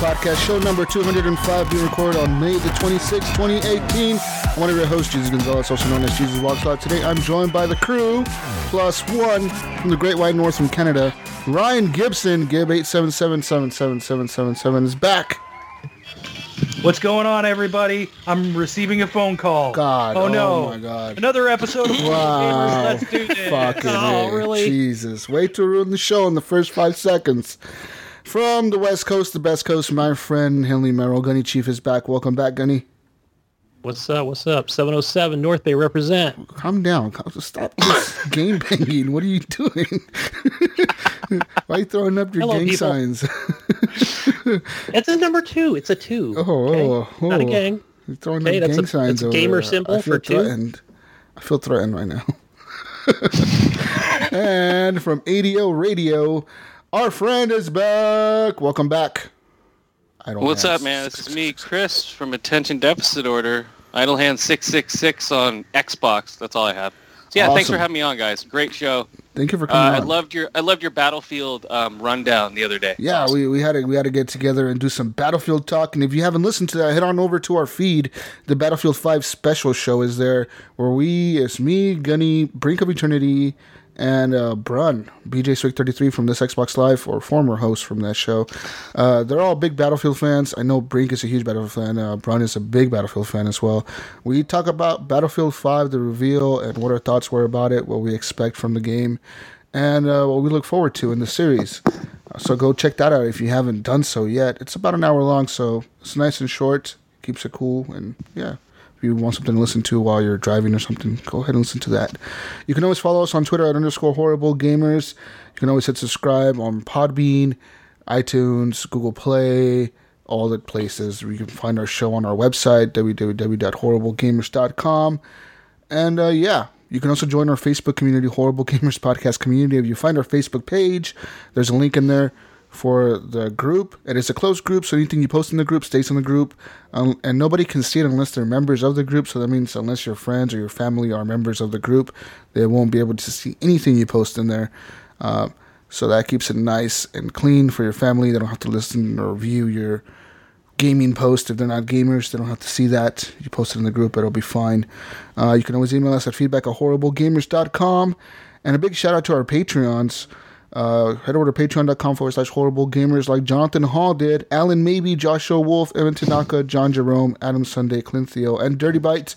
Podcast, show number 205, being recorded on May the 26th, 2018. I'm one of your hosts, Jesus Gonzalez, also known as Jesus Walks Out. Today, I'm joined by the crew, plus one from the Great White North from Canada. Ryan Gibson, Gib877777777 is back. What's going on, everybody? I'm receiving a phone call. God, Oh, oh no. my God. Another episode of Wow. Let's do this. Fucking oh, really? Jesus. Wait to ruin the show in the first five seconds. From the West Coast, the best coast, my friend Henley Merrill. Gunny Chief is back. Welcome back, Gunny. What's up? What's up? 707 North Bay represent. Calm down. Stop this game banging. What are you doing? Why are you throwing up your Hello, gang people. signs? It's a number two. It's a two. Oh, oh okay? oh, oh. Not a oh. gang. You're throwing Okay, up gang a- signs that's a gamer symbol for two. threatened. I feel threatened right now. and from ADO Radio, our friend is back. Welcome back. I don't What's up, man? This is me, Chris from Attention Deficit Order. Idle Hand 666 on Xbox. That's all I have. So yeah, thanks for having me on, guys. Great show. Thank you for Uh, coming I loved your I loved your Battlefield um, rundown the other day. Yeah, we, we had to we had to get together and do some Battlefield talk. And if you haven't listened to that, head on over to our feed. The Battlefield Five special show is there, where we, it's me, Gunny, Brink of Eternity, and uh, Brun, BJ Swig thirty three from this Xbox Live, or former host from that show. Uh, they're all big Battlefield fans. I know Brink is a huge Battlefield fan. Uh, Brun is a big Battlefield fan as well. We talk about Battlefield Five, the reveal, and what our thoughts were about it, what we expect from the game and uh, what we look forward to in the series. So go check that out if you haven't done so yet. It's about an hour long, so it's nice and short, keeps it cool, and yeah. You want something to listen to while you're driving or something, go ahead and listen to that. You can always follow us on Twitter at underscore horrible gamers. You can always hit subscribe on Podbean, iTunes, Google Play, all the places. You can find our show on our website, www.horriblegamers.com. And uh, yeah, you can also join our Facebook community, Horrible Gamers Podcast Community. If you find our Facebook page, there's a link in there for the group. It is a closed group, so anything you post in the group stays in the group. Um, and nobody can see it unless they're members of the group. So that means unless your friends or your family are members of the group, they won't be able to see anything you post in there. Uh, so that keeps it nice and clean for your family. They don't have to listen or view your gaming post. If they're not gamers, they don't have to see that. You post it in the group, it'll be fine. Uh, you can always email us at feedback at horriblegamers.com. And a big shout out to our Patreons. Uh, head over to patreon.com forward slash horrible gamers like Jonathan Hall did, Alan Maybe, Joshua Wolf, Evan Tanaka, John Jerome, Adam Sunday, Clint Theo, and Dirty Bites.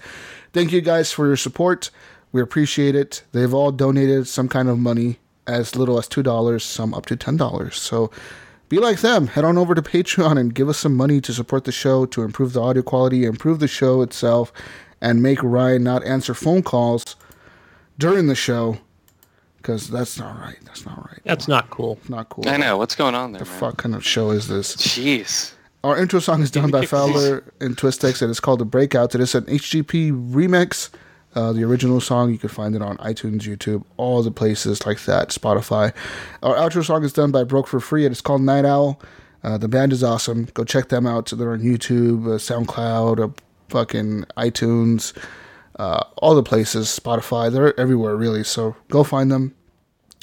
Thank you guys for your support. We appreciate it. They've all donated some kind of money, as little as $2, some up to $10. So be like them. Head on over to Patreon and give us some money to support the show, to improve the audio quality, improve the show itself, and make Ryan not answer phone calls during the show. Because that's not right. That's not right. That's not cool. Not cool. I know. What's going on there, The man? fuck kind of show is this? Jeez. Our intro song is done by Fowler and Twistex, and it's called The Breakout. It is an HGP remix. Uh, the original song, you can find it on iTunes, YouTube, all the places like that, Spotify. Our outro song is done by Broke for Free, and it's called Night Owl. Uh, the band is awesome. Go check them out. They're on YouTube, uh, SoundCloud, uh, fucking iTunes, uh, all the places, Spotify. They're everywhere, really. So go find them.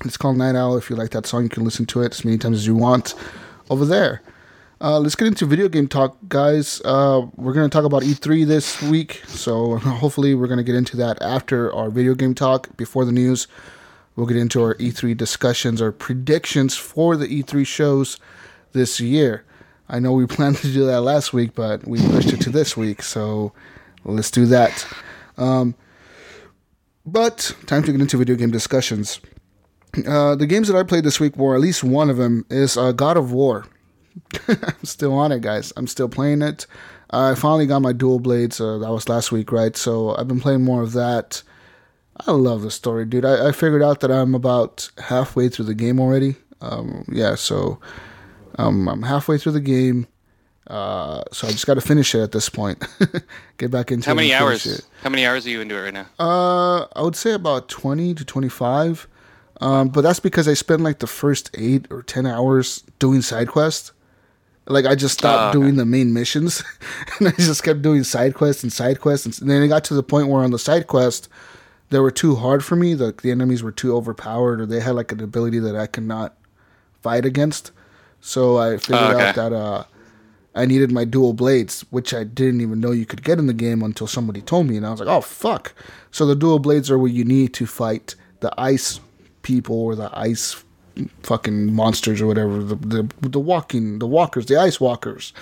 It's called Night Owl. If you like that song, you can listen to it as many times as you want over there. Uh, let's get into video game talk, guys. Uh, we're going to talk about E3 this week, so hopefully we're going to get into that after our video game talk. Before the news, we'll get into our E3 discussions, our predictions for the E3 shows this year. I know we planned to do that last week, but we pushed it to this week, so let's do that. Um, but time to get into video game discussions. Uh, the games that I played this week were at least one of them is uh, God of War. I'm still on it, guys. I'm still playing it. I finally got my dual blades. Uh, that was last week, right? So I've been playing more of that. I love the story, dude. I, I figured out that I'm about halfway through the game already. Um, yeah, so um, I'm halfway through the game. Uh, so I just got to finish it at this point. Get back into How many hours? it. How many hours are you into it right now? Uh, I would say about 20 to 25. Um, but that's because I spent like the first eight or 10 hours doing side quests. Like I just stopped Oh, okay. doing the main missions and I just kept doing side quests and side quests. And then it got to the point where on the side quest, they were too hard for me. The, the enemies were too overpowered or they had like an ability that I could not fight against. So I figured Oh, okay. out that, uh, I needed my dual blades, which I didn't even know you could get in the game until somebody told me, and I was like, "Oh fuck!" So the dual blades are what you need to fight the ice people or the ice fucking monsters or whatever the the, the walking the walkers the ice walkers.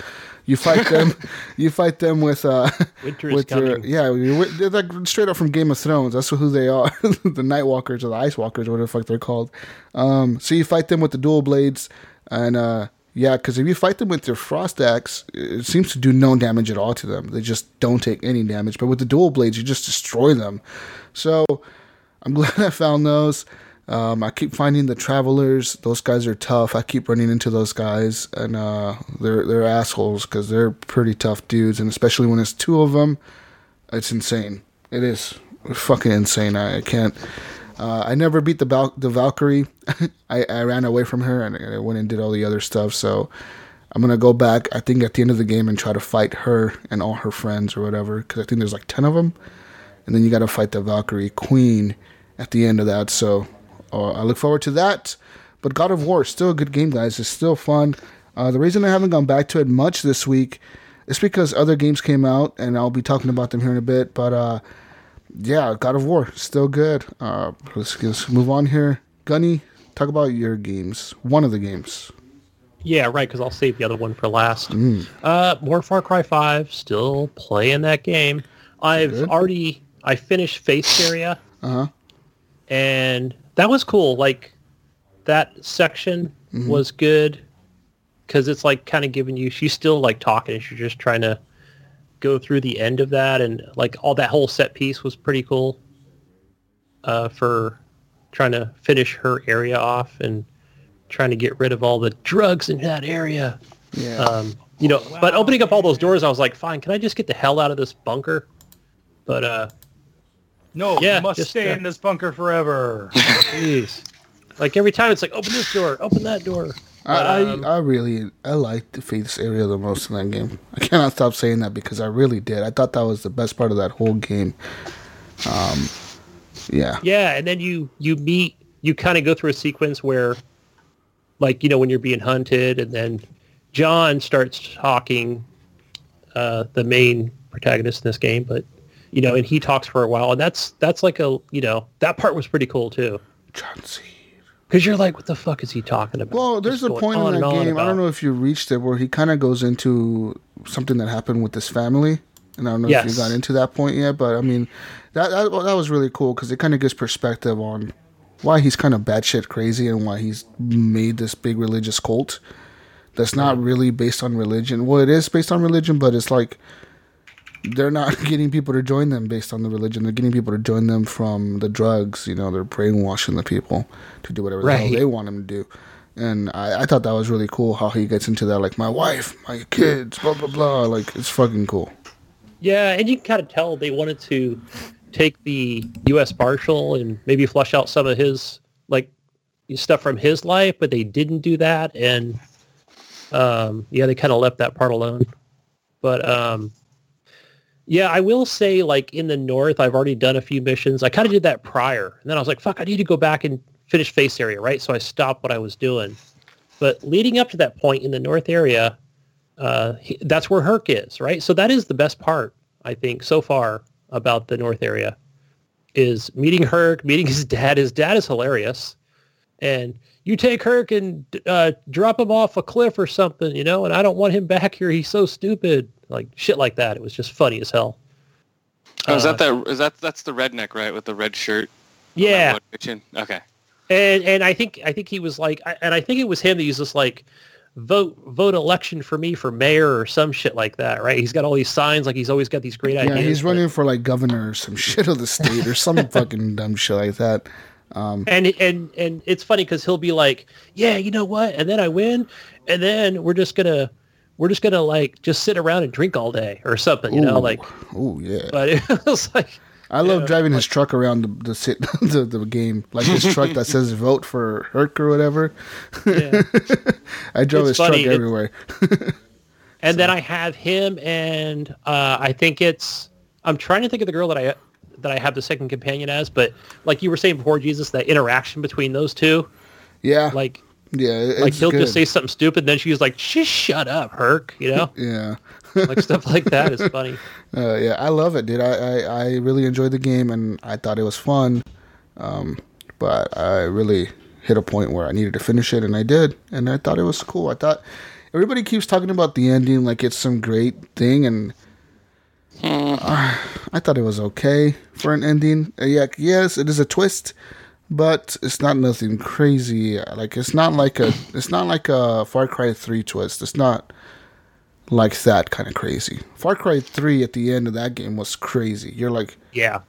You fight them. you fight them with uh Winter is with your yeah they're like straight up from Game of Thrones. That's who they are, the Night Walkers or the Ice Walkers or whatever the fuck they're called. Um, so you fight them with the dual blades, and uh, yeah, because if you fight them with your frost axe, it seems to do no damage at all to them. They just don't take any damage. But with the dual blades, you just destroy them. So I'm glad I found those. Um, I keep finding the travelers; those guys are tough. I keep running into those guys, and uh, they're they're assholes because they're pretty tough dudes, and especially when it's two of them, it's insane. It is fucking insane. I, I can't. Uh, I never beat the Val- the Valkyrie. I, I ran away from her and I went and did all the other stuff. So I'm gonna go back. I think at the end of the game and try to fight her and all her friends or whatever. Because I think there's like ten of them, and then you got to fight the Valkyrie Queen at the end of that. So uh, I look forward to that. But God of War is still a good game, guys. It's still fun. Uh, the reason I haven't gone back to it much this week is because other games came out, and I'll be talking about them here in a bit. But uh, yeah, God of War still good. Uh, let's, let's move on here. Gunny, talk about your games. One of the games. Yeah, right. Because I'll save the other one for last. Uh, more Far Cry Five. Still playing that game. I've Good. already I finished Faith Area, Uh huh. and that was cool. Like that section was good because it's like kind of giving you. She's still like talking, and she's just trying to go through the end of that, and like all that whole set piece was pretty cool. Uh, for trying to finish her area off and trying to get rid of all the drugs in that area. Yeah. Um, you know, but opening up all those doors, I was like, fine, can I just get the hell out of this bunker? But uh, No, Yeah, you must just, stay uh, in this bunker forever. jeez, like every time it's like, open this door, open that door. I, um, I I really I like the Faith's area the most in that game. I cannot stop saying that because I really did. I thought that was the best part of that whole game. Um, yeah. Yeah, and then you you meet you kind of go through a sequence where, like you know when you're being hunted, and then John starts talking, uh, the main protagonist in this game, but you know, and he talks for a while, and that's that's like a you know that part was pretty cool too, John Seed because you're like, what the fuck is he talking about? Well, there's Just a point in that game. I don't know if you reached it where he kind of goes into something that happened with his family, and I don't know if Yes. you got into that point yet. But I mean, that that, that was really cool because it kind of gives perspective on why he's kind of batshit crazy and why he's made this big religious cult that's not really based on religion. Well, it is based on religion, but it's like they're not getting people to join them based on the religion. They're getting people to join them from the drugs. You know, they're brainwashing the people to do whatever the hell they want them to do. And I, I thought that was really cool how he gets into that, like my wife, my kids, blah blah blah. Like it's fucking cool. Yeah, and you can kind of tell they wanted to take the U.S. Marshal and maybe flush out some of his like stuff from his life, but they didn't do that, and um, yeah, they kind of left that part alone. But um, yeah, I will say, like in the north, I've already done a few missions. I kind of did that prior, and then I was like, "Fuck, I need to go back and finish Faith area," right? So I stopped what I was doing. But leading up to that point in the north area, uh, he- that's where Hurk is, right? So that is the best part, I think, so far about the North area is meeting Hurk, meeting his dad. His dad is hilarious, and you take Hurk and uh, drop him off a cliff or something, you know. And I don't want him back here. He's so stupid, like shit like that. It was just funny as hell. Oh, is Uh, that the is that that's the redneck right with the red shirt? Yeah. Okay. and and I think I think he was like, and I think it was him that was just like, vote vote election for me for mayor or some shit like that, right? He's got all these signs, like he's always got these great Yeah, ideas. he's but- running for like governor or some shit of the state or some fucking dumb shit like that. Um, and and and it's funny because he'll be like, "Yeah, you know what?" And then I win, and then we're just gonna we're just gonna like just sit around and drink all day or something, you know, like. oh yeah. But it was like, I love Yeah, driving his truck around the the, sit, the the game, like his truck that says "Vote for Hurk" or whatever. yeah. I drove It's his funny, truck everywhere. and then I have him, and uh, I think it's I'm trying to think of the girl that I that I have the second companion as, but like you were saying before, Jesus, that interaction between those two, Yeah, like yeah, it's like he'll good. just say something stupid, then she's like, "Just shut up, Hurk," you know, yeah. like stuff like that is funny. Uh, yeah, I love it, dude. I, I, I really enjoyed the game and I thought it was fun. Um, but I really hit a point where I needed to finish it and I did. And I thought it was cool. I thought everybody keeps talking about the ending like it's some great thing. And uh, I thought it was okay for an ending. Uh, yeah, yes, it is a twist. But it's not nothing crazy. Like it's not like a it's not like a Far Cry Three twist. It's not like that kind of crazy. Far Cry 3 at the end of that game was crazy. You're like, Yeah,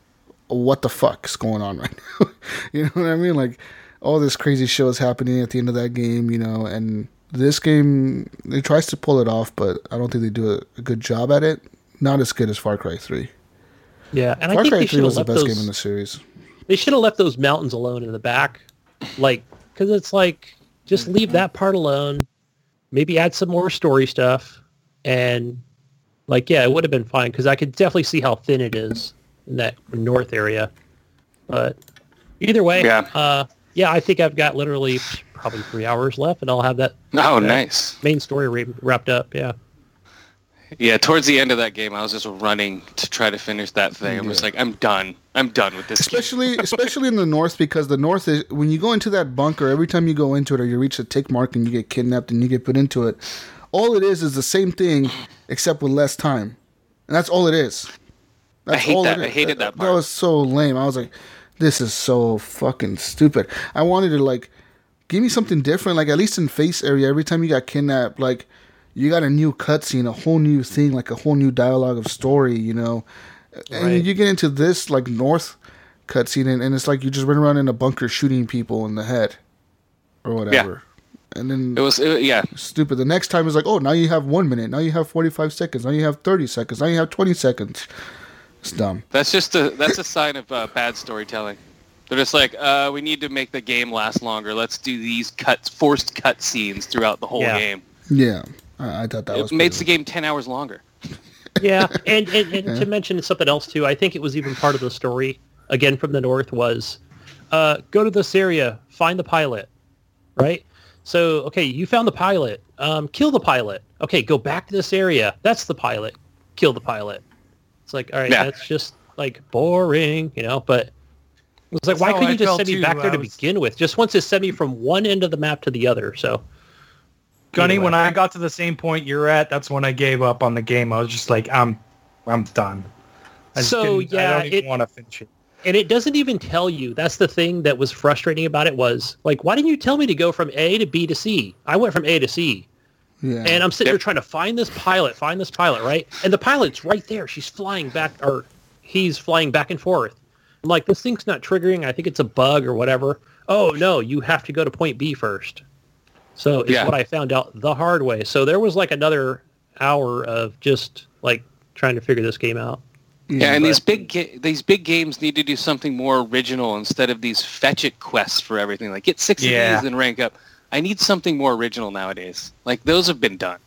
what the fuck's going on right now? you know what I mean? Like, all this crazy shit is happening at the end of that game, you know, and this game, it tries to pull it off, but I don't think they do a, a good job at it. Not as good as Far Cry 3. yeah, and I Far think Cry 3 was the best those. game in the series. They should have left those mountains alone in the back, like because it's like just leave that part alone. Maybe add some more story stuff, and like yeah, it would have been fine because I could definitely see how thin it is in that north area. But either way, Yeah. uh, yeah, I think I've got literally probably three hours left, and I'll have that Oh, nice. main story ra- wrapped up. Yeah. Yeah, towards the end of that game, I was just running to try to finish that thing. I'm just like, I'm done. I'm done with this. especially especially in the north because the north is when you go into that bunker every time you go into it or you reach the tick mark and you get kidnapped and you get put into it all it is is the same thing except with less time and that's all it is that's hate all that. I hated that that part. was so lame i was like this is so fucking stupid i wanted to like give me something different like at least in Faith area every time you got kidnapped like you got a new cutscene a whole new thing like a whole new dialogue of story you know and Right. you get into this like north cutscene and, and it's like you just run around in a bunker shooting people in the head or whatever Yeah. and then It was, it, yeah. stupid the next time is like oh now you have one minute now you have 45 seconds now you have 30 seconds now you have 20 seconds it's dumb That's just a that's a sign of uh, bad storytelling. They're just like, uh, we need to make the game last longer. Let's do these cuts, forced cut scenes throughout the whole Yeah. game. yeah i, I thought that was It makes the game ten hours longer. yeah, and, and, and to mention something else too, I think it was even part of the story. Again, from the north was uh, go to this area, find the pilot, right? So, okay, you found the pilot. Um, kill the pilot. Okay, go back to this area. That's the pilot. Kill the pilot. It's like, all right, Yeah. that's just like boring, you know. But it's like, That's why couldn't I you just felt send me back there to was- begin with? Just once it sent me from one end of the map to the other. So, Gunny, Anyway. when I got to the same point you're at, that's when I gave up on the game. I was just like, I'm, I'm done. I So, yeah, I don't even it- want to finish it. and it doesn't even tell you that's the thing that was frustrating about it was like why didn't you tell me to go from a to b to c i went from a to c yeah and i'm sitting Yep. there trying to find this pilot find this pilot right and the pilot's right there she's flying back or he's flying back and forth i'm like this thing's not triggering i think it's a bug or whatever oh no you have to go to point b first so it's Yeah. what i found out the hard way so there was like another hour of just like trying to figure this game out Yeah, and but- these big ga- these big games need to do something more original instead of these fetch it quests for everything. Like get six Yeah. of these and rank up. I need something more original nowadays. Like those have been done.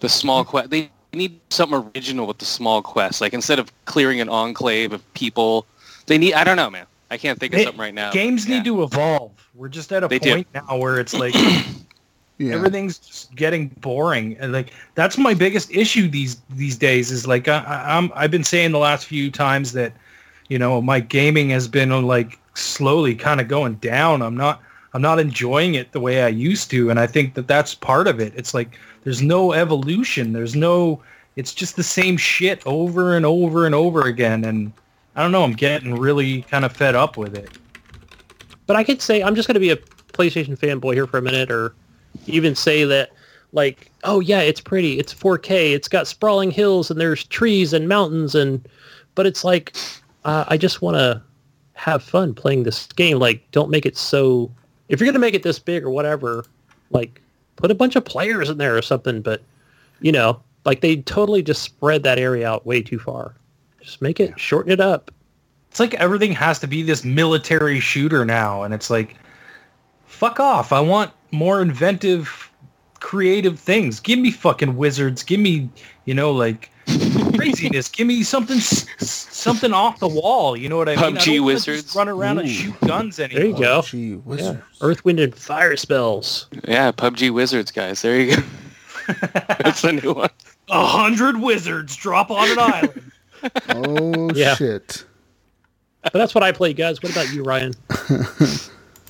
The small quest they need something original with the small quests. Like instead of clearing an enclave of people, they need I don't know, man. I can't think of They- something right now. Games Yeah. need to evolve. We're just at a They do. point now where it's like yeah everything's just getting boring, and like that's my biggest issue these these days. Is like I, I- I'm I've been saying the last few times that you know my gaming has been uh, like slowly kind of going down. I'm not I'm not enjoying it the way I used to, and I think that that's part of it. It's like there's no evolution. There's no. It's just the same shit over and over and over again, and I don't know. I'm getting really kind of fed up with it. But I could say I'm just going to be a PlayStation fanboy here for a minute, or even say that, like, oh yeah, it's pretty, it's 4K, it's got sprawling hills and there's trees and mountains and, but it's like, uh, I just want to have fun playing this game. Like, don't make it so. If you're gonna make it this big or whatever, like, put a bunch of players in there or something. But, you know, like they totally just spread that area out way too far. Just make it shorten it up. It's like everything has to be this military shooter now, and it's like, fuck off. I want more inventive, creative things. Give me fucking wizards. Give me, you know, like craziness. Give me something, something off the wall. You know what I mean? I PUBG don't wizards. just run around and shoot guns anymore. There you go. Gee, Yeah. wizards. Earth, wind, and fire spells. Yeah, PUBG Wizards, guys. There you go. That's the new one. A hundred wizards drop on an island. Oh Yeah. shit. But that's what I play, guys. What about you, Ryan?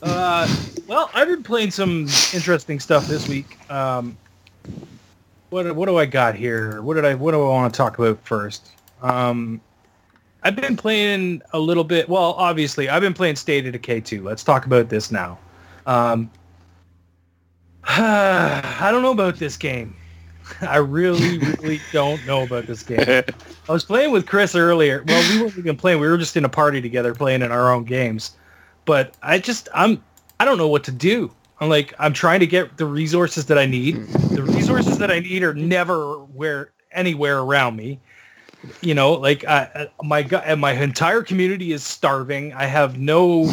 Uh, well, I've been playing some interesting stuff this week. Um, what what do I got here? What did I what do I want to talk about first? Um, I've been playing a little bit. Well, obviously, I've been playing State of Decay 2. Let's talk about this now. Um, I don't know about this game. I really, really don't know about this game. I was playing with Chris earlier. Well, we weren't even playing. We were just in a party together playing in our own games. But I just I'm I don't know what to do. I'm like I'm trying to get the resources that I need. The resources that I need are never where anywhere around me. You know, like I, my my entire community is starving. I have no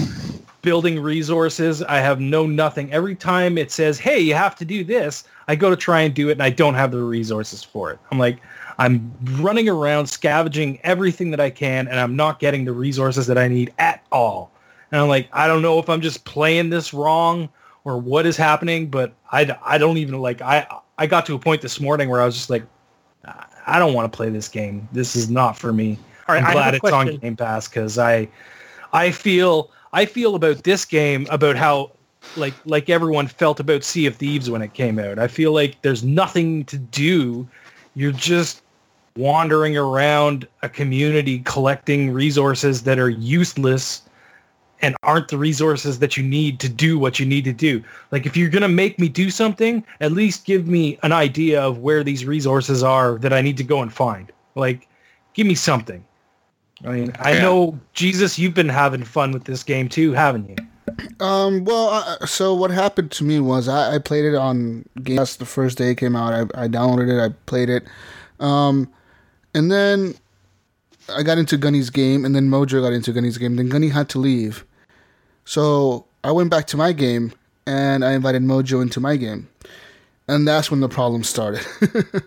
building resources. I have no nothing. Every time it says, "Hey, you have to do this," I go to try and do it, and I don't have the resources for it. I'm like, I'm running around scavenging everything that I can, and I'm not getting the resources that I need at all. And I'm like, I don't know if I'm just playing this wrong or what is happening, but I, I don't even like I I got to a point this morning where I was just like, I- don't want to play this game. This is not for me. All right, I'm glad it's on. Game Pass because I I feel I feel about this game about how like like everyone felt about Sea of Thieves when it came out. I feel like there's nothing to do. You're just wandering around a community collecting resources that are useless and aren't the resources that you need to do what you need to do. Like if you're going to make me do something, at least give me an idea of where these resources are that I need to go and find. Like give me something. I mean, I Yeah. know Jesus, you've been having fun with this game too, haven't you? Um. Well, uh, so what happened to me was I, I played it on Game Pass the first day it came out. I, I downloaded it. I played it. Um, and then I got into Gunny's game, and then Mojo got into Gunny's game. Then Gunny had to leave, so I went back to my game, and I invited Mojo into my game, and that's when the problem started.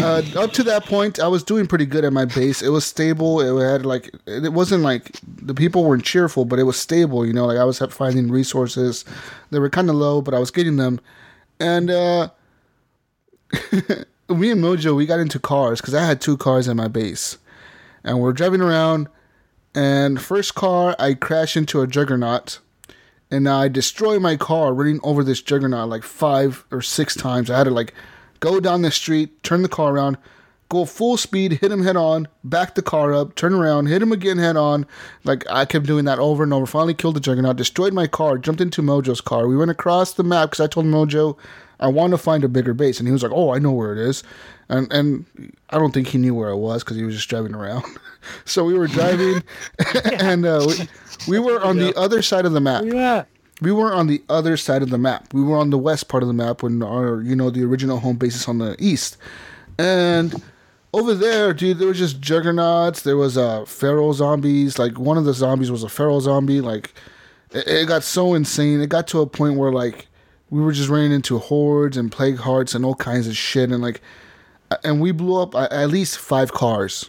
uh, up to that point, I was doing pretty good at my base. It was stable. It had like it wasn't like the people weren't cheerful, but it was stable. You know, like I was finding resources. They were kind of low, but I was getting them, and uh, me and Mojo we got into cars because I had two cars in my base, and we're driving around. And first car, I crash into a juggernaut and I destroy my car running over this juggernaut like five or six times. I had to like go down the street, turn the car around, go full speed, hit him head on, back the car up, turn around, hit him again head on. Like I kept doing that over and over. Finally killed the juggernaut, destroyed my car, jumped into Mojo's car. We went across the map because I told Mojo I want to find a bigger base, and he was like, "Oh, I know where it is," and and I don't think he knew where I was because he was just driving around. so we were driving, and uh, we, we were on the other side of the map Yeah. we were on the other side of the map. We were on the west part of the map when our, you know, the original home base is on the east. And over there, dude, there was just juggernauts. There was uh, feral zombies. Like one of the zombies was a feral zombie. Like it, it got so insane. It got to a point where like we were just running into hordes and plague hearts and all kinds of shit. And like, and we blew up at at least five cars.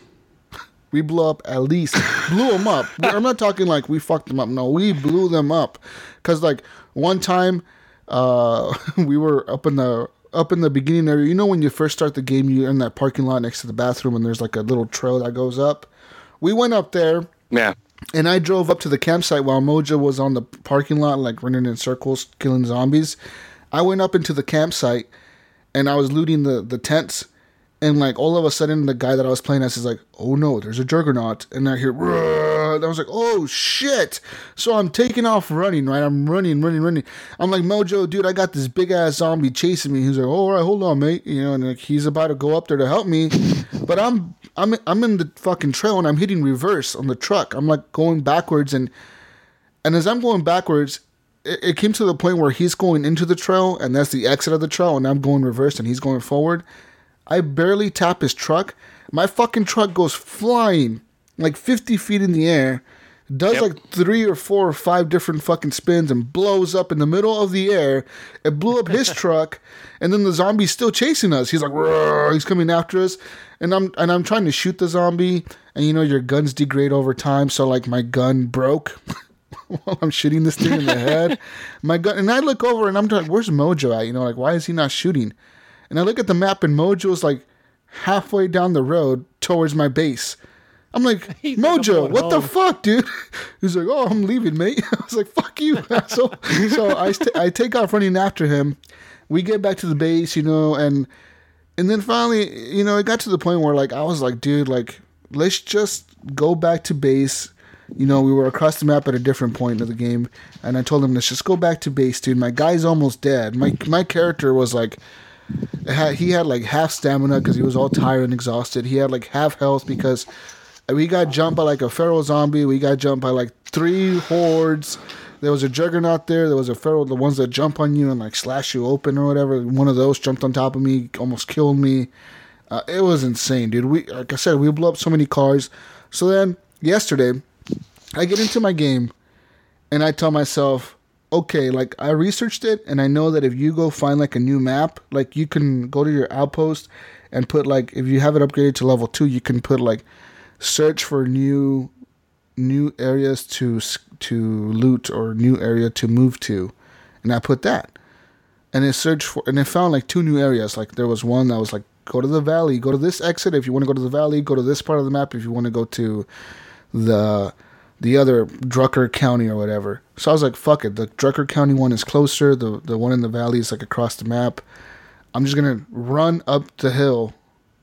We blew up at least blew them up. I'm not talking like we fucked them up. No, we blew them up. Cause like one time, uh, we were up in the up in the beginning area. You know when you first start the game, you're in that parking lot next to the bathroom, and there's like a little trail that goes up. We went up there, Yeah. and I drove up to the campsite while Mojo was on the parking lot, like running in circles, killing zombies. I went up into the campsite, and I was looting the the tents. And like all of a sudden, the guy that I was playing as is like, "Oh no, there's a juggernaut!" And I hear, "Rrrr," I was like, oh shit. So I'm taking off running, right? I'm running, running, running. I'm like, Mojo, dude, I got this big ass zombie chasing me. He's like, oh, all right, hold on, mate. You know, and like he's about to go up there to help me, but I'm I'm I'm in the fucking trail and I'm hitting reverse on the truck. I'm like going backwards and and as I'm going backwards, it, it came to the point where he's going into the trail and that's the exit of the trail, and I'm going reverse and he's going forward. I barely tap his truck. My fucking truck goes flying like 50 feet in the air, does Yep. like three or four or five different fucking spins and blows up in the middle of the air. It blew up his truck, and then the zombie's still chasing us. He's like, "Roar," he's coming after us, and I'm and I'm trying to shoot the zombie, and you know your guns degrade over time, so like my gun broke. While I'm shooting this thing in the head, my gun, and I look over and I'm like, "Where's Mojo at?" You know, like why is he not shooting? And I look at the map, and Mojo's like halfway down the road towards my base. I'm like, He's like, I'm Mojo, what the fuck, dude? He's like, oh, I'm leaving, mate. I was like, fuck you, asshole. so I, st- I take off running after him. We get back to the base, you know, and and then finally, you know, it got to the point where like I was like, dude, like let's just go back to base. You know, we were across the map at a different point of the game, and I told him, let's just go back to base, dude. My guy's almost dead. My my character was like had, he had like half stamina because he was all tired and exhausted. He had like half health because we got jumped by like a feral zombie. We got jumped by like three hordes. There was a juggernaut there. There was a feral, the ones that jump on you and like slash you open or whatever. One of those jumped on top of me, almost killed me. Uh, it was insane, dude. We, like I said, we blew up so many cars. So then yesterday, I get into my game and I tell myself, okay, like I researched it and I know that if you go find like a new map, like you can go to your outpost and put like if you have it upgraded to level 2, you can put like search for new new areas to to loot or new area to move to. And I put that. And it searched for and it found like two new areas. Like there was one that was like go to the valley, go to this exit if you want to go to the valley, go to this part of the map if you want to go to the the other Drucker County or whatever. So I was like, fuck it. The Drucker County one is closer. The the one in the valley is like across the map. I'm just gonna run up the hill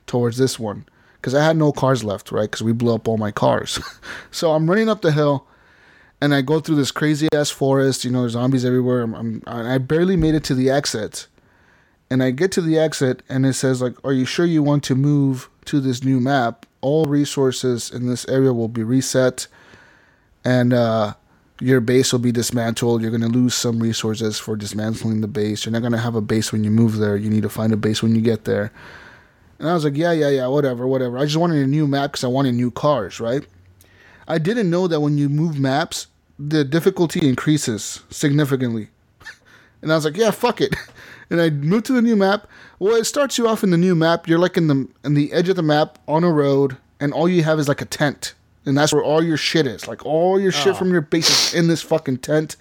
towards this one because I had no cars left, right? Because we blew up all my cars. so I'm running up the hill, and I go through this crazy ass forest. You know, there's zombies everywhere. I'm, I'm I barely made it to the exit, and I get to the exit, and it says like, "Are you sure you want to move to this new map? All resources in this area will be reset." and uh, your base will be dismantled. You're going to lose some resources for dismantling the base. You're not going to have a base when you move there. You need to find a base when you get there. And I was like, yeah, yeah, yeah, whatever, whatever. I just wanted a new map because I wanted new cars, right? I didn't know that when you move maps, the difficulty increases significantly. And I was like, yeah, fuck it. And I moved to the new map. Well, it starts you off in the new map. You're like in the in the edge of the map on a road, and all you have is like a tent, and that's where all your shit is. Like all your shit from your base is in this fucking tent,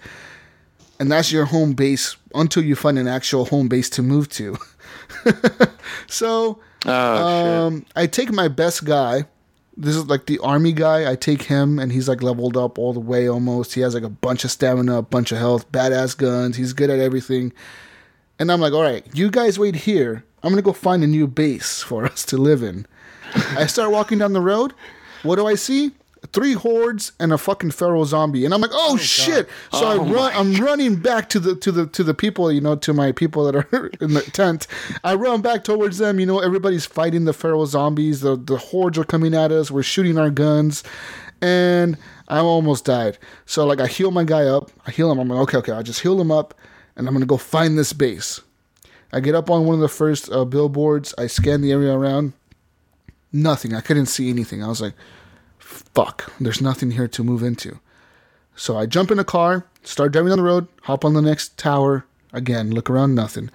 and that's your home base until you find an actual home base to move to. so Oh um, I take my best guy. This is like the army guy. I take him, and he's like leveled up all the way almost. He has like a bunch of stamina, a bunch of health, badass guns. He's good at everything. And I'm like, all right, you guys wait here. I'm gonna go find a new base for us to live in. I start walking down the road. What do I see? Three hordes and a fucking feral zombie, and I'm like, "Oh, shit!" So I run. I'm running back to the to the to the people, you know, to my people that are in the tent. I run back towards them. You know, everybody's fighting the feral zombies. The the hordes are coming at us. We're shooting our guns, and I almost died. So like, I heal my guy up. I heal him. I'm like, okay, okay. I just heal him up, and I'm gonna go find this base. I get up on one of the first uh, billboards. I scan the area around. Nothing. I couldn't see anything. I was like, fuck, there's nothing here to move into. So I jump in a car, start driving down the road, hop on the next tower. Again, look around, nothing.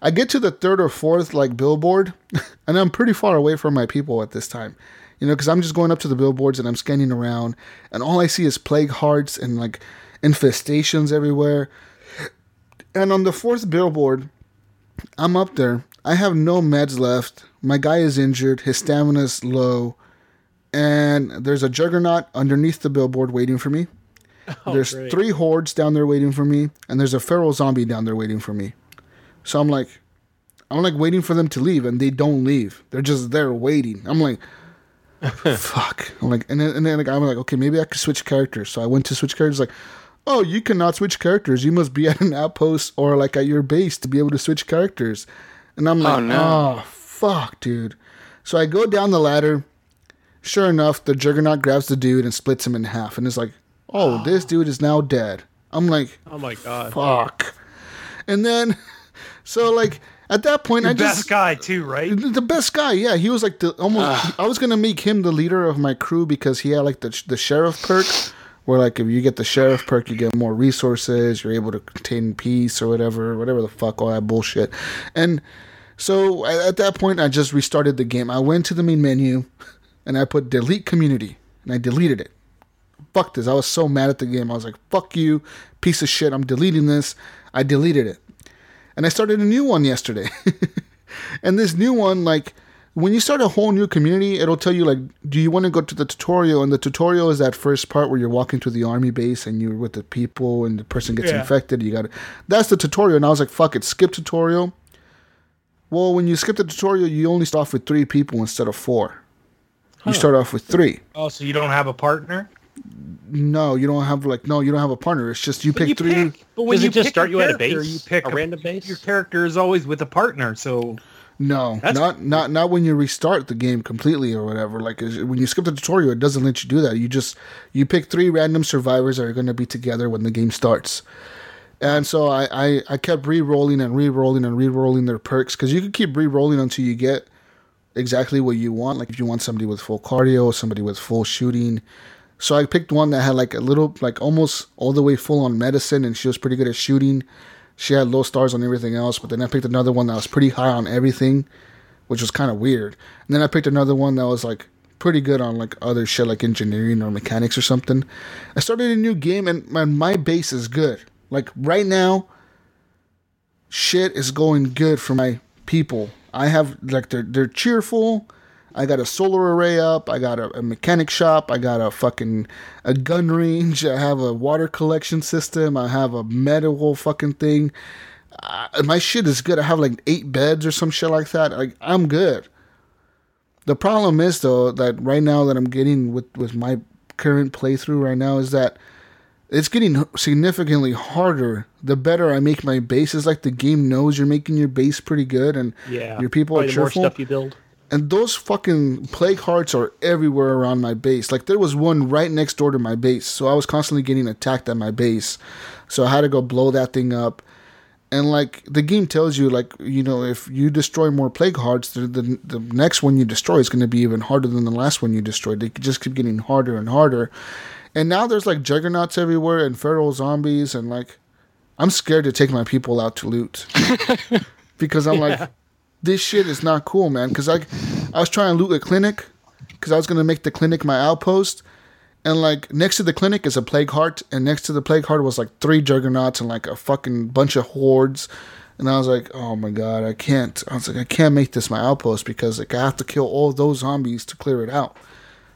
I get to the third or fourth like billboard, and I'm pretty far away from my people at this time. You know, because I'm just going up to the billboards and I'm scanning around, and all I see is plague hearts and like infestations everywhere. And on the fourth billboard, I'm up there. I have no meds left. My guy is injured. His stamina's low. And there's a juggernaut underneath the billboard waiting for me. Oh, there's great. three hordes down there waiting for me. And there's a feral zombie down there waiting for me. So I'm like, I'm like waiting for them to leave, and they don't leave. They're just there waiting. I'm like, fuck. I'm like, and then, and then like, I'm like, okay, maybe I could switch characters. So I went to switch characters. Like, oh, you cannot switch characters. You must be at an outpost or like at your base to be able to switch characters. And I'm oh, like, oh, no. Fuck, dude. So I go down the ladder. Sure enough, the Juggernaut grabs the dude and splits him in half. And it's like, oh, oh, this dude is now dead. I'm like, Oh my god. fuck. And then, so like at that point, I just best guy too, right? the best guy, yeah. He was like the almost. I was gonna make him the leader of my crew because he had like the the sheriff perk, where like if you get the sheriff perk, you get more resources. You're able to contain peace or whatever, whatever the fuck, all that bullshit. And so at, at that point, I just restarted the game. I went to the main menu, and I put delete community, and I deleted it. Fuck this! I was so mad at the game. I was like, "Fuck you, piece of shit! I'm deleting this." I deleted it and I started a new one yesterday. and this new one, like when you start a whole new community, it'll tell you like, do you want to go to the tutorial? And the tutorial is that first part where you're walking to the army base and you're with the people and the person gets Yeah. infected. You got it. That's the tutorial. And I was like, fuck it, skip tutorial. Well, when you skip the tutorial, you only start off with three people instead of four. You start off with three. Oh, so you don't have a partner? No, you don't have like no, you don't have a partner. It's just you pick you three. pick- but when Does you it just start you at a character, base? You pick A random base? Your character is always with a partner, so No, That's- not not not when you restart the game completely or whatever. Like when you skip the tutorial, it doesn't let you do that. You just you pick three random survivors that are going to be together when the game starts. And so I, I, I kept re-rolling and re-rolling and re-rolling their perks because you can keep re-rolling until you get exactly what you want. Like if you want somebody with full cardio, somebody with full shooting. So I picked one that had like a little, like almost all the way full on medicine, and she was pretty good at shooting. She had low stars on everything else, but then I picked another one that was pretty high on everything, which was kind of weird. And then I picked another one that was like pretty good on like other shit like engineering or mechanics or something. I started a new game, and my, my base is good. Like right now, shit is going good for my people. I have like they're they're cheerful. I got a solar array up. I got a, a mechanic shop. I got a fucking a gun range. I have a water collection system. I have a medical fucking thing. Uh, my shit is good. I have like eight beds or some shit like that. Like I'm good. The problem is though that right now that I'm getting with with my current playthrough right now is that it's getting significantly harder the better I make my base. It's like the game knows you're making your base pretty good and Yeah. your people Probably are cheerful. stuff you build. And those fucking plague hearts are everywhere around my base. Like there was one right next door to my base, so I was constantly getting attacked at my base. So I had to go blow that thing up. And like the game tells you, like you know, if you destroy more plague hearts, the the, the next one you destroy is going to be even harder than the last one you destroyed. They just keep getting harder and harder. And now there's like juggernauts everywhere and feral zombies, and like I'm scared to take my people out to loot because I'm like, this shit is not cool, man. Because I, I was trying to loot a clinic because I was gonna make the clinic my outpost, and like next to the clinic is a plague heart, and next to the plague heart was like three juggernauts and like a fucking bunch of hordes. And I was like, oh my god, I can't. I was like, I can't make this my outpost because like I have to kill all those zombies to clear it out.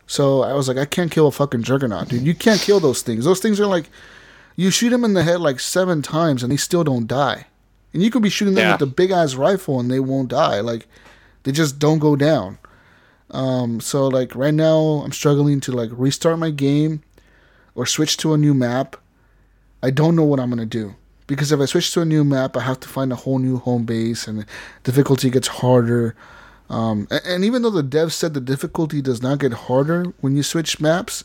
So I was like, I can't kill a fucking juggernaut, dude. You can't kill those things. Those things are like, you shoot them in the head like seven times and they still don't die. And you could be shooting them Yeah. with a big ass rifle and they won't die. Like, they just don't go down. Um, so like right now, I'm struggling to like restart my game or switch to a new map. I don't know what I'm gonna do because if I switch to a new map, I have to find a whole new home base and the difficulty gets harder. Um, a- and, even though the devs said the difficulty does not get harder when you switch maps,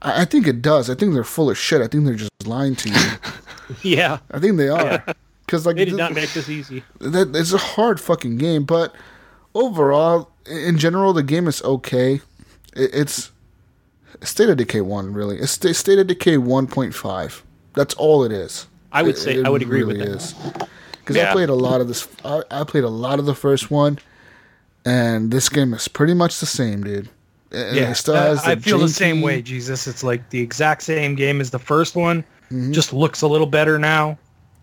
I, I think it does. I think they're full of shit. I think they're just lying to you. Yeah. I think they are. Because like They did th- not make this easy. that it's a hard fucking game, but overall, in general, the game is okay. It, it's State of Decay one, really. It's Sta- State of Decay one point five. That's all it is. I would It- say it I would agree really with that. Because I played a lot of this. I, I played a lot of the first one, and this game is pretty much the same, dude. And Yeah, it still uh, has I feel the same way, Jesus. It's like the exact same game as the first one, Mm-hmm. just looks a little better now.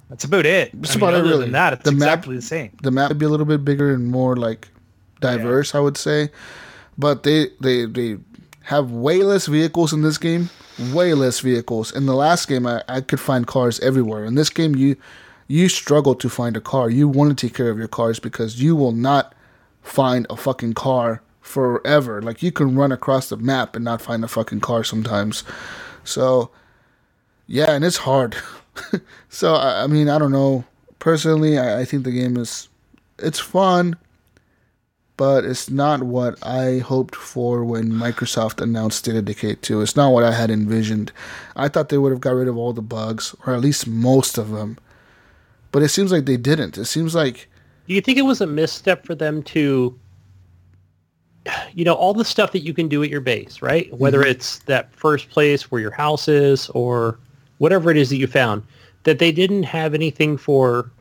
That's about it. That's I mean, about it, other really. than that, it's The map- exactly the same. the map would be a little bit bigger and more like diverse, I would say. But they they they have way less vehicles in this game. Way less vehicles. In the last game, I, I could find cars everywhere. In this game, you you struggle to find a car. You want to take care of your cars because you will not find a fucking car forever. Like you can run across the map and not find a fucking car sometimes. So yeah, and it's hard. so I, I mean, I don't know. Personally, I, I think the game is it's fun, but it's not what I hoped for when Microsoft announced State of Decay 2. It's not what I had envisioned. I thought they would have got rid of all the bugs, or at least most of them. But it seems like they didn't. It seems like Do you think it was a misstep for them to, you know, all the stuff that you can do at your base, right? Whether it's that first place where your house is or whatever it is that you found, that they didn't have anything for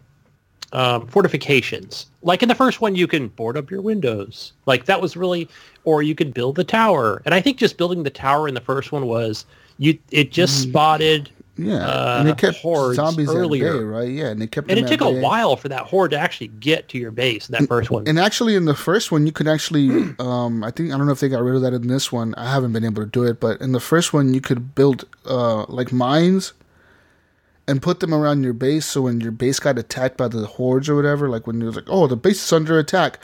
um, fortifications. Like in the first one, you can board up your windows. Like that was really, or you could build the tower. And I think just building the tower in the first one was you. It just spotted yeah, uh, and it kept hordes zombies earlier. bay, right? Yeah, and it kept and it took a bay. while for that horde to actually get to your base. That first one. And actually, in the first one, you could actually, um, I think I don't know if they got rid of that in this one. I haven't been able to do it, but in the first one, you could build uh, like mines and put them around your base. So when your base got attacked by the hordes or whatever, like when was like, oh, the base is under attack,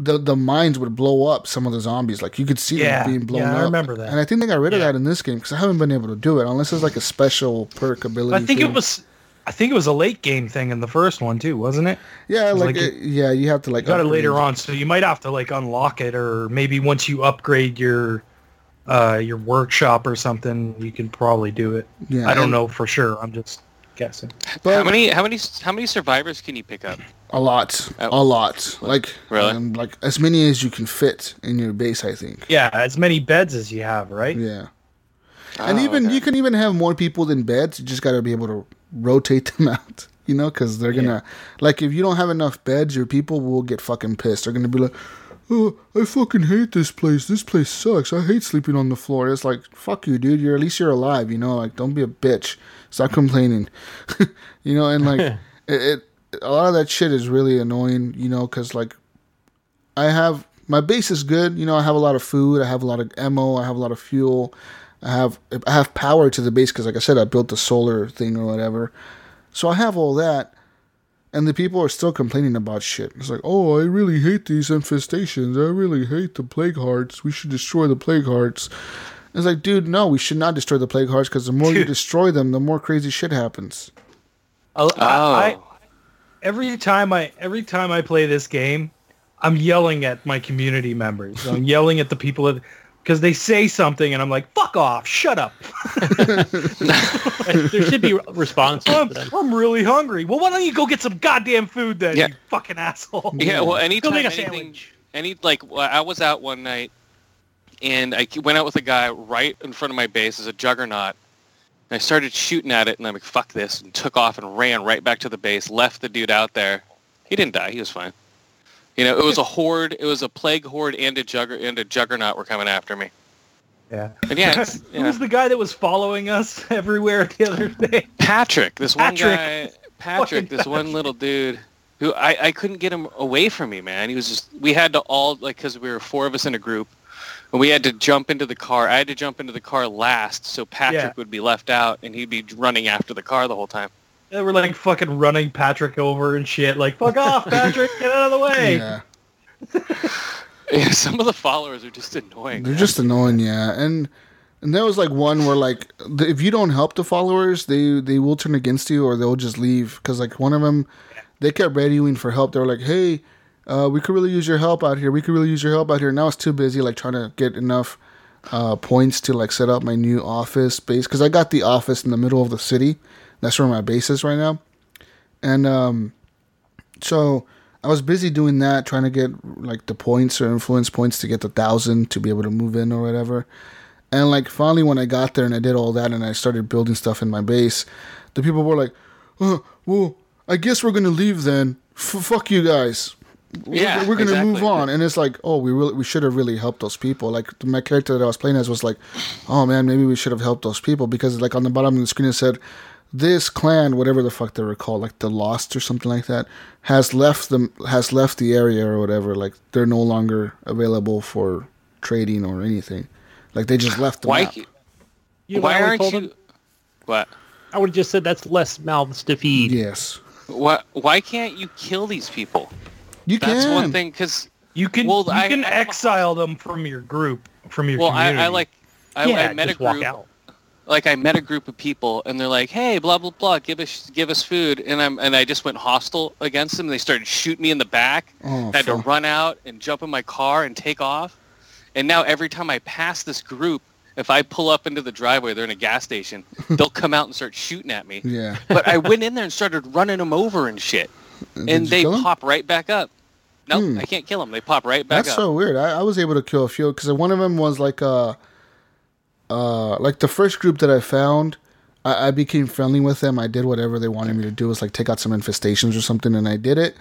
the the mines would blow up some of the zombies. Like you could see Yeah, them being blown yeah, up. I remember that. And I think they got rid of Yeah. that in this game because I haven't been able to do it unless it's like a special perk ability. I think thing. it was. I think it was a late game thing in the first one too, wasn't it? Yeah, was like, like it- yeah, you have to like You got it later on, so you might have to like unlock it, or maybe once you upgrade your uh, your workshop or something, you can probably do it. Yeah, I don't and- know for sure. I'm just guessing. But how many how many how many survivors can you pick up? A lot, a lot. Like Really? um, like as many as you can fit in your base. I think. Yeah, as many beds as you have, right? Yeah, and Oh, even okay. you can even have more people than beds. You just got to be able to rotate them out. You know, because they're gonna like if you don't have enough beds, your people will get fucking pissed. They're gonna be like, "Oh, I fucking hate this place. This place sucks. I hate sleeping on the floor." It's like, "Fuck you, dude. You're at least you're alive." You know, like don't be a bitch. Stop complaining. you know, and like it, it, a lot of that shit is really annoying. You know, because like I have my base is good. You know, I have a lot of food. I have a lot of ammo. I have a lot of fuel. I have I have power to the base because, like I said, I built the solar thing or whatever. So I have all that, and the people are still complaining about shit. It's like, oh, I really hate these infestations. I really hate the plague hearts. We should destroy the plague hearts. It's like, dude, no, we should not destroy the plague hearts because the more you destroy them, the more crazy shit happens. Oh, I, I, oh. Every time I every time I play this game, I'm yelling at my community members. I'm yelling at the people that because they say something and I'm like, "Fuck off! Shut up! there should be responses I'm. I'm really hungry." Well, why don't you go get some goddamn food then? Yeah. You fucking asshole. Yeah, well, anytime make a anything, sandwich. any like well, I was out one night, and I went out with a guy right in front of my base as a juggernaut. And I started shooting at it, and I'm like, "Fuck this!" and took off and ran right back to the base. Left the dude out there. He didn't die. He was fine. You know, it was a horde. It was a plague horde and a jugger and a juggernaut were coming after me. Yeah. And yeah, it's, Who yeah. was the guy that was following us everywhere the other day? Patrick, this one guy, Patrick, this one little dude, who I, I couldn't get him away from me, man. He was just, we had to all, like, because we were four of us in a group, we had to jump into the car. I had to jump into the car last, so Patrick Yeah. would be left out, and he'd be running after the car the whole time. They were like fucking running Patrick over and shit. Like, fuck off, Patrick! Get out of the way. Yeah. Yeah, some of the followers are just annoying. They're man. just annoying, yeah. And and there was like one where like the, if you don't help the followers, they they will turn against you or they'll just leave because like one of them, they kept radioing for help. They were like, "Hey, uh, we could really use your help out here. We could really use your help out here." Now it's too busy like trying to get enough uh, points to like set up my new office space because I got the office in the middle of the city. That's where my base is right now, and um, so I was busy doing that, trying to get like the points or influence points to get the thousand to be able to move in or whatever. And like finally, when I got there and I did all that and I started building stuff in my base, the people were like, "Oh, well, I guess we're gonna leave then. F- fuck you guys. We're- Yeah, we're, gonna move on." And it's like, oh, we really we should have really helped those people. Like my character that I was playing as was like, oh man, maybe we should have helped those people because like on the bottom of the screen it said. This clan, whatever the fuck they were called, like the Lost or something like that, has left them has left the area or whatever. Like they're no longer available for trading or anything. Like they just left the Why, map. You know why I aren't you... them? What? I would have just said that's less mouths to feed. Yes, Why, why can't you kill these people? You That's can. one thing, because You can Well, you I- can I- exile them from your group, from your Well, I, community. I like. I, yeah, I met a group. like I met a group of people and they're like, "Hey, blah blah blah, give us give us food," and I'm and I just went hostile against them. They started shooting me in the back. Oh, I had to run out and jump in my car and take off. And now every time I pass this group, if I pull up into the driveway, they're in a gas station. They'll come out and start shooting at me. Yeah. But I went in there and started running them over and shit, Did and they pop right back up. Nope, Hmm. I can't kill them. They pop right back That's up. so weird. I, I was able to kill a few because one of them was like uh uh like the first group that I found. I, I became friendly with them. I did whatever they wanted me to do. It was like take out some infestations or something, and I did it.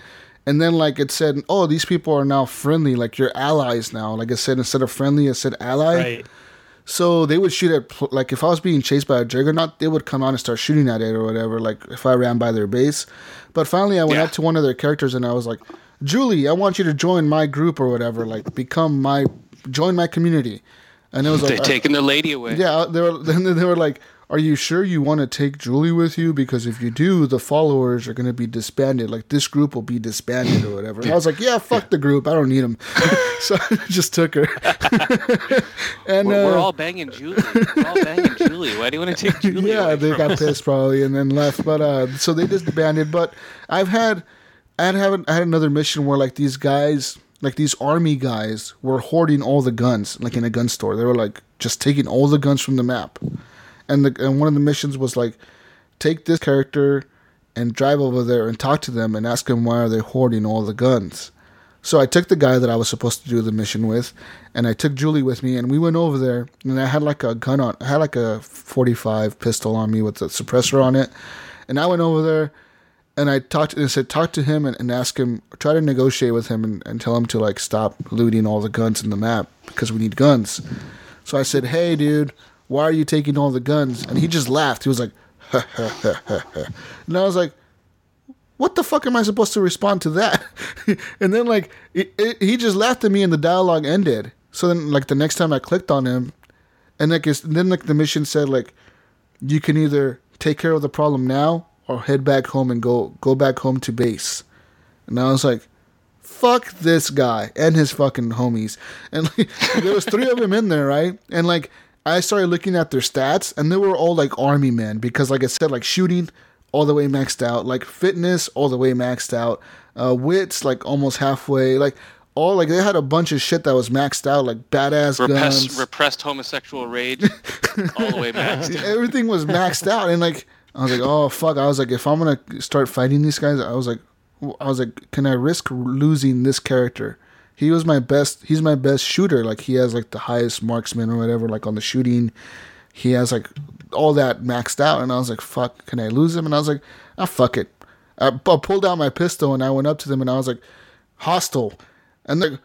And then like it said, oh, these people are now friendly. Like you're allies now. Like it said, instead of friendly, it said ally. right. So they would shoot at like if I was being chased by a juggernaut, they would come out and start shooting at it or whatever. Like if I ran by their base, but finally I went Yeah. up to one of their characters and I was like, "Julie, I want you to join my group or whatever. Like become my join my community." And it was They're like, taking their lady away. yeah, they were. Then they were like, "Are you sure you want to take Julie with you? Because if you do, the followers are going to be disbanded. Like this group will be disbanded or whatever." And I was like, "Yeah, fuck the group. I don't need them." so I just took her. and We're, we're uh, all banging Julie. We're all banging Julie. Why do you want to take Julie? yeah, they got us? pissed probably and then left. But uh, so they disbanded. But I've had, I had I had another mission where like these guys, like these army guys, were hoarding all the guns, like in a gun store. They were like just taking all the guns from the map, and the and one of the missions was like, take this character and drive over there and talk to them and ask them why are they hoarding all the guns. So I took the guy that I was supposed to do the mission with, and I took Julie with me, and we went over there. And I had like a gun on, I had like a 45 pistol on me with a suppressor on it, and I went over there, and I talked and said talk to him and, and ask him, try to negotiate with him and, and tell him to like stop looting all the guns in the map because we need guns. So I said, hey dude, why are you taking all the guns? And he just laughed. He was like, and I was like what the fuck am I supposed to respond to that? and then like it, it, he just laughed at me and the dialogue ended. So then like the next time I clicked on him, and like it's, then like the mission said like you can either take care of the problem now or head back home and go go back home to base. And I was like, fuck this guy and his fucking homies. And like, there was three of them in there, right? And like I started looking at their stats, and they were all like army men because, like I said, like shooting all the way maxed out, like fitness all the way maxed out, uh, wits like almost halfway, like all like they had a bunch of shit that was maxed out, like badass Repressed, guns. repressed homosexual rage all the way maxed. Everything was maxed out, and like I was like, oh fuck! I was like, if I'm gonna start fighting these guys, I was like, I was like, can I risk losing this character? He was my best. He's my best shooter. Like he has like the highest marksman or whatever. Like on the shooting, he has like all that maxed out. And I was like, fuck, can I lose him? And I was like, ah, fuck it. I, I pulled out my pistol and I went up to them and I was like, hostile. And they're,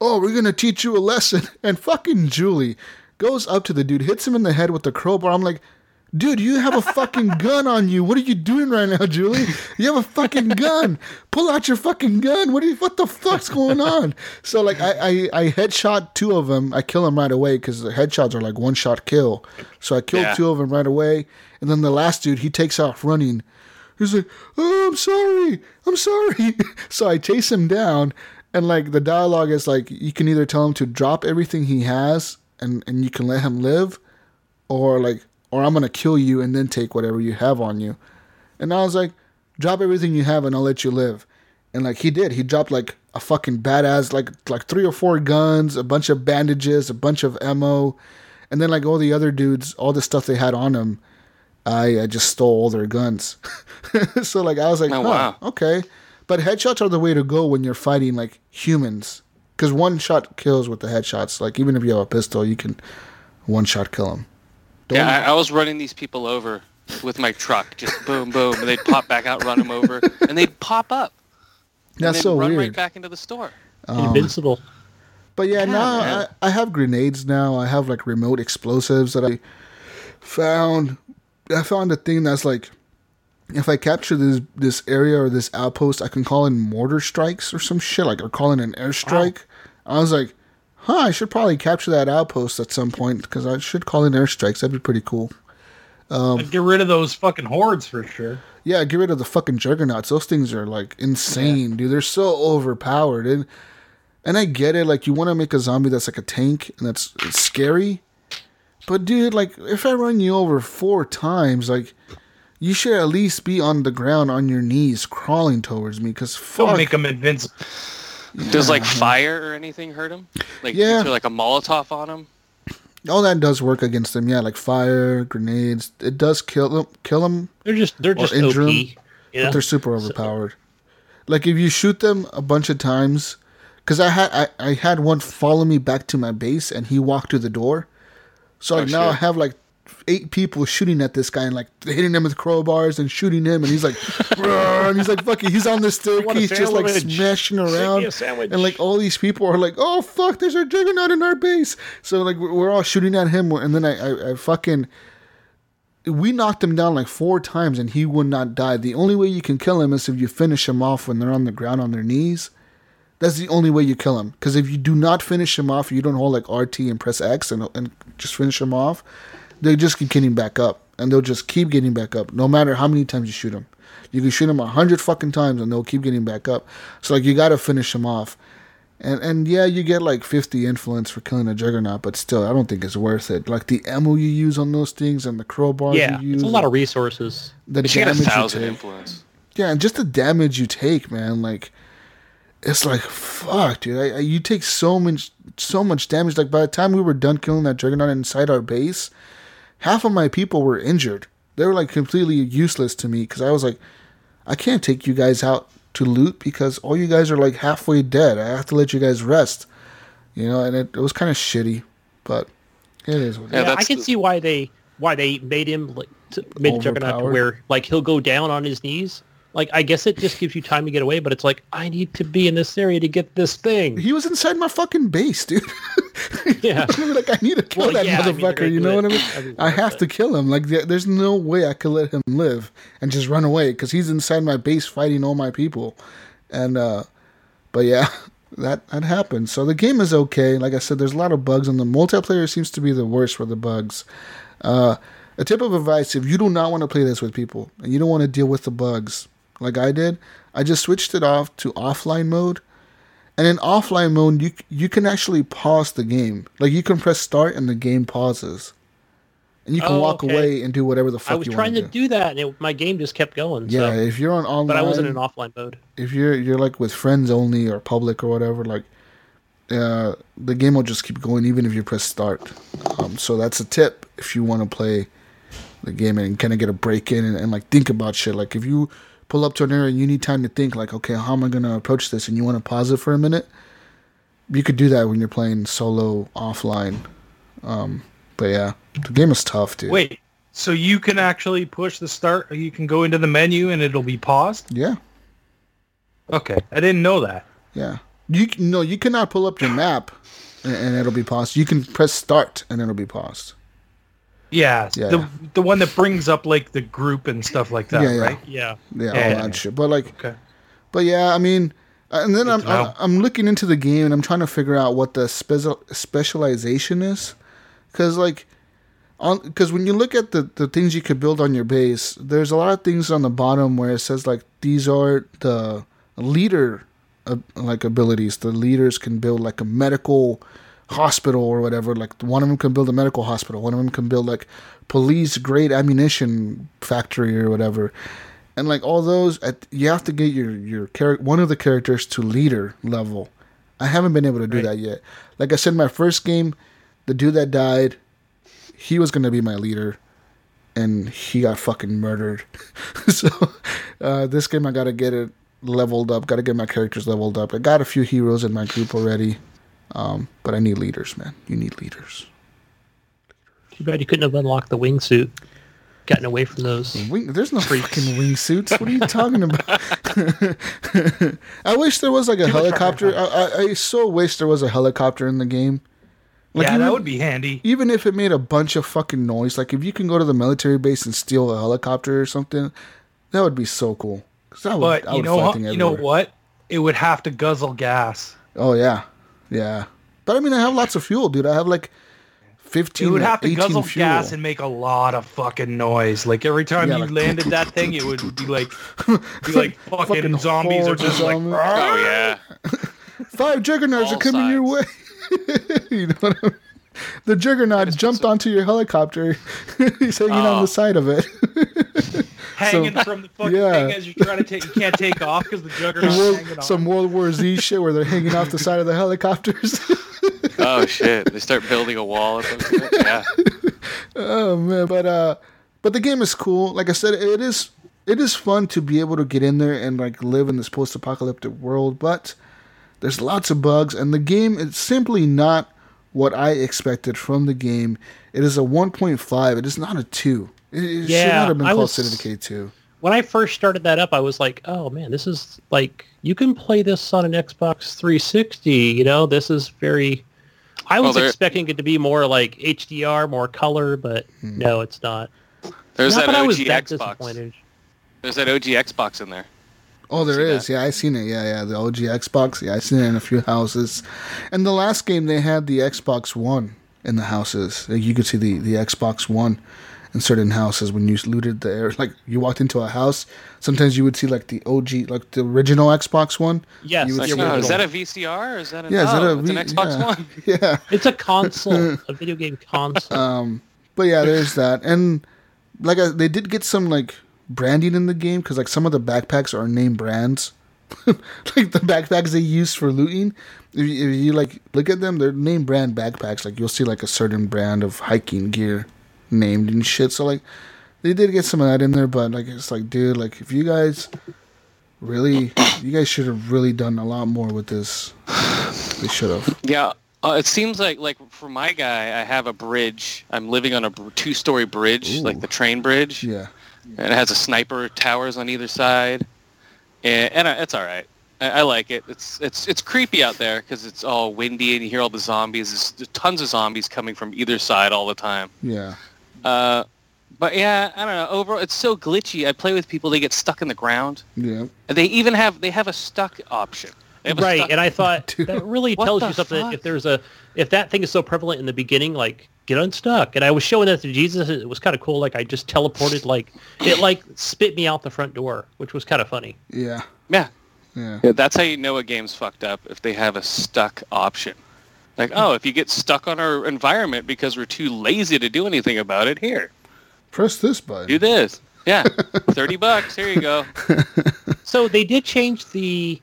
oh, we're gonna teach you a lesson. And fucking Julie goes up to the dude, hits him in the head with the crowbar. I'm like, dude, you have a fucking gun on you. What are you doing right now, Julie? You have a fucking gun. Pull out your fucking gun. What are you, what the fuck's going on? So like, I I, I headshot two of them. I kill them right away because the headshots are like one shot kill. So I killed Yeah. two of them right away. And then the last dude, he takes off running. He's like, "Oh, I'm sorry, I'm sorry." so I chase him down, and like the dialogue is like, you can either tell him to drop everything he has, and and you can let him live, or like, or I'm gonna kill you and then take whatever you have on you. And I was like, drop everything you have and I'll let you live. And like he did, he dropped like a fucking badass, like like three or four guns, a bunch of bandages, a bunch of ammo, and then like all the other dudes, all the stuff they had on them. I, I just stole all their guns. so like I was like, Oh, huh, wow. okay. But headshots are the way to go when you're fighting like humans, because one shot kills with the headshots. Like even if you have a pistol, you can one shot kill them. Yeah, I, I was running these people over with my truck, just boom, boom, and they'd pop back out, run them over, and they'd pop up. and That's they'd so run weird. right back into the store. Um, Invincible. But yeah, Yeah, now. I, I have grenades now. I have like remote explosives that I found. I found a thing that's like, if I capture this this area or this outpost, I can call in mortar strikes or some shit like or call in an airstrike. I was like, huh, I should probably capture that outpost at some point because I should call in airstrikes. That'd be pretty cool. Um, Get rid of those fucking hordes for sure. Yeah, get rid of the fucking juggernauts. Those things are like insane, dude. They're so overpowered. And And I get it, like you want to make a zombie that's like a tank and that's scary. But dude, like if I run you over four times, like you should at least be on the ground on your knees crawling towards me because fuck, Don't make them invincible. Does like fire or anything hurt him? Like Yeah. like a Molotov on him? All that does work against them, yeah, like fire, grenades. It does kill them, kill them, They're just they're just injure 'em, OP. You but they're super overpowered. Like if you shoot them a bunch of times, because I had I, I had one follow me back to my base and he walked through the door. So like Oh, now I have like eight people shooting at this guy and like hitting him with crowbars and shooting him. And he's like and he's like fucking he's on the staircase just like smashing around. and like all these people are like oh fuck there's a juggernaut in our base. So like we're we're all shooting at him. And then I I, I fucking we knocked him down like four times and he would not die. The only way you can kill him is if you finish him off when they're on the ground on their knees. That's the only way you kill him. Because if you do not finish him off, you don't hold like RT and press X and, and just finish him off, they just keep getting back up. And they'll just keep getting back up no matter how many times you shoot them. You can shoot them a hundred fucking times and they'll keep getting back up. So like you gotta finish them off. And and yeah, you get like 50 influence for killing a juggernaut, but still, I don't think it's worth it. Like the ammo you use on those things and the crowbars yeah, you use, it's a lot of resources. the You should get a damage you take. influence. Yeah, and just the damage you take, man. Like, it's like fuck, dude. I, I, you take so much, so much damage. Like by the time we were done killing that juggernaut inside our base, half of my people were injured. They were like completely useless to me because I was like, I can't take you guys out to loot because all you guys are like halfway dead. I have to let you guys rest, you know. And it, it was kind of shitty, but it is what Yeah, is. Yeah, I can the- see why they why they made him like to, made the Juggernaut to where like he'll go down on his knees. Like I guess it just gives you time to get away, but it's like I need to be in this area to get this thing. He was inside my fucking base, dude. Yeah. like I need to kill Well, that yeah, I mean, motherfucker. you know what I mean? I have to kill him. Like there's no way I could let him live and just run away because he's inside my base fighting all my people. And uh, but yeah, that that happened. So the game is okay. Like I said, there's a lot of bugs, and the multiplayer seems to be the worst for the bugs. Uh, a tip of advice: if you do not want to play this with people and you don't want to deal with the bugs like I did, I just switched it off to offline mode. And in offline mode, you you can actually pause the game. Like you can press start and the game pauses, and you can Oh, walk okay. away and do whatever the fuck you want. I was trying to do that, and it, my game just kept going. Yeah, so. if you're on online, but I wasn't in offline mode. if you're you're like with friends only or public or whatever, like uh, the game will just keep going even if you press start. Um, so that's a tip if you want to play the game and kind of get a break in and, and like think about shit. Like if you pull up to an area and you need time to think, like okay, how am I gonna approach this, and you want to pause it for a minute, you could do that when you're playing solo offline. Um, but yeah, the game is tough, dude. Wait, so you can actually push the start? You can go into the menu and it'll be paused? Yeah, Okay, I didn't know that. yeah. You no, you cannot pull up your map and, and it'll be paused. You can press start and it'll be paused. Yeah, Yeah. the the one that brings up like the group and stuff like that, Yeah, yeah. right? Yeah. Yeah, Yeah, all that shit. But like, Okay. but yeah, I mean, and then I'm. I'm I'm looking into the game and I'm trying to figure out what the special specialization is, because like, on because when you look at the the things you could build on your base, there's a lot of things on the bottom where it says like these are the leader uh, like abilities. The leaders can build like a medical hospital or whatever. Like one of them can build a medical hospital. One of them can build like police grade ammunition factory or whatever. And like all those, at, you have to get your your character one of the characters to leader level. I haven't been able to do Right. that yet. Like I said, my first game, the dude that died, he was gonna be my leader, and he got fucking murdered. so uh, this game, I gotta get it leveled up. Gotta get my characters leveled up. I got a few heroes in my group already, um, but I need leaders, man. You need leaders. Too bad you couldn't have unlocked the wingsuit. Gotten away from those. Wing, there's no fucking wingsuits. What are you talking about? I wish there was like a helicopter. I, I, I so wish there was a helicopter in the game. Like yeah, even, that would be handy. even if it made a bunch of fucking noise. Like if you can go to the military base and steal a helicopter or something, that would be so cool. 'Cause I would, But I you would know what? You know what? It would have to guzzle gas. Oh yeah, yeah. But I mean, I have lots of fuel, dude. I have like fifteen. It would have to guzzle fuel. gas and make a lot of fucking noise. Like every time Yeah, you like- landed that thing, it would be like, be like fucking, Fucking zombies are just like. Oh yeah. five juggernauts are coming your way. you know what I mean? The juggernaut jumped onto your helicopter. He's hanging on the side of it. Hanging from the fucking yeah. thing as you're trying to take. You can't take off because the juggernaut's World- hanging on. some World War Z shit where they're hanging off the side of the helicopters. Oh shit! They start building a wall or something. Yeah. oh man, but uh, but the game is cool. Like I said, it is it is fun to be able to get in there and like live in this post-apocalyptic world. But there's lots of bugs, and the game is simply not what I expected from the game. It is a 1.5. It is not a two. It, it should Yeah, not have been I called was- State of Decay two. when I first started that up, I was like, oh man, this is like you can play this on an Xbox 360. You know, this is very. I was Well, there- expecting it to be more like HDR, more color, but Hmm. no, it's not. There's not that that I OG was that Xbox. disappointed. There's that OG Xbox in there. Oh, there is. That? Yeah, I seen it. Yeah, yeah. The OG Xbox. Yeah, I seen it in a few houses. And the last game they had the Xbox One in the houses. Like, you could see the the Xbox One in certain houses when you looted the air. Like you walked into a house, sometimes you would see like the OG, like the original Xbox One. Yes, You would Like, the see is that a VCR or is that a Yeah, is that oh, it's an Xbox yeah. One? Yeah. It's a console, a video game console. Um, but yeah, there's that, and like I, they did get some like branding in the game because like some of the backpacks are name brands, like the backpacks they use for looting. If you, if you like look at them, they're name brand backpacks. Like you'll see like a certain brand of hiking gear named and shit. So like they did get some of that in there, but like it's like dude, like if you guys really, you guys should have really done a lot more with this. They should have. Yeah, uh, it seems like like for my guy, I have a bridge. I'm living on a two-story bridge, like the train bridge, Yeah. and it has a sniper towers on either side, and, and I, it's all right. I, I like it. It's it's it's creepy out there because it's all windy and you hear all the zombies. There's, there's tons of zombies coming from either side all the time. Yeah. Uh, but yeah, I don't know. Overall, it's so glitchy. I play with people; they get stuck in the ground. Yeah. And they even have they have a stuck option. A right, stuck- and I thought Dude. that really What tells you something. fuck? If there's a, if that thing is so prevalent in the beginning, like get unstuck. And I was showing that to Jesus. It was kind of cool. Like I just teleported. Like it like spit me out the front door, which was kind of funny. Yeah. yeah. Yeah. Yeah, that's how you know a game's fucked up if they have a stuck option. Like, oh, if you get stuck on our environment because we're too lazy to do anything about it, here, Press this button. do this. Yeah, thirty bucks. Here you go. So they did change the,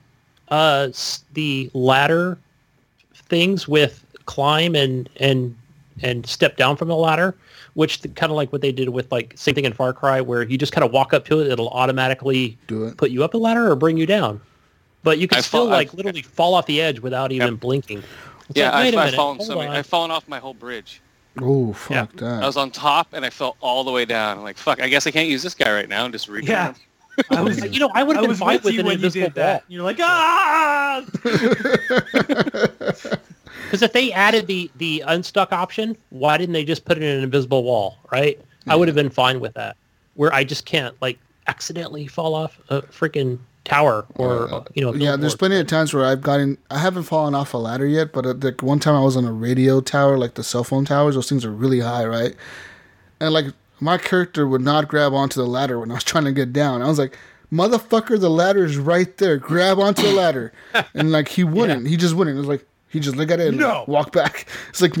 uh, the ladder things with climb and and and step down from the ladder, which kind of like what they did with like same thing in Far Cry, where you just kind of walk up to it, it'll automatically Do it. put you up the ladder or bring you down. But you can I still fall- like I've- literally fall off the edge without even Yep. blinking. It's yeah, like, wait I've, a I've minute, fallen hold so many. I've fallen off my whole bridge. Oh fuck Yeah. that! I was on top and I fell all the way down. I'm like, fuck, I guess I can't use this guy right now. And just recon Yeah. him. I was, you know, I would have been fine with with you an when you invisible did that. wall. You're like, ah! Because if they added the the unstuck option, why didn't they just put it in an invisible wall? Right? I would have been fine with that. Where I just can't like accidentally fall off a freaking tower or you know. Uh, yeah, there's plenty of times where I've gotten. I haven't fallen off a ladder yet, but uh, like one time I was on a radio tower, like the cell phone towers. Those things are really high, right? And like my character would not grab onto the ladder when I was trying to get down. I was like, "Motherfucker, the ladder is right there. Grab onto the ladder." and like he wouldn't. He just wouldn't. It was like. He just look at it and No. walk back. It's like,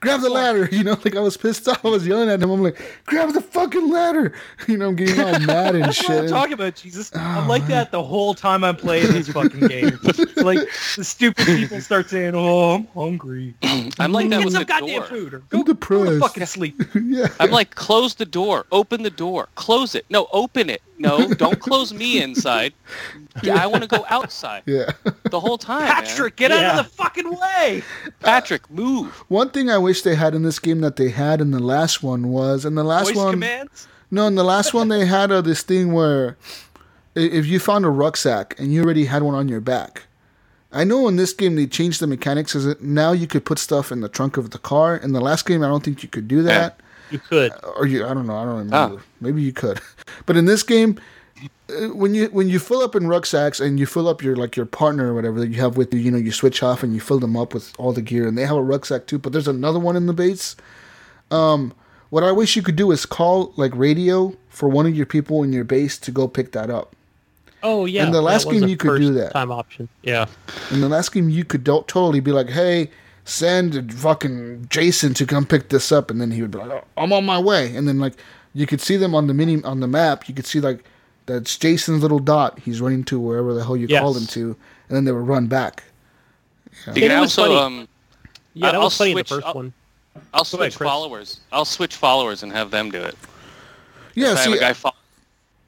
grab the ladder. You know, like I was pissed off. I was yelling at him. I'm like, grab the fucking ladder. You know, I'm getting all mad and That's what I'm shit. talking about, Jesus. Oh, I'm ah, like that the whole time I'm playing this fucking game. like the stupid people start saying, "Oh, I'm hungry. I'm like that Get with some the goddamn door. food, or I'm go, go to depressed. fucking sleep." yeah. I'm like, close the door, open the door, close it. No, open it. No, don't close me inside. Yeah, I want to go outside Yeah. the whole time. Patrick, get out of the fucking way. Patrick, move. One thing I wish they had in this game that they had in the last one was in the last Voice one. commands. No, in the last one they had uh, this thing where if you found a rucksack and you already had one on your back. I know in this game they changed the mechanics as it now you could put stuff in the trunk of the car. In the last game I don't think you could do that. You could. Or you I don't know, I don't remember. Ah. Maybe you could. But in this game uh, when you when you fill up in rucksacks and you fill up your like your partner or whatever that you have with you, you know, you switch off and you fill them up with all the gear, and they have a rucksack too. But there's another one in the base. Um, what I wish you could do is call like radio for one of your people in your base to go pick that up. Oh yeah. In the last game a you could do that. Time option. Yeah. In the last game, you could do- totally be like, "Hey, send fucking Jason to come pick this up," and then he would be like, oh, "I'm on my way," and then like you could see them on the mini on the map. You could see like that's Jason's little dot. He's running to wherever the hell you Yes. called him to, and then they would run back. You And can was also funny. um, Yeah, that I'll was funny in the first I'll- one. I'll Go ahead, switch followers. I'll switch followers and have them do it. Yeah, I have see, a guy fo-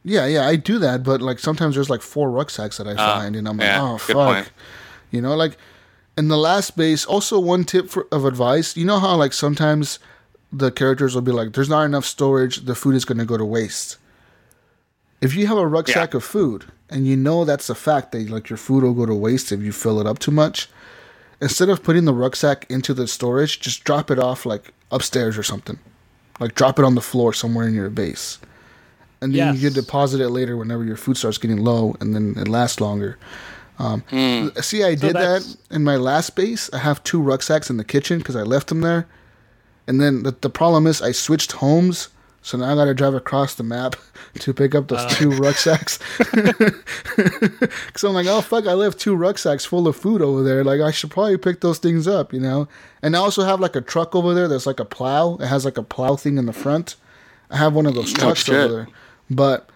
yeah, yeah, I do that, but like sometimes there's like four rucksacks that I Ah, find, and I'm like, yeah, oh fuck, point. you know, like in the last base. Also, one tip for, of advice: you know how like sometimes the characters will be like, "There's not enough storage. The food is going to go to waste." If you have a rucksack of food and you know that's a fact that like your food will go to waste if you fill it up too much, instead of putting the rucksack into the storage, just drop it off like upstairs or something. Like drop it on the floor somewhere in your base. And then you can deposit it later whenever your food starts getting low and then it lasts longer. Um, See, I did that in my last base. I have two rucksacks in the kitchen because I left them there. And then the, the problem is I switched homes. So now I got to drive across the map to pick up those two rucksacks. Because I'm like, oh, fuck, I left two rucksacks full of food over there. Like, I should probably pick those things up, you know? And I also have like a truck over there that's like a plow. It has like a plow thing in the front. I have one of those trucks shit. over there. But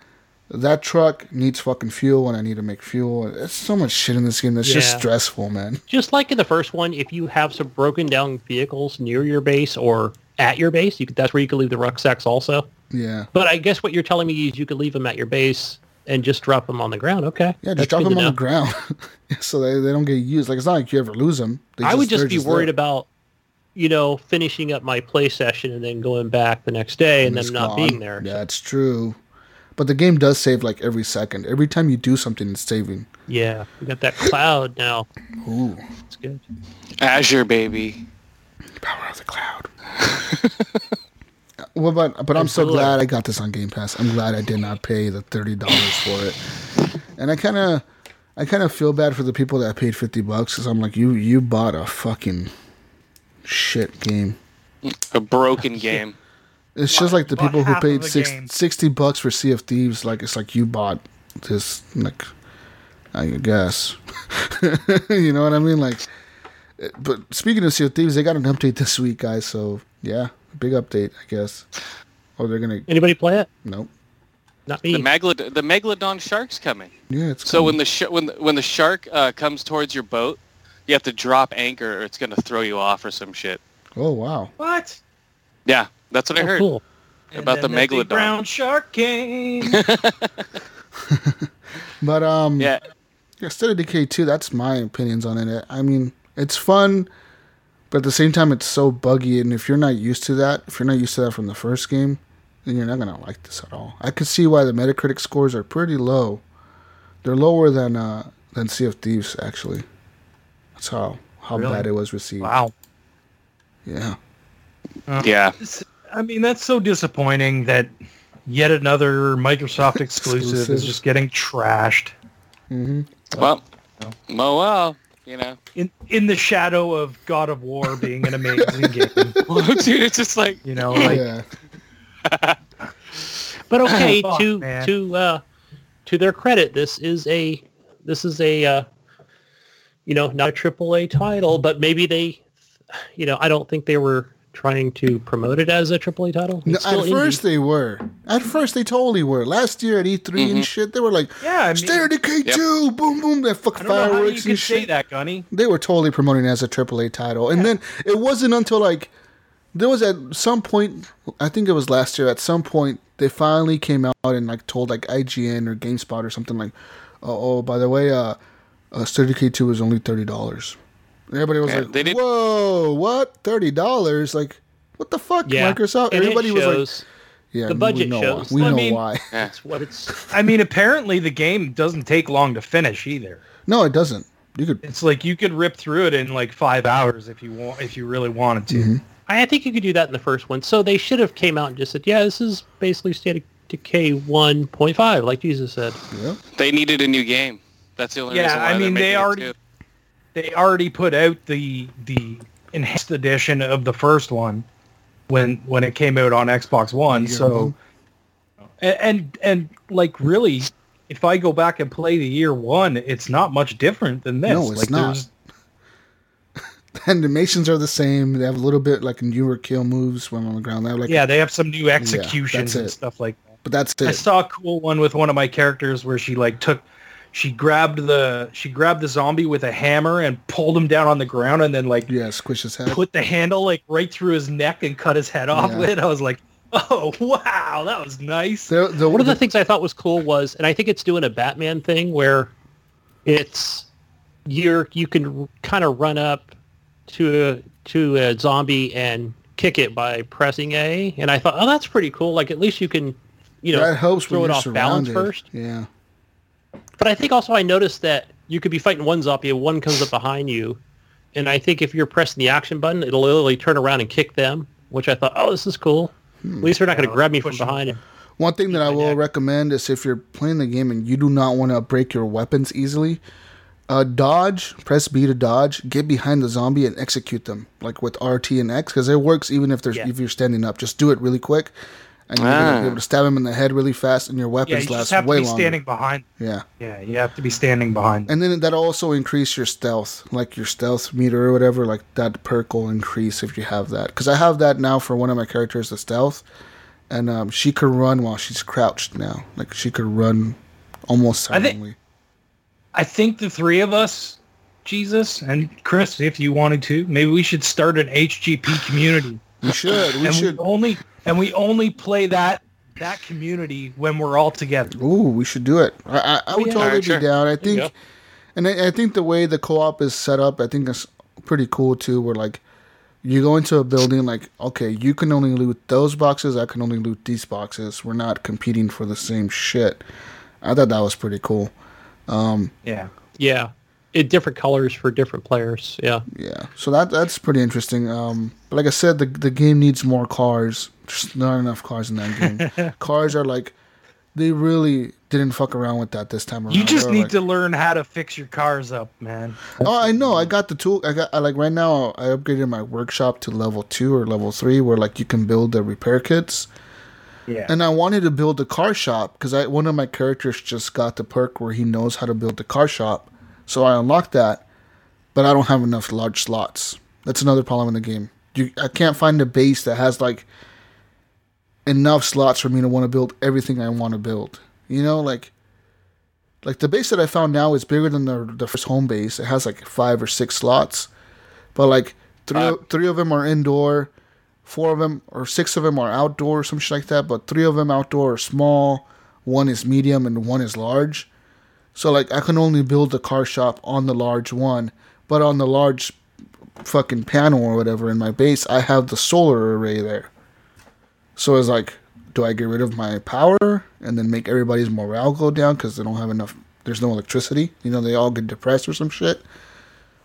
that truck needs fucking fuel and I need to make fuel. It's so much shit in this game that's just stressful, man. Just like in the first one, if you have some broken down vehicles near your base or at your base, you could, that's where you could leave the rucksacks also. Yeah. But I guess what you're telling me is you could leave them at your base and just drop them on the ground. Okay. Yeah, That's just drop them on the ground so they, they don't get used. Like, it's not like you ever lose them. They I would just be worried there. about, you know, finishing up my play session and then going back the next day and It's them not gone. being there. Yeah, it's true. But the game does save like every second. Every time you do something, it's saving. Yeah. We got that cloud now. Ooh, It's good. Azure, baby. power of the cloud. well, but but I'm so Absolutely. glad I got this on Game Pass. I'm glad I did not pay the thirty dollars for it. And I kind of, I kind of feel bad for the people that paid fifty bucks because I'm like, you you bought a fucking shit game. A broken game. It's just like the people who paid six, 60 bucks for Sea of Thieves. Like it's like you bought this. Like I guess you know what I mean. Like, eh, but speaking of Sea of Thieves, they got an update this week, guys. So yeah, big update, I guess. Oh, they're gonna Anybody play it? nope. Not me. The Megalod- the Megalodon shark's coming. Yeah, it's So coming. when the sh- when the, when the shark uh, comes towards your boat, you have to drop anchor, or it's gonna throw you off or some shit. oh wow, What? Yeah, that's what I Oh, heard cool. about the And then big megalodon. brown shark came. but um, Yeah, Yeah, State of Decay 2, that's my opinions on it. I mean, it's fun, but at the same time, it's so buggy. And if you're not used to that, if you're not used to that from the first game, then you're not going to like this at all. I could see why the Metacritic scores are pretty low. They're lower than uh, than Sea of Thieves, actually. That's how, how Really? bad it was received. wow. Yeah. yeah. I mean, that's so disappointing that yet another Microsoft exclusive, Exclusive. is just getting trashed hmm Well, oh well, you know. in in the shadow of God of War being an amazing game. well, Dude, it's just like You know, like yeah. But okay, Fuck, to man. to uh, to their credit, this is a this is a uh, you know not a triple A title, but maybe they, you know, I don't think they were trying to promote it as a triple A title. No, at indie. first they were. At first they totally were. Last year at E3 and shit, they were like, yeah, I mean, State of Decay Yep. 2, boom, boom, that I fucking know how you fireworks can and say shit. that, Gunny. they were totally promoting it as a AAA title. And then it wasn't until like there was at some point, I think it was last year. At some point, they finally came out and like told like IGN or GameSpot or something like, "Oh, oh by the way, uh, uh State of Decay two is only thirty dollars." Everybody was Yeah, like, they did- "Whoa, what? Thirty dollars? Like, what the fuck, yeah, Microsoft?" And it Everybody was like, "Yeah, the we budget know shows. Why. We I know mean- why." that's what it's. I mean, apparently the game doesn't take long to finish either. No, it doesn't. You could. It's like you could rip through it in like five hours if you want, if you really wanted to. Mm-hmm. I think you could do that in the first one. So they should have came out and just said, "Yeah, this is basically State of Decay 1.5," like Jesus said. Yeah. They needed a new game. That's the only Yeah, reason why I mean, making they it already- too. They already put out the the enhanced edition of the first one when when it came out on Xbox One. So and and, and like really, if I go back and play the year one, it's not much different than this. No, it's like, not. The animations are the same. They have a little bit like newer kill moves when on the ground. They have like yeah, they have some new executions that's and stuff like that. but that's it. I saw a cool one with one of my characters where she like took she grabbed the she grabbed the zombie with a hammer and pulled him down on the ground and then like Yeah, squish his head. put the handle like right through his neck and cut his head off Yeah. with it. I was like, oh wow, that was nice. The, the, One of the things I thought was cool was, and I think it's doing a Batman thing where it's you're you can kind of run up to a to a zombie and kick it by pressing A, and I thought, oh, that's pretty cool. Like at least you can, you know, that helps throw it you're off balance first. Yeah. But I think also I noticed that you could be fighting one zombie and one comes up behind you, and I think if you're pressing the action button, it'll literally turn around and kick them. Which I thought, oh, this is cool. Hmm. At least they're not going to grab me from push 'em. behind. One thing that I will neck. recommend is if you're playing the game and you do not want to break your weapons easily, uh, dodge, press B to dodge, get behind the zombie and execute them like with RT and X because it works even if there's Yeah. if you're standing up. Just do it really quick, and you're gonna Ah. be able to stab him in the head really fast, and your weapons Yeah, weapons you last just have to be longer. standing behind. Yeah, Yeah, you have to be standing behind. and then that'll also increase your stealth, like your stealth meter or whatever. Like that perk will increase if you have that. Because I have that now for one of my characters, the stealth, and um, she could run while she's crouched now. Like she could run almost I think- silently. I think the three of us, Jesus and Chris, if you wanted to, maybe we should start an HGP community. We should. We and should. we only and we only play that that community when we're all together. Ooh, we should do it. I, I, I would yeah. totally Alright, be sure. down. I think, and I, I think the way the co-op is set up, I think it's pretty cool too. Where like you go into a building, like okay, you can only loot those boxes. I can only loot these boxes. We're not competing for the same shit. I thought that was pretty cool. Um, Yeah. Yeah, in different colors for different players. Yeah. Yeah, so that that's pretty interesting. Um, but like I said, the the game needs more cars. There's not enough cars in that game. cars are like they really didn't fuck around with that this time around. You just They're need like- to learn how to fix your cars up, man. Oh, I know. I got the tool. I got I, like right now. I upgraded my workshop to level two or level three, where like you can build the repair kits. Yeah. And I wanted to build a car shop because I one of my characters just got the perk where he knows how to build the car shop. So I unlocked that, but I don't have enough large slots. That's another problem in the game. You, I can't find a base that has like enough slots for me to want to build everything I want to build. You know, like like the base that I found now is bigger than the the first home base. It has like five or six slots, but like three Uh, three of them are indoor, four of them or six of them are outdoor, or some shit like that. But three of them outdoor are small, one is medium, and one is large. So like I can only build the car shop on the large one, but on the large fucking panel or whatever in my base, I have the solar array there. So it's like, do I get rid of my power and then make everybody's morale go down because they don't have enough? There's no electricity. You know, they all get depressed or some shit.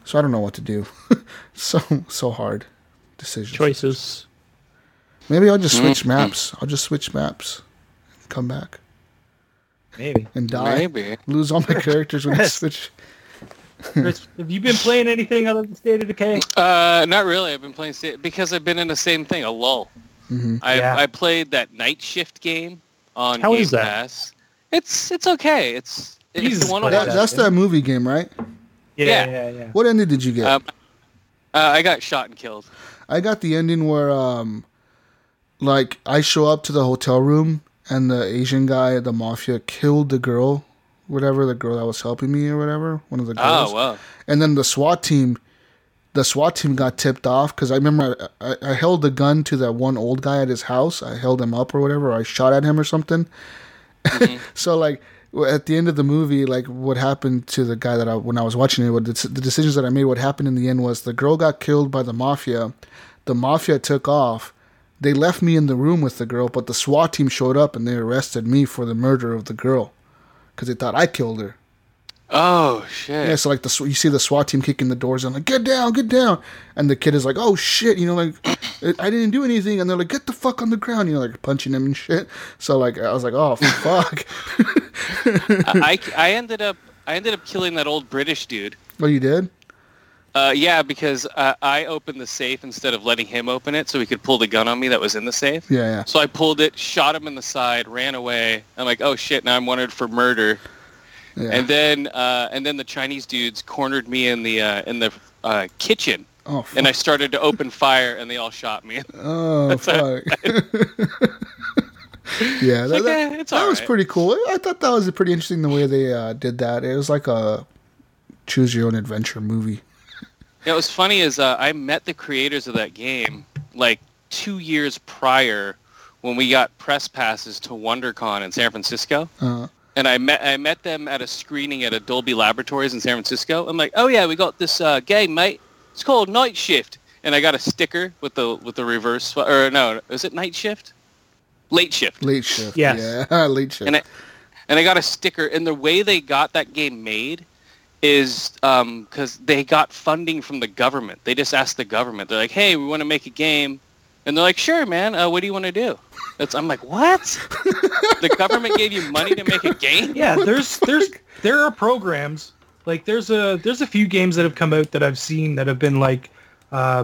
So I don't know what to do. so so hard decision. Choices. Maybe I'll just switch mm-hmm. maps. I'll just switch maps. Come back Maybe. and die. Maybe. Lose all my characters when I switch. Chris, have you been playing anything other than State of Decay? Uh, not really. I've been playing sta- because I've been in the same thing, a lull. Mm-hmm. I Yeah. I played that night shift game on How Game is that? Pass. It's it's okay. It's if Jesus you want to That, that's that movie game, right? Yeah, Yeah. yeah, yeah. What ending did you get? Um, uh, I got shot and killed. I got the ending where, um, like, I show up to the hotel room and the Asian guy, the mafia, killed the girl, whatever the girl that was helping me or whatever, one of the ah, girls. Oh wow. And then the SWAT team, the SWAT team got tipped off because I remember I, I, I held the gun to that one old guy at his house. I held him up or whatever. Or I shot at him or something. Mm-hmm. so like at the end of the movie, like what happened to the guy that I when I was watching it, what the, the decisions that I made, what happened in the end was the girl got killed by the mafia. The mafia took off. They left me in the room with the girl, but the SWAT team showed up and they arrested me for the murder of the girl because they thought I killed her. Oh shit. Yeah, so like the you see the SWAT team kicking the doors and like get down, get down, and the kid is like, oh shit, you know, like I didn't do anything, and they're like, get the fuck on the ground, you know, like punching him and shit. So like I was like, oh fuck. I, I ended up I ended up killing that old British dude. oh, you did? Uh, yeah, because uh, I opened the safe instead of letting him open it, so he could pull the gun on me that was in the safe. Yeah, yeah. So I pulled it, shot him in the side, ran away. I'm like, oh shit! Now I'm wanted for murder. Yeah. And then uh, and then the Chinese dudes cornered me in the uh, in the uh, kitchen, oh, fuck. and I started to open fire, and they all shot me. oh, fuck. yeah, that, like, that- eh, it's that was alright. pretty cool. I thought that was pretty interesting the way they uh, did that. It was like a choose your own adventure movie. Yeah, what's funny is uh, I met the creators of that game like two years prior when we got press passes to WonderCon in San Francisco. Uh, and I met I met them at a screening at Dolby Laboratories in San Francisco. I'm like, oh yeah, we got this uh, game, mate. It's called Night Shift, and I got a sticker with the with the reverse or no, is it Night Shift? Late Shift. late shift. Yes. Yeah, late shift. And I and I got a sticker, and the way they got that game made is because they got funding from the government. They just asked the government. They're like, hey, we want to make a game, and they're like, sure, man. Uh, what do you want to do? It's, I'm like, what? the government gave you money to make a game? Yeah, there's there's there are programs like there's a there's a few games that have come out that I've seen that have been like uh,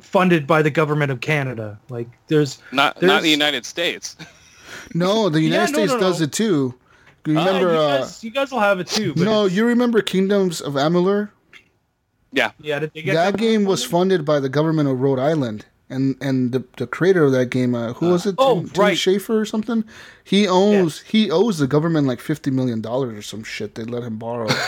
funded by the government of Canada. Like there's Not not the United States. no, the United no, States no, does no. it too. You uh, you, Uh, guys, you guys will have it too. But no, it's- you remember Kingdoms of Amalur? Yeah. yeah, did they get That government game was funded by the government of Rhode Island, and and the, the creator of that game, uh, who was it? oh, Tim, Tim right. Schafer or something. He owns he owes the government like fifty million dollars or some shit. They let him borrow.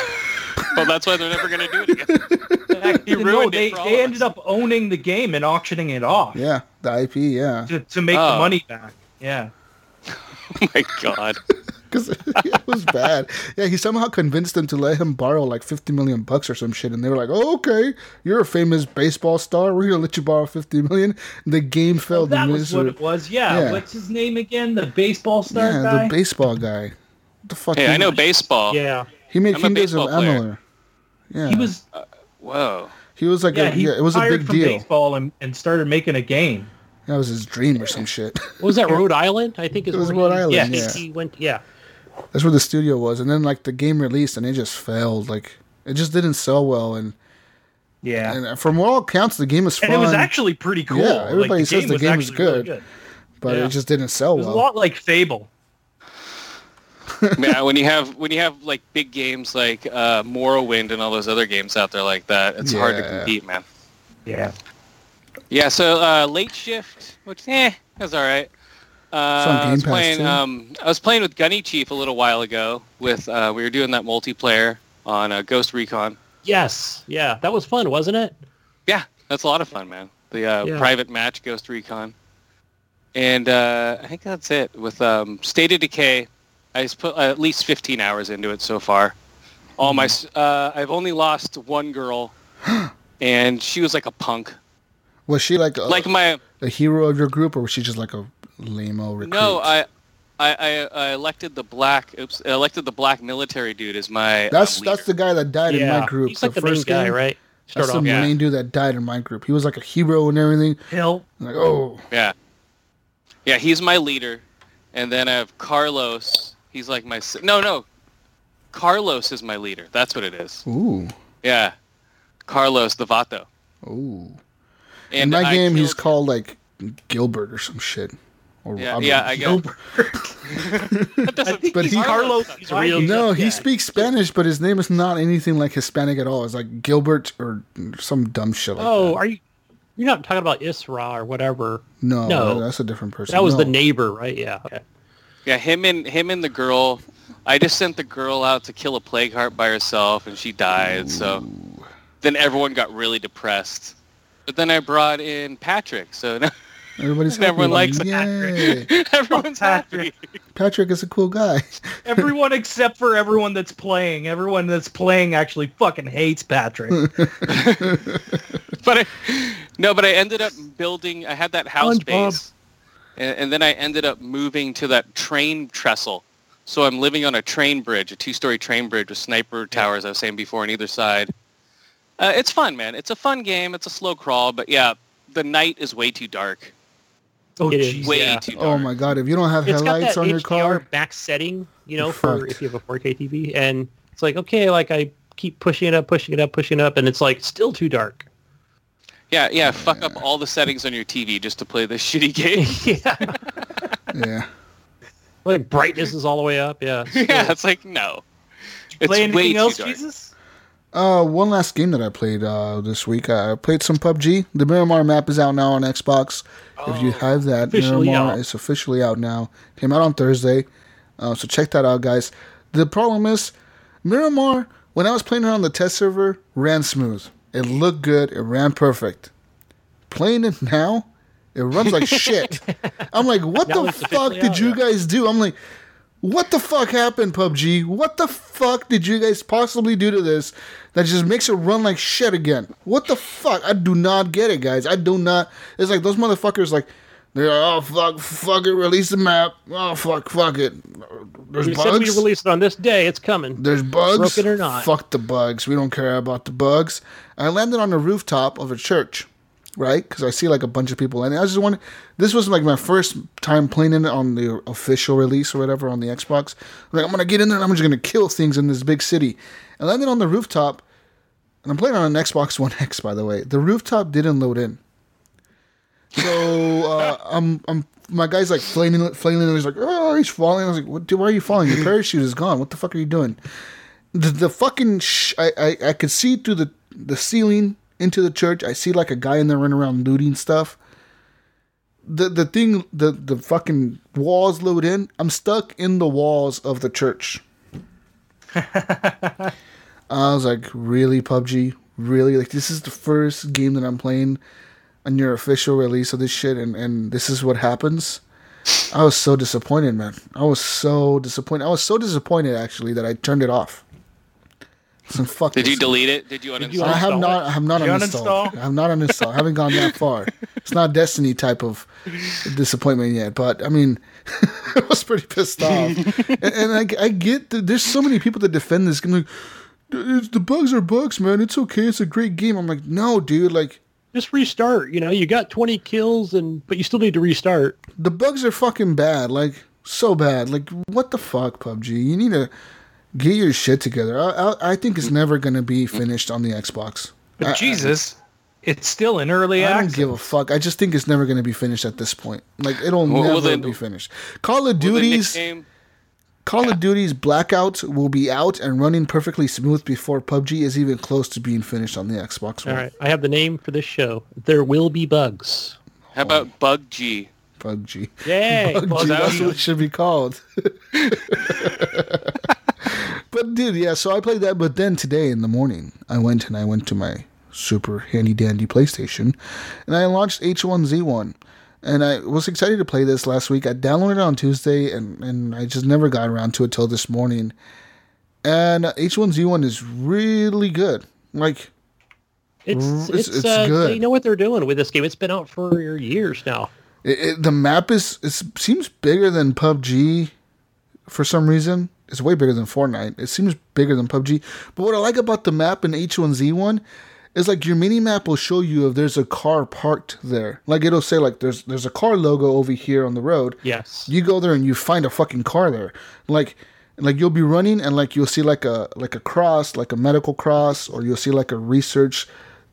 Well, that's why they're never going to do it again. Actually, You no, ruined it they, they ended us. up owning the game and auctioning it off yeah, the IP. Yeah, to, to make Oh. the money back. Yeah. oh my god. because it was bad. Yeah, he somehow convinced them to let him borrow like fifty million bucks or some shit, and they were like, "Oh, okay, you're a famous baseball star. We're gonna let you borrow fifty million. The game failed. that was what it was. Yeah. Yeah. What's his name again? The baseball star Yeah, guy. the baseball guy. What the fuck? Hey, I know baseball. Yeah. he made I'm a Kingdoms of baseball player. Yeah, he was uh, Whoa. He was like, yeah, a, he yeah, it was a retired big from deal. baseball and, and started making a game. That was his dream or some shit. What was that Rhode Island? I think It was Rhode Island, Yeah, yeah. he went. Yeah. That's where the studio was, and then like the game released, and it just failed. Like it just didn't sell well, and Yeah. and from all accounts, the game was fun, and it was actually pretty cool. Yeah, Like, everybody says the game was actually really good. but yeah. it just didn't sell It was well. a lot like Fable. yeah, when you have when you have like big games like uh, Morrowind and all those other games out there like that, it's hard to compete, man. Yeah. Yeah, so uh, late shift, which eh, that's all right. Uh, I was Pass, playing. Um, I was playing with Gunny Chief a little while ago. With uh, we were doing that multiplayer on uh, Ghost Recon. Yes. Yeah. That was fun, wasn't it? Yeah, that's a lot of fun, man. The uh, Yeah. private match Ghost Recon, and uh, I think that's it. With um, State of Decay, I just put at least 15 hours into it so far. All my, uh, I've only lost one girl, and she was like a punk. Was she like a, Like my a hero of your group, or was she just like a lame-o recruit? no, I, I, I, I elected the black. Oops, I elected the black military dude as my. That's um, that's the guy that died in my group. He's like the, the main first guy, game. right? That's Start the. Yeah. main dude that died in my group. He was like a hero and everything. Hill. Like, oh, Yeah, yeah, he's my leader, and then I have Carlos. He's like my no, no. Carlos is my leader. That's what it is. ooh, Yeah, Carlos the Vato. ooh. And in my I game, he's killed- called like Gilbert or some shit. Or Yeah, Robert. yeah, I got. that doesn't, think But he's he- Carlos. He's a real- No, he Yeah. speaks Spanish, but his name is not anything like Hispanic at all. It's like Gilbert or some dumb shit like Oh, that. are you? You're not talking about Isra or whatever. No, No. that's a different person. That was No. the neighbor, right? Yeah. Okay. Yeah, him and him and the girl. I just sent the girl out to kill a plague heart by herself, and she died. So then everyone got really depressed. But then I brought in Patrick, so now Everybody's happy. everyone likes Yay. everyone's Patrick. happy. Patrick is a cool guy. Everyone except for everyone that's playing. Everyone that's playing actually fucking hates Patrick. but I, no, but I ended up building. I had that house SpongeBob. base, and, and then I ended up moving to that train trestle. So I'm living on a train bridge, a two-story train bridge with sniper towers. I was saying before on either side. Uh, it's fun, man. It's a fun game. It's a slow crawl, but yeah, the night is way too dark. Oh, It is. jeez. Way Yeah. too oh dark. Oh my god! If you don't have It's headlights that on your car, back setting, you know, for fucked. if you have a 4K TV, and it's like okay, like I keep pushing it up, pushing it up, pushing it up, and it's like still too dark. Yeah, yeah. Fuck up all the settings on your TV just to play this shitty game. yeah. yeah. Like brightness is all the way up. Yeah. yeah, it's like no. It's Play way anything too else, dark. Jesus? Uh, one last game that I played uh, this week. I played some PUBG. The Miramar map is out now on Xbox. if you have that, Miramar out. is officially out now. Came out on Thursday, uh, so check that out, guys. The problem is, Miramar. When I was playing it on the test server, ran smooth. It looked good. It ran perfect. Playing it now, it runs like shit. I'm like, what Now the fuck did out, you yeah. guys do? I'm like, what the fuck happened, PUBG? What the fuck did you guys possibly do to this that just makes it run like shit again? What the fuck? I do not get it, guys. I do not. It's like those motherfuckers, like, they're oh fuck, fuck it, release the map. Oh fuck, fuck it. There's We said we release it on this day. It's coming. There's bugs. Broken or not. Fuck the bugs. We don't care about the bugs. I landed on the rooftop of a church, right? Because I see like a bunch of people, and I just wanted. This was like my first time playing it on the official release or whatever on the Xbox. I'm like, I'm gonna get in there. and I'm just gonna kill things in this big city. And landed on the rooftop, and I'm playing on an Xbox One X, by the way. The rooftop didn't load in. So uh, I'm I'm my guy's like flailing flailing and he's like oh he's falling. I was like what, dude, why are you falling? Your parachute is gone. What the fuck are you doing? The, the fucking sh- I, I I could see through the the ceiling into the church. I see like a guy in there running around looting stuff. The the thing the the fucking walls load in. I'm stuck in the walls of the church. I was like, really, PUBG? Really? Like, this is the first game that I'm playing on your official release of this shit, and, and this is what happens? I was so disappointed, man. I was so disappointed. I was so disappointed, actually, that I turned it off. So fuck Did this. you delete it? Did you uninstall? you I have not. I have not Did you uninstalled. uninstall? I have not uninstalled. I haven't gone that far. It's not Destiny type of disappointment yet, but I mean, I was pretty pissed off. and, and I, I get that there's so many people that defend this game. Like, the bugs are bugs, man. It's okay. It's a great game. I'm like, no, dude. Like, Just restart. You know, you got 20 kills, and but you still need to restart. the bugs are fucking bad. Like, so bad. Like, what the fuck, PUBG? You need to get your shit together. I, I, I think it's never gonna be finished on the Xbox. But I- I- Jesus, it's still in early I don't give a fuck. I just think it's never going to be finished at this point. Like it'll Well, never well, then- be finished. Call of Will Duty's nickname- Call of Duty's Blackout will be out and running perfectly smooth before PUBG is even close to being finished on the Xbox All One. right, I have the name for this show. There will be bugs. How about Bug G? PUBG. Yay! PUBG, Bug that's G. what it should be called. but dude, yeah. So I played that, but then today in the morning, I went and I went to my super handy dandy PlayStation, and I launched H1Z1. And I was excited to play this last week. I downloaded it on Tuesday, and, and I just never got around to it till this morning. And H1Z1 is really good. Like, It's It's- it's, it's uh, good. They know what they're doing with this game. It's been out for years now. It, it, the map is it seems bigger than PUBG for some reason. It's way bigger than Fortnite. It seems bigger than PUBG. But what I like about the map in H1Z1 is like your mini map will show you if there's a car parked there. Like it'll say like there's there's a car logo over here on the road. Yes. You go there and you find a fucking car there. Like like you'll be running and like you'll see like a like a cross, like a medical cross, or you'll see like a research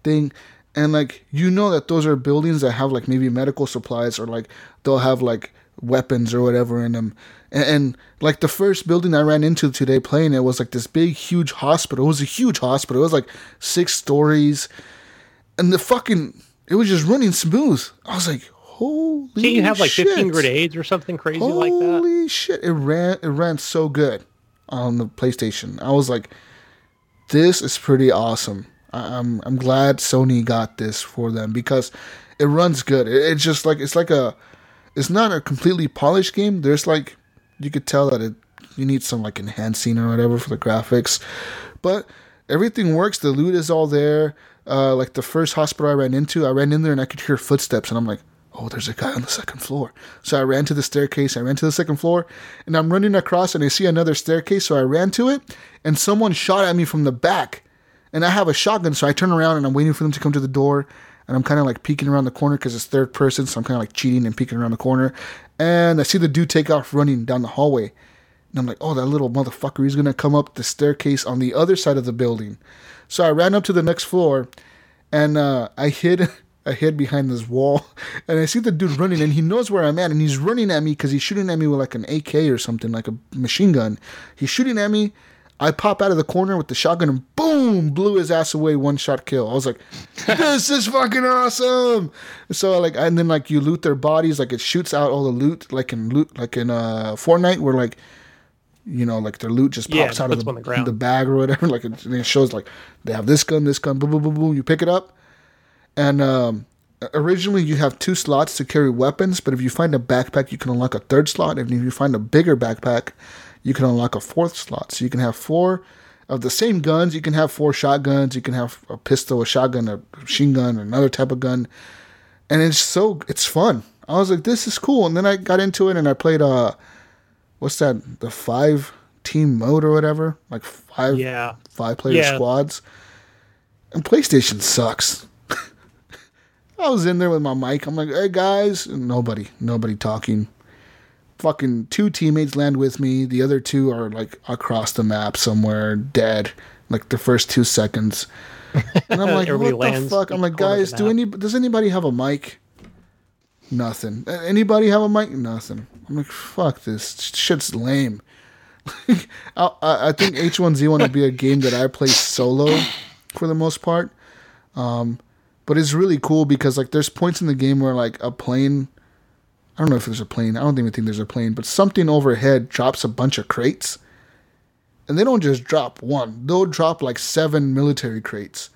thing. And like you know that those are buildings that have like maybe medical supplies or like they'll have like weapons or whatever in them. And, and like the first building I ran into today playing it was like this big huge hospital. It was a huge hospital. It was like six stories. And the fucking it was just running smooth. I was like, holy shit!" Can't you have like 15 grenades or something crazy like that? Holy shit! It ran it ran so good on the PlayStation. I was like, this is pretty awesome. I, I'm I'm glad Sony got this for them because it runs good. It, it's just like it's like a it's not a completely polished game. There's like you could tell that it you need some like enhancing or whatever for the graphics, but everything works. The loot is all there. Uh, like the first hospital I ran into, I ran in there and I could hear footsteps, and I'm like, oh, there's a guy on the second floor. So I ran to the staircase. I ran to the second floor, and I'm running across, and I see another staircase. So I ran to it, and someone shot at me from the back, and I have a shotgun. So I turn around and I'm waiting for them to come to the door, and I'm kind of like peeking around the corner because it's third person, so I'm kind of like cheating and peeking around the corner, and I see the dude take off running down the hallway. And I'm like, oh, that little motherfucker, he's gonna come up the staircase on the other side of the building. So I ran up to the next floor and uh, I hid I hid behind this wall and I see the dude running and he knows where I'm at and he's running at me because he's shooting at me with like an AK or something, like a machine gun. He's shooting at me. I pop out of the corner with the shotgun and boom, blew his ass away, one shot kill. I was like, this is fucking awesome. So like, and then like you loot their bodies, like it shoots out all the loot, like in loot, like in uh Fortnite, where like, you know, like their loot just Yeah, pops out of the, the the bag or whatever. Like it, it shows like they have this gun, this gun, boom, boom, boom, boom. You pick it up, and um, originally you have two slots to carry weapons, but if you find a backpack, you can unlock a third slot. And if you find a bigger backpack, you can unlock a fourth slot. So you can have four of the same guns. You can have four shotguns. You can have a pistol, a shotgun, a machine gun, another type of gun, and it's so it's fun. I was like, this is cool. And then I got into it and I played uh, what's that? The five team mode or whatever, like five Yeah. five player Yeah. squads. And PlayStation sucks. I was in there with my mic. I'm like, hey guys, and nobody, nobody talking. Fucking two teammates land with me. The other two are like across the map somewhere, dead. Like the first two seconds. And I'm like, what the fuck? I'm like, guys, do any does anybody have a mic? Nothing. Anybody have a mic? Nothing. I'm like, fuck this shit's lame. I, I I think H1Z1 would be a game that I play solo for the most part. Um, but it's really cool because like there's points in the game where like a plane, I don't know if there's a plane. I don't even think there's a plane, but something overhead drops a bunch of crates, and they don't just drop one. They'll drop like seven military crates,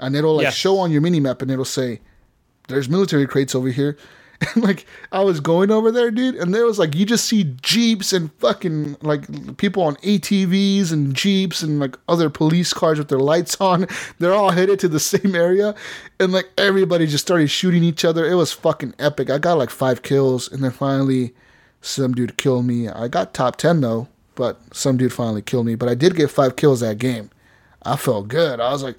and it'll like Yes. show on your mini map, and it'll say, "There's military crates over here." And like I was going over there, dude, and there was like you just see jeeps and fucking like people on ATVs and jeeps and like other police cars with their lights on. They're all headed to the same area, and like everybody just started shooting each other. It was fucking epic. I got like five kills, and then finally some dude killed me. I got top ten though, but some dude finally killed me. But I did get five kills that game. I felt good. I was like,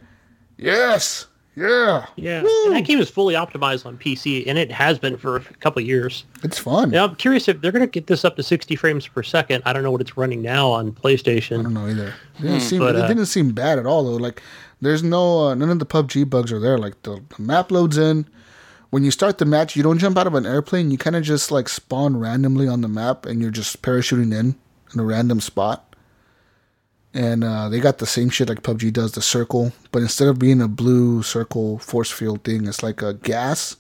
yes, yeah, Yeah. Woo! And that game is fully optimized on PC, and it has been for a couple of years. it's fun. Now, I'm curious if they're going to get this up to 60 frames per second. I don't know what it's running now on PlayStation. I don't know either. It didn't seem But, it uh, didn't seem bad at all though. Like there's no uh, none of the PUBG bugs are there. Like the, the map loads in. When you start the match, you don't jump out of an airplane. You kind of just like spawn randomly on the map, and you're just parachuting in in a random spot. And uh, they got the same shit like PUBG does, the circle, but instead of being a blue circle force field thing, it's like a gas.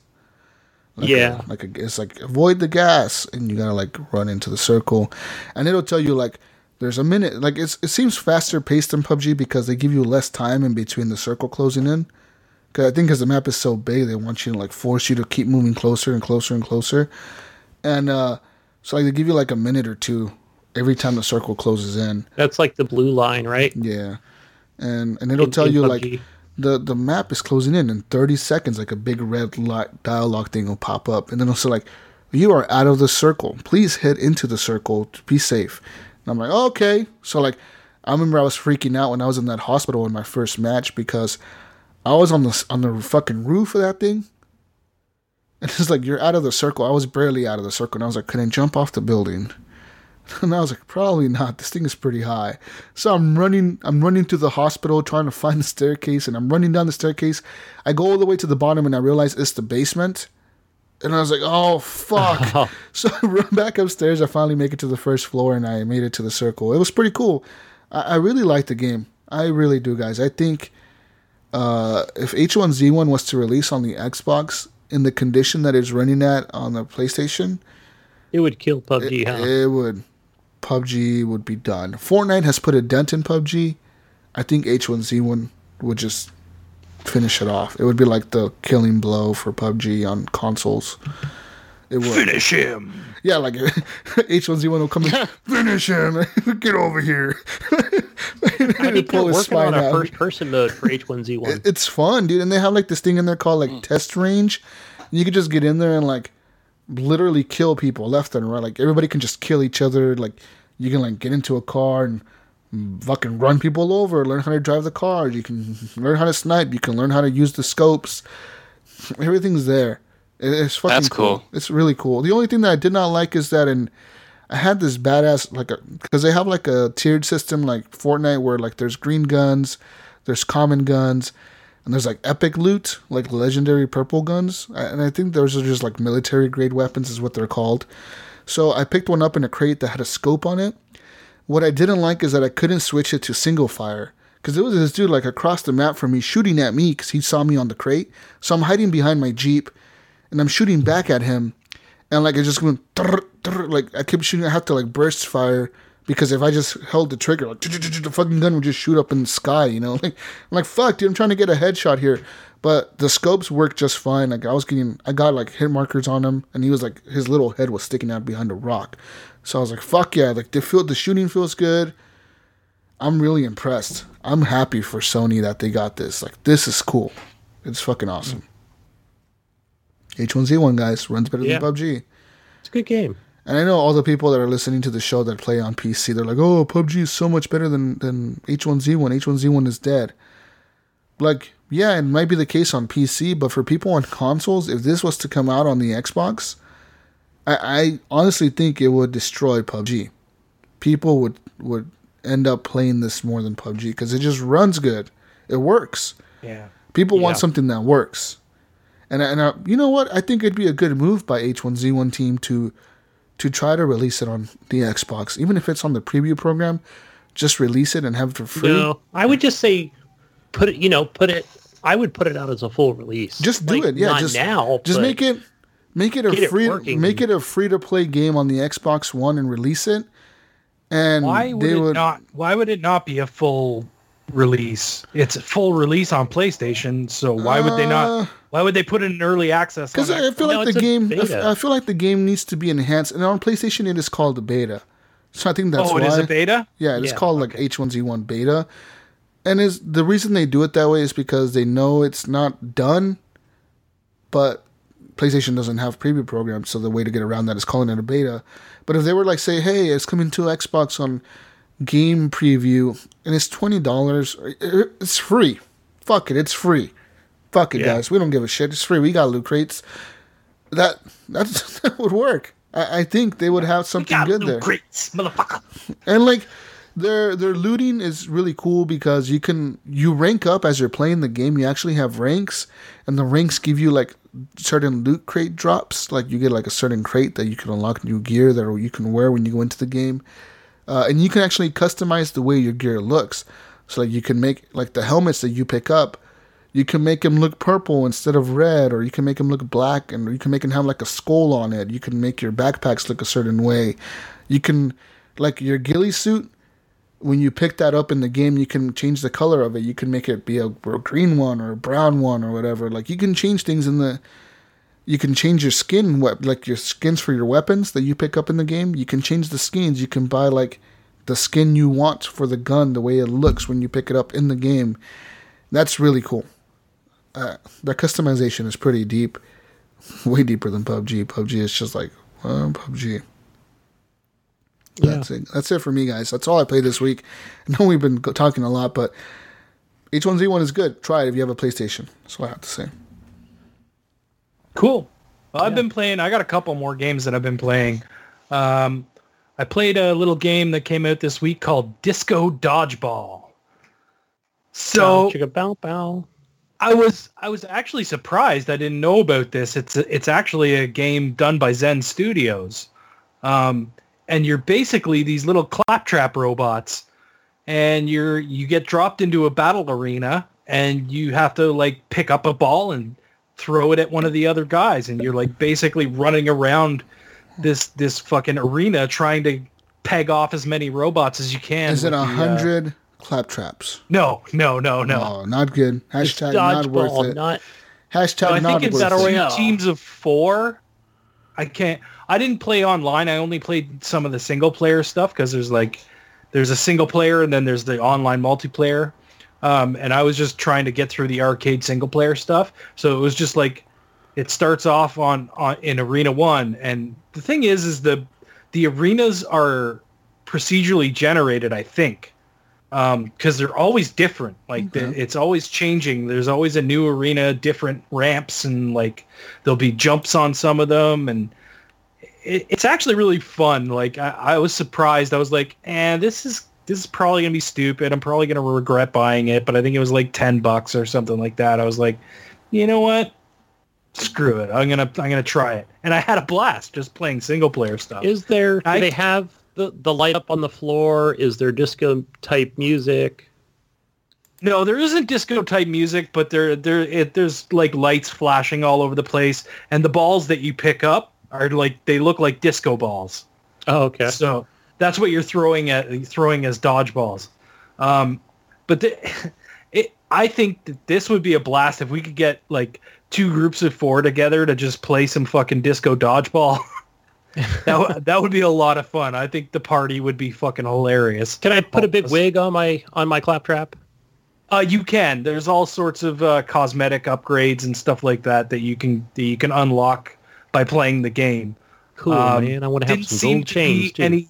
Like Yeah. a, like a, it's like avoid the gas, and you gotta like run into the circle, and it'll tell you like there's a minute. Like it's it seems faster paced than PUBG because they give you less time in between the circle closing in. Cause I think because the map is so big, they want you to like force you to keep moving closer and closer and closer, and uh, so like they give you like a minute or two every time the circle closes in. That's like the blue line, right? Yeah, and and it'll In- tell in you PUBG. like the the map is closing in in 30 seconds. Like a big red light dialogue thing will pop up, and then it'll say like, "You are out of the circle. Please head into the circle to be safe." And I'm like, okay. So like, I remember I was freaking out when I was in that hospital in my first match because I was on the on the fucking roof of that thing. And it's like you're out of the circle. I was barely out of the circle, and I was like, "Can I jump off the building?" And I was like, probably not. This thing is pretty high. So I'm running I'm running to the hospital trying to find the staircase and I'm running down the staircase. I go all the way to the bottom and I realize it's the basement. And I was like, oh fuck. so I run back upstairs. I finally make it to the first floor and I made it to the circle. It was pretty cool. I, I really like the game. I really do, guys. I think uh, if H1Z1 was to release on the Xbox in the condition that it's running at on the PlayStation, It would kill PUBG, it, huh? it would PUBG would be done. Fortnite has put a dent in PUBG. I think H1Z1 would just finish it off. It would be like the killing blow for PUBG on consoles. It would. Finish him. Yeah, like H1Z1 will come in, finish him, get over here. I think they're working on spine a out. first-person mode for H1Z1. It's fun, dude. And they have like this thing in there called like mm. test range. You could just get in there and like literally kill people left and right. Like everybody can just kill each other. Like you can like get into a car and fucking run people over. Learn how to drive the car. You can learn how to snipe. You can learn how to use the scopes. Everything's there. It's fucking That's cool. cool. It's really cool. The only thing that I did not like is that in I had this badass like a because they have like a tiered system like Fortnite where like there's green guns, there's common guns, and there's like epic loot like legendary purple guns, and I think those are just like military grade weapons is what they're called. So I picked one up in a crate that had a scope on it, What I didn't like is that I couldn't switch it to single fire because it was this dude like across the map from me shooting at me because he saw me on the crate. So I'm hiding behind my jeep, and I'm shooting back at him, and like I just trrr, like I kept shooting. I have to like burst fire because if I just held the trigger, like the fucking gun would just shoot up in the sky. You know, like I'm like fuck, dude. I'm trying to get a headshot here, but the scopes worked just fine. Like I was getting, I got like hit markers on him, and he was like his little head was sticking out behind a rock. So I was like, fuck yeah, like the feel, the shooting feels good. I'm really impressed. I'm happy for Sony that they got this. Like this is cool. It's fucking awesome. H1Z1 guys runs better Yeah. than PUBG. It's a good game. And I know all the people that are listening to the show that play on PC, they're like, "Oh, PUBG is so much better than than H1Z1. H1Z1 is dead." Like, yeah, it might be the case on PC, but for people on consoles, if this was to come out on the Xbox, I, I honestly think it would destroy PUBG. People would would end up playing this more than PUBG because it just runs good. It works. Yeah. People want something that works. And and uh, you know what? I think it'd be a good move by H1Z1 team to to try to release it on the Xbox, even if it's on the preview program. Just release it and have it for free. No, I would just say put it. You know, put it. I would put it out as a full release. Just do Like, it. Yeah, not just now. Just make it make it a get it free working. make it a free to play game on the Xbox One and release it. And Why would they it would not? Why would it not be a full release? It's a full release on PlayStation, so why would they Uh, not? Why would they put it in early access? Because I feel Xbox? No, like the game, I feel like the game needs to be enhanced, and on PlayStation it is called the beta. So I think that's oh, why. it is a beta. Yeah, it's Yeah, called like H1Z1 beta. And is the reason they do it that way is because they know it's not done, but PlayStation doesn't have preview programs, so the way to get around that is calling it a beta. But if they were like say, "Hey, it's coming to Xbox on game preview and it's $20, it's free." Fuck it, it's free. Fuck it, Yeah. guys. We don't give a shit. It's free. We got loot crates. That that's, that would work. I, I think they would have something good loot there. crates, motherfucker. And like their their looting is really cool because you can you rank up as you're playing the game. You actually have ranks, and the ranks give you like certain loot crate drops. Like you get like a certain crate that you can unlock new gear that you can wear when you go into the game, uh, and you can actually customize the way your gear looks. So like you can make like the helmets that you pick up. You can make them look purple instead of red, or you can make them look black, and you can make them have like a skull on it. You can make your backpacks look a certain way. You can, like your ghillie suit, when you pick that up in the game, you can change the color of it. You can make it be a, a green one or a brown one or whatever. Like you can change things in the. You can change your skin, what like your skins for your weapons that you pick up in the game. You can change the skins. You can buy like the skin you want for the gun, the way it looks when you pick it up in the game. That's really cool. Uh, the customization is pretty deep, way deeper than PUBG. PUBG is just like well, PUBG. Yeah. That's it. That's it for me, guys. That's all I played this week. I know we've been talking a lot, but H1Z1 is good. Try it if you have a PlayStation. That's all I have to say. Cool. Well, I've been playing. I got a couple more games that I've been playing. Um, I played a little game that came out this week called Disco Dodgeball. So bow bow. I was I was actually surprised. I didn't know about this. It's it's actually a game done by Zen Studios, um, and you're basically these little claptrap robots, and you're you get dropped into a battle arena, and you have to like pick up a ball and throw it at one of the other guys, and you're like basically running around this this fucking arena trying to peg off as many robots as you can. Is it a uh, hundred claptraps? No, no, no, no. Oh, not good. Hashtag not worth it. not Hashtag No, I not think it's worth it. teams of four. I can't. I didn't play online. I only played some of the single player stuff because there's like there's a single player and then there's the online multiplayer. Um, and I was just trying to get through the arcade single player stuff. So it was just like it starts off on, on in arena one, and the thing is, is the the arenas are procedurally generated. I think because they're always different. Like the, it's always changing. There's always a new arena, different ramps, and like there'll be jumps on some of them, and it, it's actually really fun. Like I, I was surprised. I was like, "And this is this is probably gonna be stupid. I'm probably gonna regret buying it." But I think it was like ten bucks or something like that. I was like, you know what? Screw it. I'm gonna I'm gonna try it, and I had a blast just playing single player stuff. Is there? Do I- they have the the light up on the floor? Is there disco type music? No, there isn't disco type music, but there there it, there's like lights flashing all over the place, and the balls that you pick up are like they look like disco balls. Oh, okay. So that's what you're throwing at throwing as dodgeballs. Um, but the, it, I think that this would be a blast if we could get like two groups of four together to just play some fucking disco dodgeball. that w- that would be a lot of fun. I think the party would be fucking hilarious. Can I put a big wig on my on my claptrap? Uh, you can. There's all sorts of uh, cosmetic upgrades and stuff like that that you can that you can unlock by playing the game. Cool, Um, man. I want to have some gold chains too. any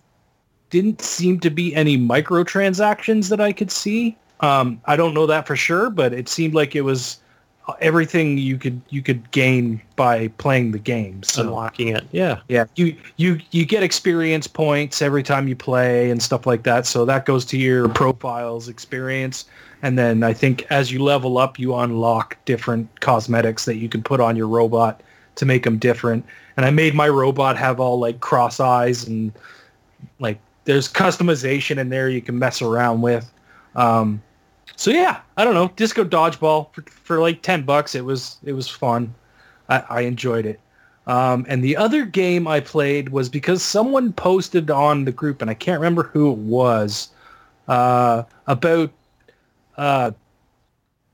didn't seem to be any microtransactions that I could see. Um, I don't know that for sure, but it seemed like it was uh, everything you could you could gain by playing the game. So Unlocking it. Yeah. yeah, you you you get experience points every time you play and stuff like that. So that goes to your profiles experience, and then I think as you level up, you unlock different cosmetics that you can put on your robot to make them different. And I made my robot have all like cross eyes and like there's customization in there you can mess around with. Um, so yeah, I don't know, disco dodgeball for, for like ten bucks. It was it was fun. I, I enjoyed it. Um, and the other game I played was because someone posted on the group, and I can't remember who it was, uh, about uh,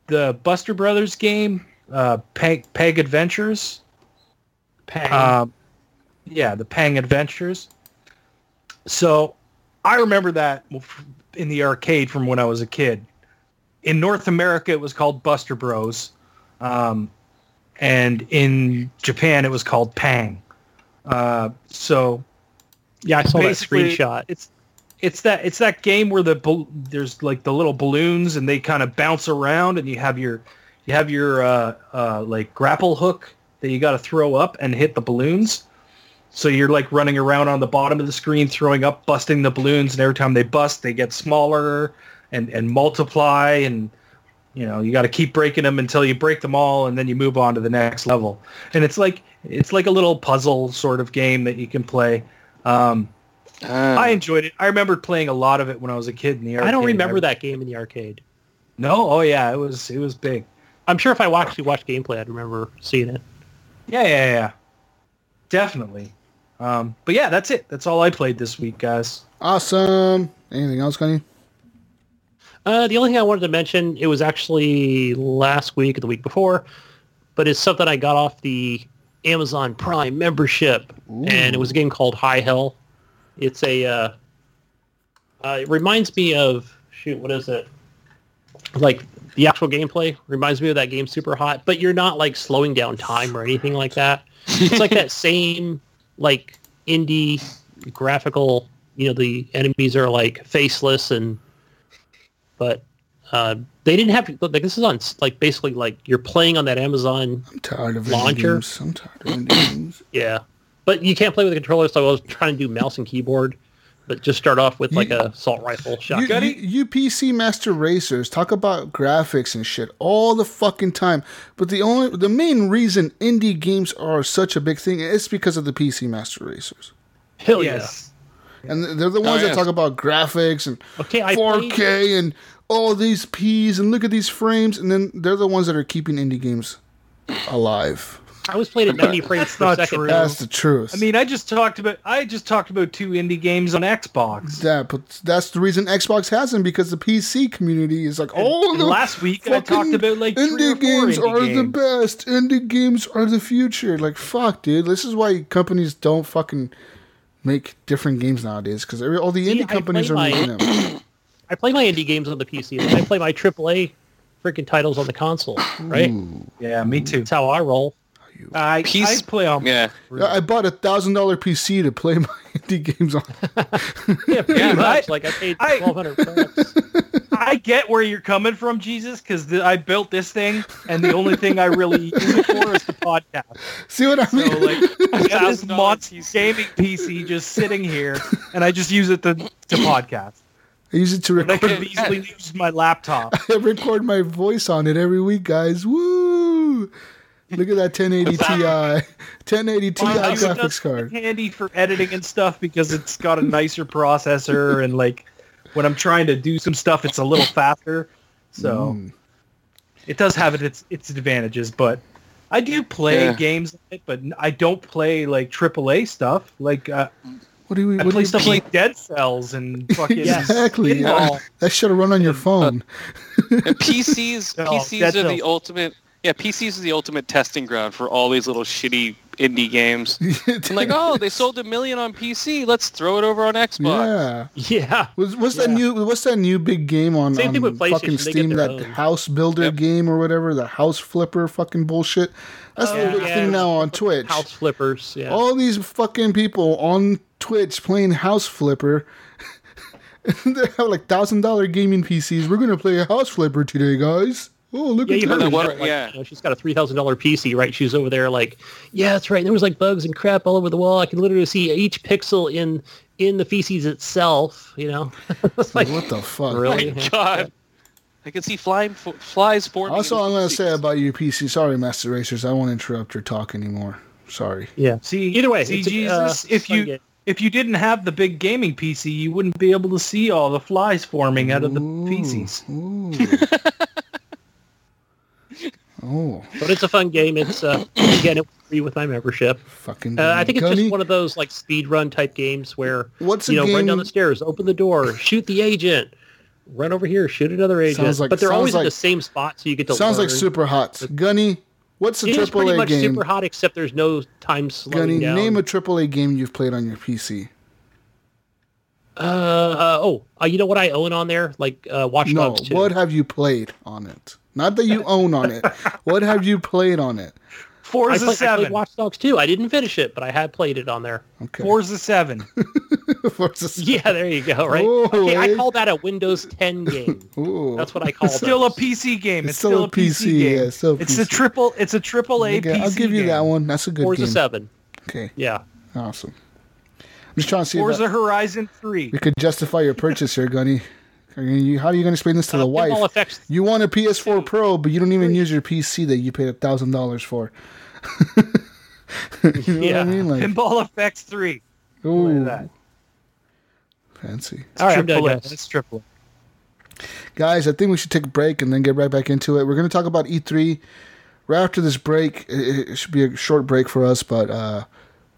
the Buster Brothers game, uh, Peg, Peg Adventures. Pang. Um, yeah, the Pang Adventures. So I remember that in the arcade from when I was a kid. In North America, it was called Buster Bros. Um, and in Japan, it was called Pang. Uh, so yeah, I saw that screenshot. It's it's that it's that game where the there's like the little balloons and they kind of bounce around and you have your you have your uh, uh, like grapple hook that you got to throw up and hit the balloons. So you're like running around on the bottom of the screen, throwing up, busting the balloons, and every time they bust, they get smaller and and multiply, and you know you got to keep breaking them until you break them all, and then you move on to the next level. And it's like it's like a little puzzle sort of game that you can play. Um, Ah. I enjoyed it. I remember playing a lot of it when I was a kid in the arcade. I don't remember I- that game in the arcade. No, oh yeah, it was it was big. I'm sure if I actually watched gameplay, I'd remember seeing it. Yeah, yeah, yeah, definitely. Um, but yeah, that's it. That's all I played this week, guys. Awesome. Anything else, Gunny? Uh, the only thing I wanted to mention, it was actually last week or the week before, but it's something I got off the Amazon Prime membership, and it was a game called High Hell. It's a, uh, uh, it reminds me of, shoot, what is it? Like the actual gameplay reminds me of that game Super Hot, but you're not like slowing down time or anything like that. It's like that same like indie graphical, you know, the enemies are like faceless and but uh, they didn't have to, like this is on like basically like you're playing on that Amazon I'm tired of Launcher? games. I'm tired of indie games. yeah, but you can't play with a controller. So I was trying to do mouse and keyboard, but just start off with like You- a assault rifle You, shotgun. you, you PC Master Racers talk about graphics and shit all the fucking time, but the only the main reason indie games are such a big thing is because of the PC Master Racers, Hell yes. and they're the ones that oh, yes. talk about graphics and Okay, 4K and all these P's and look at these frames, and then they're the ones that are keeping indie games alive. Yeah. I was playing at 90 frames per not second. true. That's the truth. I mean, I just talked about I just talked about two indie games on Xbox. that, but that's the reason Xbox has them because the PC community is like, oh, and the last week I talked about, like, three indie or four games indie are the best. Indie games are the future. Like, fuck, dude. This is why companies don't fucking make different games nowadays because all the See, indie I companies are play my- making them. I play my indie games on the PC, I play my AAA freaking titles on the console. Right? Yeah, me too. That's how I roll. I, Piece- I play on. Yeah. Yeah, I bought a thousand dollar PC to play my indie games on. Yeah, pretty Yeah, much. I- like I paid 1200 bucks. I get where you're coming from, Jesus, because I built this thing, and the only thing I really use it for is the podcast. See what I So mean? like, I got this $1,000 monster PC. gaming PC just sitting here, and I just use it to to podcast. I use it to And I record. could easily used my laptop. I record my voice on it every week, guys. Woo! Look at that 1080 Ti, 1080 Ti Mind you, graphics does card. handy for editing and stuff because it's got a nicer processor and like when I'm trying to do some stuff, it's a little faster. So Mm. it does have it, its its advantages, but I do play Yeah. games, on it, but I don't play like AAA stuff. Like uh, What do we? I What play you stuff like Dead Cells and fucking Exactly. Yeah. That should have run on your phone. And PCs, No, PCs that's are no- the ultimate. Yeah, PCs is the ultimate testing ground for all these little shitty indie games. And like, oh, they sold a million on PC. Let's throw it over on Xbox. yeah. Yeah. Was what's that new what's that new big game on, Same on thing with fucking Steam that own. house builder Yep. game or whatever the house flipper fucking bullshit. That's oh, the yeah. big thing now on Twitch. House flippers. Yeah. All these fucking people on Twitch playing house flipper. they have like thousand dollar gaming PCs. We're gonna play a house flipper today, guys. Oh look Yeah, at you heard this. of What- Like, yeah. you know, she's got a three thousand dollar PC, right? She's over there, like, yeah, that's right. There was like bugs and crap all over the wall. I can literally see each pixel in in the feces itself. You know, it's like What the fuck? really. My God, I can see flying f- flies forming. Also, in I'm gonna say about your PC. Sorry, Master Racers. I won't interrupt your talk anymore. Sorry. Yeah. See, Either way, see it's a, Jesus, uh, if you game. if you didn't have the big gaming PC, you wouldn't be able to see all the flies forming out of the feces. Oh, but it's a fun game. It's uh, again, it free with my membership. fucking. Uh, I think it's just one of those like speed run type games where What's you know run down the stairs, open the door, shoot the agent, run over here, shoot another agent. Like- but they're always like- in the same spot, so you get to Sounds like super hot. Gunny, what's a It is pretty much game? super hot, except there's no time slowing Gunny, down. name a AAA game you've played on your PC. uh, uh, oh, uh, you know what I own on there? Like uh, Watch No, Dogs 2. what have you played on it? Not that you own on it. What have you played on it? I, Forza play, I Seven. played Watch Dogs 2. I didn't finish it, but I had played it on there. Okay. Forza Seven. Forza- Yeah, there you go. Right? Okay, I eh? call that a Windows 10 game. Ooh. That's what I call It's still a. PC game. It's It's, still still, a a PC, PC, game. yeah, it's still a it's a triple. It's a triple A Okay, PC I'll give you game. that one. That's a good Forza game. 7. Okay, Yeah. awesome. I'm just trying to see Forza if Horizon Three. you could justify your purchase here, Gunny. Are you- How are you going to explain this to the wife? Effects. You want a PS4 Pro, but you don't even use your PC that you paid a thousand dollars for. you know what Yeah. I mean? Like, Pinball Effects Three. Look ooh, at that. fancy. All right, I'm done, Triple guys. It's triple. Guys, I think we should take a break and then get right back into it. We're going to talk about E3 right after this break. It, it should be a short break for us, but uh,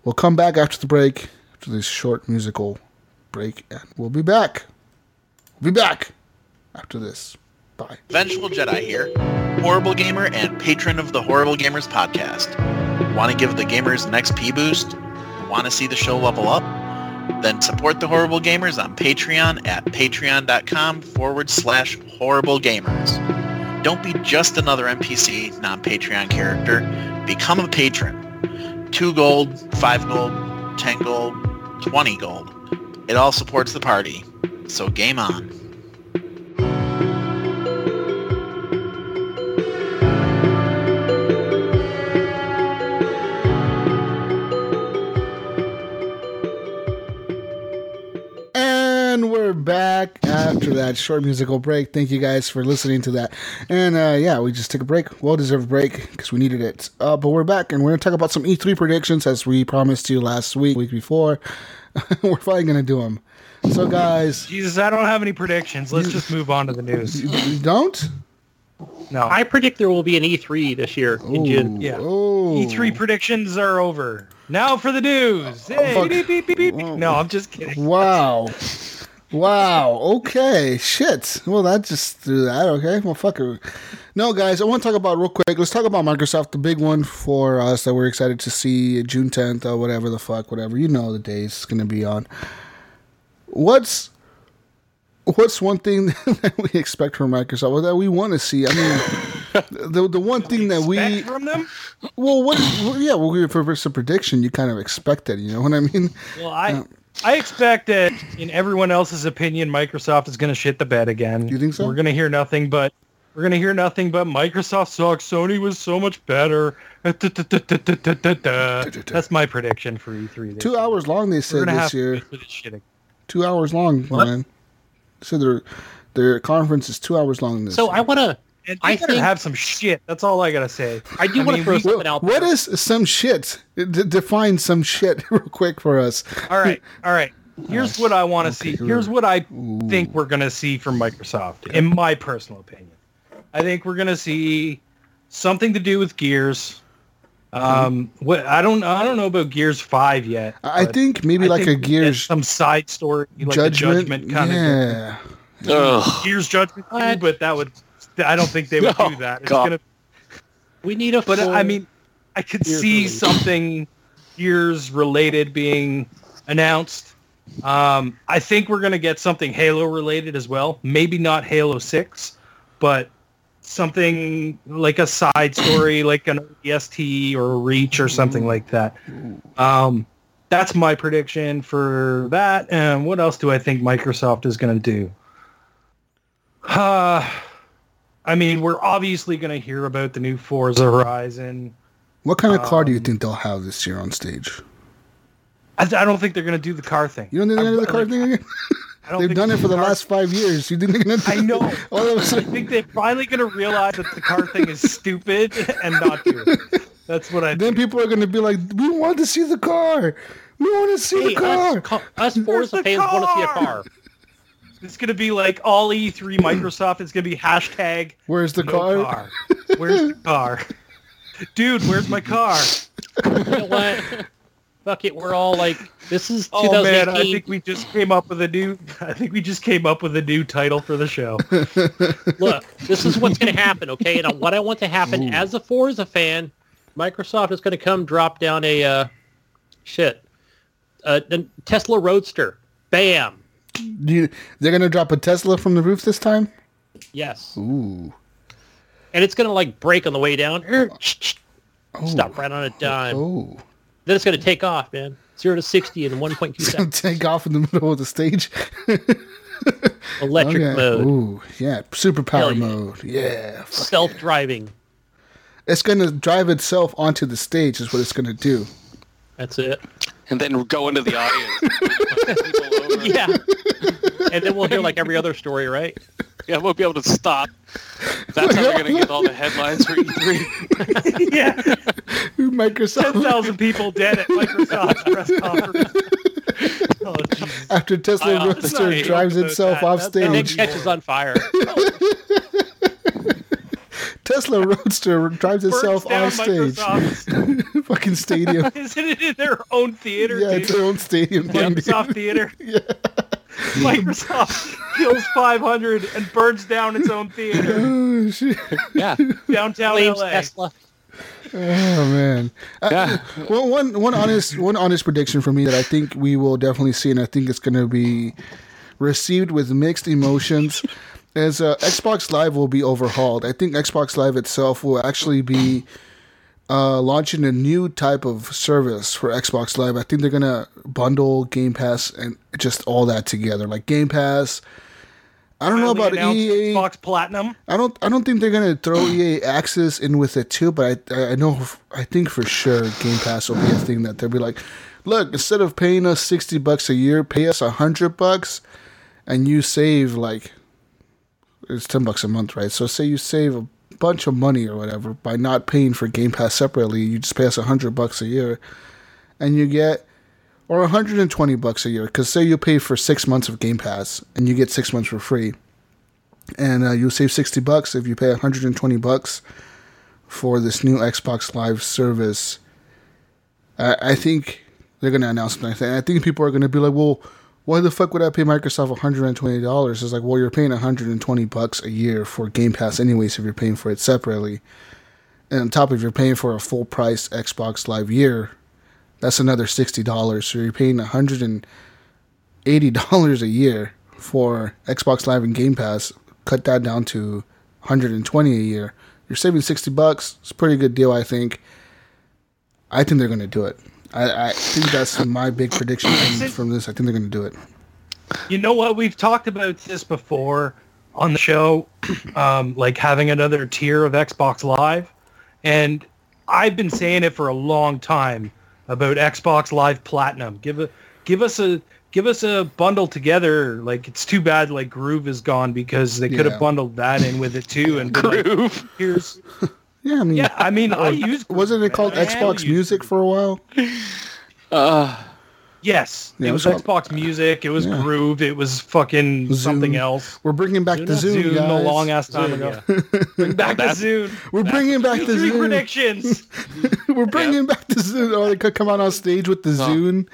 we'll come back after the break, after this short musical break, and we'll be back. Be back after this. Bye. Vengeful Jedi here, horrible gamer and patron of the Horrible Gamers podcast. Want to give the gamers an XP boost? Want to see the show level up? Then support the Horrible Gamers on Patreon at patreon.com forward slash horrible gamers. Don't be just another NPC, non-Patreon character. Become a patron. 2 gold, 5 gold, 10 gold, 20 gold. It all supports the party. So game on. And we're back after that short musical break. Thank you guys for listening to that. And uh, yeah, we just took a break, well deserved break because we needed it. Uh, but we're back and we're going to talk about some E3 predictions as we promised you last week, week before. we're finally going to do them. So, guys, Jesus, I don't have any predictions. Let's just move on to the news. you, you don't? No. I predict there will be an E3 this year in June. Yeah. Oh. E3 predictions are over. Now for the news. Oh, hey, fuck. beep, beep, beep, beep, beep. No, I'm just kidding. Wow. Wow. Okay. Shit. Well, that just threw that. Okay. Well, fuck it. No, guys, I want to talk about real quick. Let's talk about Microsoft, the big one for us that we're excited to see June 10th or whatever the fuck, whatever. You know the days it's going to be on. What's what's one thing that we expect from Microsoft or that we want to see? I mean, the the one thing that we from them? well, what well, yeah, well, if it's a prediction, you kind of expect it. You know what I mean? Well, I I expect that in everyone else's opinion, Microsoft is going to shit the bed again. You think so? We're going to hear nothing but we're going to hear nothing but Microsoft sucks. Sony was so much better. That's my prediction for E3. this Two hours long, they said this year. Wait for this shit again. two hours long, What? man. So their their conference is two hours long. This So year. I want to And I they better think- have some shit. That's all I gotta say. I do want to mean, throw we- something out What there. is some shit? D- define some shit real quick for us. All right, all right. Here's what I want to okay. see. Here's what I think we're gonna see from Microsoft, in my personal opinion. I think we're gonna see something to do with Gears. Um, what I don't I don't know about Gears Five yet. I think maybe I like think a Gears some side story, like judgment. a judgment kind of yeah. Ugh. Gears Judgment, too, but that would I don't think they would Oh, do that. It's God. gonna We need a But I mean, I could Gears see release. something Gears related being announced. Um, I think we're gonna get something Halo related as well. Maybe not Halo Six, but something like a side story, like an ODST or a Reach or something like that. Um, that's my prediction for that. And what else do I think Microsoft is gonna do? Uh, I mean, we're obviously going to hear about the new Forza Horizon. What kind of car do you Um, think they'll have this year on stage? I, I don't think they're going to do the car thing. You don't think they're gonna do the car like, thing again? I don't They've think done it for the car- last five years. You think they're gonna? I know. All of a I sudden, think they're finally going to realize that the car thing is stupid and not do it. That's what I then think. people are gonna be like, "We want to see the car. We want to see hey, the car." us, co- us Forza the fans want to see a car? car. It's going to be like all E3 Microsoft. It's going to be hashtag Where's the no car? car. Where's the car? Dude, where's my car? You know what? Fuck it. We're all like, this is Oh 2018. man, I think we just came up with a new. I think we just came up with a new title for the show. Look, this is what's going to happen, okay? And what I want to happen as a Forza fan, Microsoft is going to come drop down a uh, shit, uh, the Tesla Roadster. Bam. Do you, they're gonna drop a Tesla from the roof this time. Yes. Ooh. And it's going to like break on the way down. Oh. Stop right on a dime. Oh. Then it's going to take off, man. Zero to sixty in 1.2 seconds. Take off in the middle of the stage. Electric Okay. mode, Ooh, yeah, superpower Hell yeah. mode. Yeah, self-driving. it's gonna drive itself onto the stage. Is what it's gonna do. That's it. And then go into the audience. Yeah. and then we'll hear like every other story, right? Yeah, we'll be able to stop. That's how we're going to get all the headlines for E E3. yeah, ten Microsoft thousand people dead at Microsoft's press conference. Oh, after Tesla I uh, Roadster drives itself that. off That- that And then catches on fire. Tesla Roadster drives itself down off stage. Fucking stadium. Isn't it in their own theater? yeah, dude? it's their own stadium. thing, dude. Microsoft Theater. Microsoft kills 500 and burns down its own theater Oh, shit. Yeah. downtown Flames LA. Tesla. Oh man. Uh, Yeah. well, one one honest one honest prediction for me that I think we will definitely see, and I think it's going to be received with mixed emotions. Is uh, Xbox Live will be overhauled. I think Xbox Live itself will actually be uh, launching a new type of service for Xbox Live. I think they're gonna bundle Game Pass and just all that together, like Game Pass. I don't know about EA. Xbox Platinum. I don't. I don't think they're gonna throw EA Access in with it too. But I, I know. I think for sure Game Pass will be a thing that they'll be like, look, instead of paying us sixty bucks a year, pay us a hundred bucks, and you save like, it's ten bucks a month, right? So say you save a bunch of money or whatever by not paying for Game Pass separately. You just pay us a hundred bucks a year, and you get. Or 120 bucks a year, because say you pay for six months of Game Pass and you get six months for free and uh, you'll save 60 bucks if you pay 120 bucks for this new Xbox Live service. I, I think they're going to announce something. I think people are going to be like, well, why the fuck would I pay Microsoft $120? It's like, well, you're paying 120 bucks a year for Game Pass anyways if you're paying for it separately. And on top of you're paying for a full price Xbox Live year, that's another $60. So you're paying $180 a year for Xbox Live and Game Pass. Cut that down to 120 a year. You're saving 60 bucks. It's a pretty good deal, I think. I think they're going to do it. I, I think that's my big prediction from, from this. I think they're going to do it. You know what? We've talked about this before on the show, um, like having another tier of Xbox Live, and I've been saying it for a long time about Xbox Live Platinum. Give a give us a give us a bundle together. Like it's too bad like Groove is gone because they could Yeah. have bundled that in with it too. And been like, Groove. here's Yeah, I mean, yeah. I mean, I use wasn't it called Xbox Music for a while? Uh, Yes, Yeah, it it was was Xbox Music. It was Yeah. Groove. It was fucking something else. We're bringing back the Zoom, Zune guys. a long ass time Zune, ago. Bring back the That's- Zune. We're bringing back the Three Zoom. predictions. We're bringing back the Zoom. Oh, they could come out on stage with the Zune.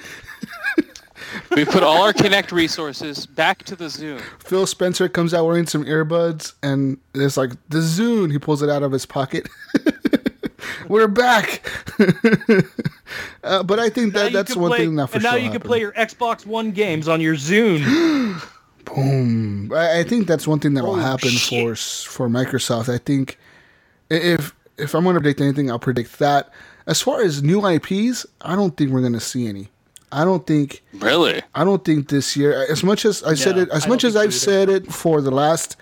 We put all our Kinect resources back to the Zoom. Phil Spencer comes out wearing some earbuds, and it's like the Zune. He pulls it out of his pocket. We're back. uh, but I think that that's one play- thing that for And now sure you can happened. play your Xbox One games on your Zune. Boom. I, I think that's one thing that will happen shit. for for Microsoft. I think if if I'm going to predict anything, I'll predict that. As far as new IPs, I don't think we're going to see any. I don't think Really? I don't think this year. As much as I said it, as I much as I've said it for the last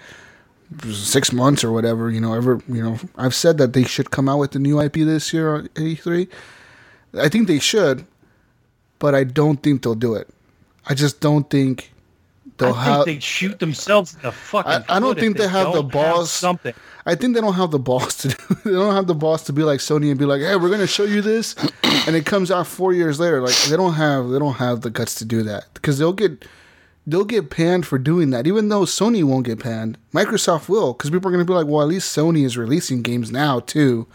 six months or whatever, you know, ever, you know, I've said that they should come out with the new IP this year on E3. I think they should, but I don't think they'll do it. I just don't think they'll I think have. they shoot themselves in the fucking. I- I don't think they have the balls. something. I think they don't have the balls to do. They don't have the balls to be like Sony and be like, "Hey, we're gonna show you this," and it comes out four years later. Like they don't have they don't have the guts to do that because they'll get they'll get panned for doing that. Even though Sony won't get panned, Microsoft will because people are gonna be like, "Well, at least Sony is releasing games now too."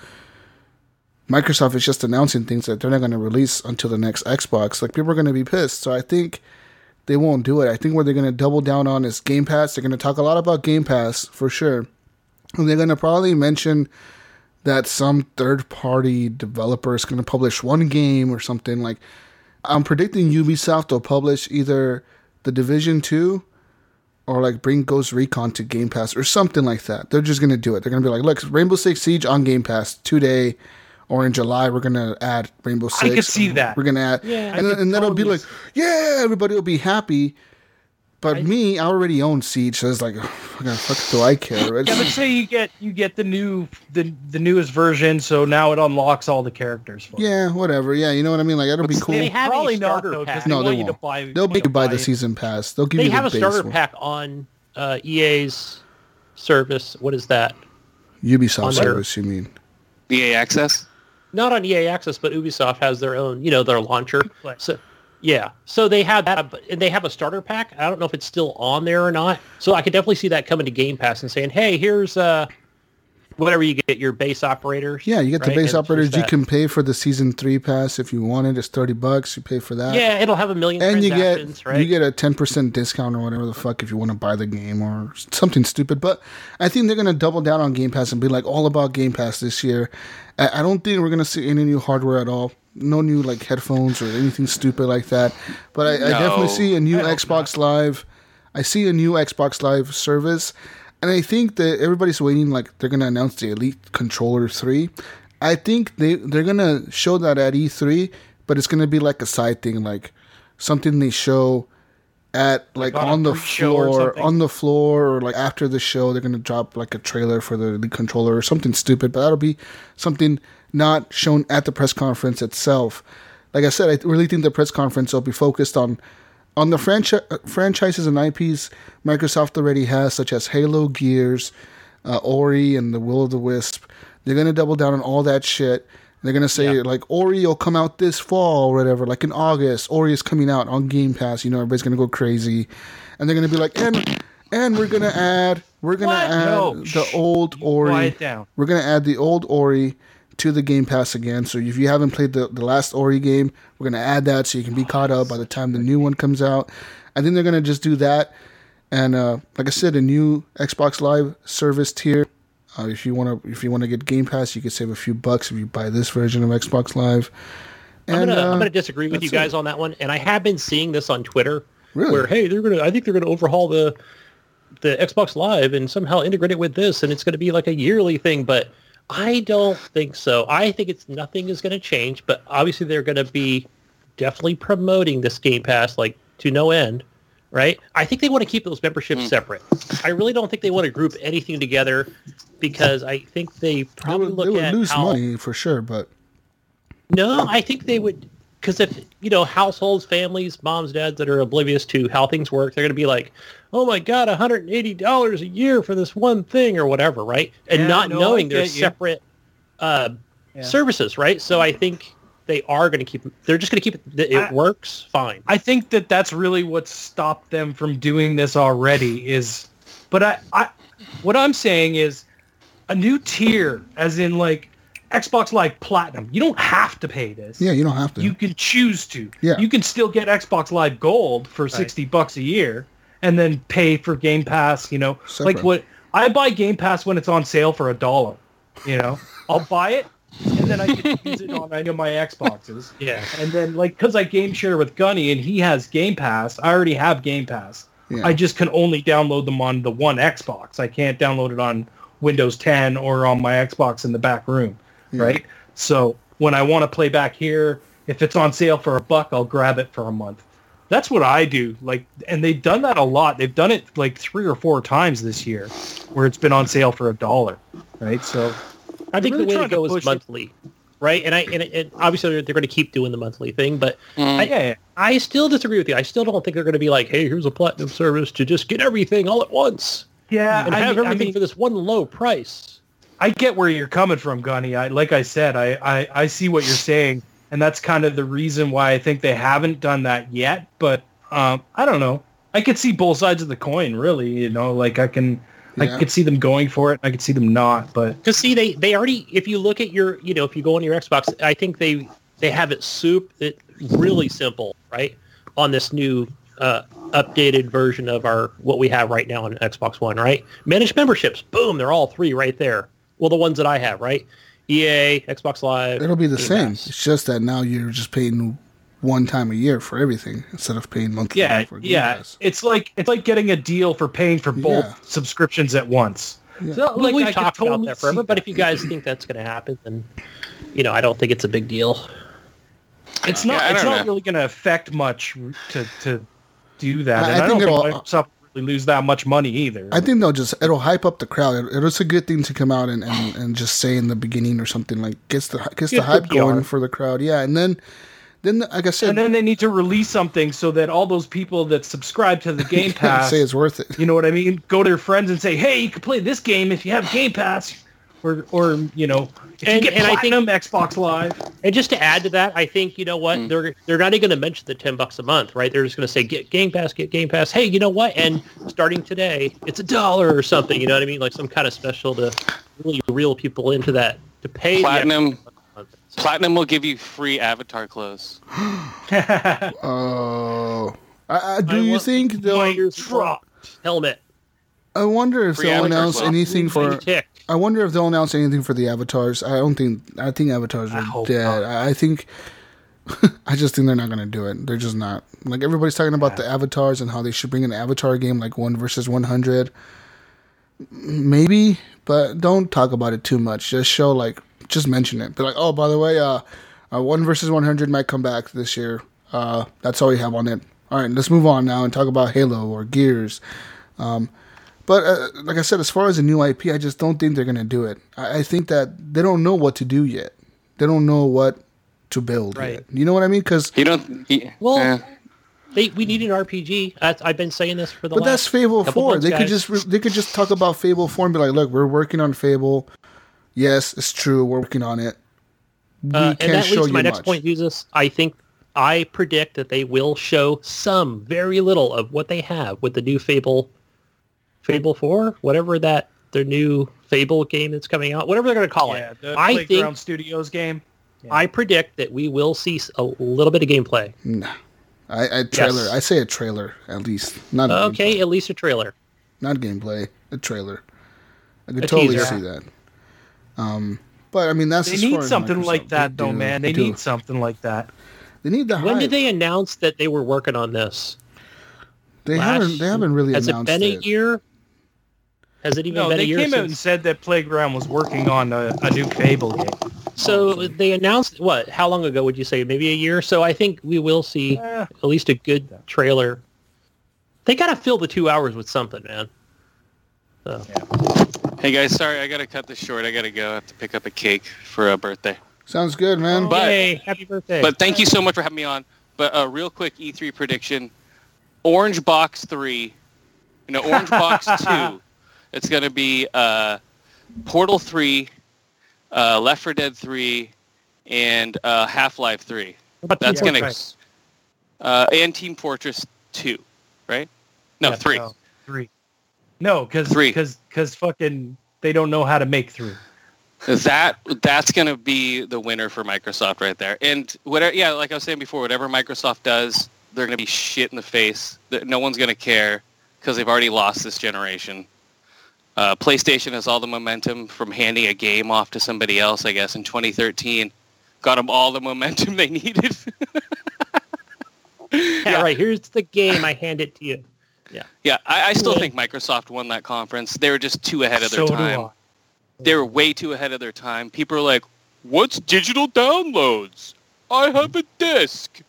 Microsoft is just announcing things that they're not gonna release until the next Xbox. Like people are gonna be pissed. So I think they won't do it. I think what they're gonna double down on is Game Pass. They're gonna talk a lot about Game Pass for sure. And they're going to probably mention that some third party developer is going to publish one game or something. Like, I'm predicting Ubisoft will publish either The Division 2 or like bring Ghost Recon to Game Pass or something like that. They're just going to do it. They're going to be like, look, Rainbow Six Siege on Game Pass today. Or in July, we're gonna add Rainbow Six. could see that. We're gonna add, Yeah, I and, then, could and then it'll be like, yeah, everybody will be happy. But me, I already own Siege, so it's like, what fuck do I care? It's- Yeah, but say you get you get the new the the newest version, so now it unlocks all the characters. For you. Yeah, whatever. Yeah, you know what I mean. Like that'll be cool. They have Probably a not starter though, 'cause pack. they no, want they you to won't. buy- They'll want make to you buy buy the it. season pass. They'll give They you have the a base starter one. pack on uh, EA's service. What is that? Ubisoft on their- service. You mean? EA Access? Not on EA Access, but Ubisoft has their own, you know, their launcher. So, yeah. So they have that, and they have a starter pack. I don't know if it's still on there or not. So I could definitely see that coming to Game Pass and saying, "Hey, here's uh, whatever you get your base operators." Yeah, you get the base And operators. You that. can pay for the season three pass if you want it. It's thirty bucks. You pay for that. Yeah, it'll have a million and you get right? you get a ten percent discount or whatever the fuck if you want to buy the game or something stupid. But I think they're gonna double down on Game Pass and be like all about Game Pass this year. I, I don't think we're gonna see any new hardware at all. No new like headphones or anything stupid like that. But I, I definitely see a new Xbox Live. I see a new Xbox Live service, and I think that everybody's waiting. Like they're gonna announce the Elite Controller Three. I think they they're gonna show that at E3, but it's gonna be like a side thing, like something they show at like, on on the floor, on the floor, or like after the show, they're gonna drop like a trailer for the Elite Controller or something stupid. But that'll be something not shown at the press conference itself. Like I said, I really think the press conference will be focused on on the franchi- uh, franchises and IPs Microsoft already has, such as Halo, Gears, uh, Ori, and the Will of the Wisp. They're gonna double down on all that shit. They're gonna say Yeah. like Ori will come out this fall or whatever, like in August. Ori is coming out on Game Pass. You know, everybody's gonna go crazy, and they're gonna be like, and and we're gonna add, we're gonna What? add No, the old Ori. quiet down. We're gonna add the old Ori to the Game Pass again. So if you haven't played the, the last Ori game, we're gonna add that so you can be caught up by the time the new one comes out. I think they're gonna just do that. And uh, like I said, a new Xbox Live service tier. Uh, if you wanna if you wanna get Game Pass, you can save a few bucks if you buy this version of Xbox Live. I'm gonna, uh, I'm gonna disagree with you guys on that one, and I have been seeing this on Twitter, Really? where hey, they're gonna, I think they're gonna overhaul the the Xbox Live and somehow integrate it with this, and it's gonna be like a yearly thing. But I don't think so. I think it's nothing is gonna change, but obviously they're gonna be definitely promoting this Game Pass like to no end. Right? I think they want to keep those memberships mm. separate. I really don't think they want to group anything together because I think they They probably would, look they would at lose how, money for sure, but no, I think they would because if you know households, families, moms, dads that are oblivious to how things work, they're going to be like, "Oh my god, 180 dollars a year for this one thing or whatever," right? And Yeah, not no, knowing there's separate uh, Yeah. services, right? So I think they are going to keep. They're just going to keep it. It I- works fine. I think that that's really what stopped them from doing this already is, but I, I, what I'm saying is a new tier, as in like Xbox Live Platinum. You don't have to pay this. Yeah, you don't have to. You can choose to. Yeah. You can still get Xbox Live Gold for 60 bucks a year and then pay for Game Pass, you know. Separate. Like what I buy Game Pass when it's on sale for a dollar, you know. I'll buy it and then I can use it on any of my Xboxes. Yeah. And then like cuz I game share with Gunny and he has Game Pass, I already have Game Pass. Yeah. I just can only download them on the one Xbox. I can't download it on Windows 10 or on my Xbox in the back room, right? So when I want to play back here, if it's on sale for a buck, I'll grab it for a month. That's what I do. Like, and they've done that a lot. They've done it like three or four times this year, where it's been on sale for a dollar, right? So I think really the way to trying to go is push it. monthly, right? And I and, and obviously they're, they're going to keep doing the monthly thing, but Mm. I, yeah, I still disagree with you. I still don't think they're going to be like, hey, here's a platinum service to just get everything all at once yeah, and I, have mean- I everything mean, for this one low price. I get where you're coming from, Gunny. I like I said, I, I, I see what you're saying, and that's kind of the reason why I think they haven't done that yet. But um, I don't know. I could see both sides of the coin, really. You know, like I can, Yeah. I could see them going for it. I could see them not. But Because see, they they already if you look at your you know if you go on your Xbox, I think they they have it soup it really simple, right? On this new uh, updated version of our what we have right now on Xbox One, right? Managed memberships, boom, they're all three right there. Well, the ones that I have, right? EA, Xbox Live. It'll be the Game same. Pass. It's just that now you're just paying one time a year for everything instead of paying monthly. yeah, for Game yeah, Pass. it's like it's like getting a deal for paying for both Yeah. subscriptions at once. So, We- like, we've I could talked about totally that forever, see but if you guys think that's going to happen, then you know I don't think it's a big deal. it's not Yeah, it's don't know. really going to affect much to to do that. I- and I I, think don't think it'll- Microsoft will really lose that much money either. I think they'll just it'll hype up the crowd. It, it's a good thing to come out and, and, and just say in the beginning or something like gets the gets the Good for hype going for the crowd. Yeah, and then then like I said, and then they need to release something so that all those people that subscribe to the Game Pass, say it's worth it. you know what I mean, go to their friends and say, "Hey, you can play this game if you have Game Pass," or or you know, if And- you get and I think- Xbox Live. And just to add to that, I think you know what hmm. they're they're not even going to mention the ten bucks a month, right? They're just going to say get Game Pass, get Game Pass. Hey, you know what? And starting today, it's a dollar or something. You know what I mean? Like some kind of special to really reel people into that to pay Platinum. extra. Platinum will give you free avatar clothes. Oh, I, I, do I you think they'll? Players drop. helmet. I wonder if Free they'll announce anything for. tick. I wonder if they'll announce anything for the avatars. I don't think. I think avatars I are hope dead. not. I, I think. I just think they're not gonna do it. They're just not. Like everybody's talking about the avatars and how they should bring an avatar game like one versus one hundred. Maybe, but don't talk about it too much. Just show like, just mention it. Be like, oh, by the way, uh, uh one versus one hundred might come back this year. Uh, that's all we have on it. All right, let's move on now and talk about Halo or Gears. Um, but uh, like I said, as far as a new IP, I just don't think they're gonna do it. I, I think that they don't know what to do yet. They don't know what to build Right. yet. You know what I mean? Because You don't. He, Well, eh. They, we need an RPG. That's, I've been saying this for the but last. that's Fable Four. months, They could just re- they could just talk about Fable Four and be like, look, we're working on Fable. Yes, it's true. We're working on it. We Uh, and can't that show leads to my next much. point, Jesus. I think I predict that they will show some, very little of what they have with the new Fable, Fable Four, whatever that their new Fable game that's coming out, whatever they're going to call Yeah, it. the I Playground think Studios game. I predict that we will see a little bit of gameplay. Nah. I, I trailer. Yes. I say a trailer at least, not a Okay, gameplay. at least a trailer. not gameplay. A trailer. I could A totally teaser. see that. Um, but I mean that's They need something Microsoft. like that, though, do. man. They do. need something like that. They need the When hype. did they announce that they were working on this? They Last- haven't. They haven't really Has it announced been a it. year? Has it even No, been a they year came out and said that Playground was working on a, a new Fable game. So they announced what? How long ago would you say? Maybe a year. So I think we will see Eh. at least a good trailer. They gotta fill the two hours with something, man. So, Hey guys, sorry, I gotta cut this short. I gotta go. I have to pick up a cake for a birthday. Sounds good, man. But- Yay, happy birthday. But thank you so much for having me on. But a uh, real quick E3 prediction: Orange Box Three, you know, Orange Box Two. It's going to be uh, Portal Three, uh, Left 4 Dead Three, and uh, Half Life Three. What about That's gonna Fortress? uh, and Team Fortress Two, right? No, Yeah, three. No, three. No, because Three. because because fucking they don't know how to make three. That that's going to be the winner for Microsoft right there. And whatever, yeah, like I was saying before, whatever Microsoft does, they're going to be shit in the face. No one's going to care because they've already lost this generation. Uh, PlayStation has all the momentum from handing a game off to somebody else, I guess, in 2013. Got them all the momentum they needed. Yeah, right. Here's the game. I hand it to you. yeah, I, I still Yeah. think Microsoft won that conference. They were just too ahead of their so time. they were way too ahead of their time. People are like, "What's digital downloads? I have a disc."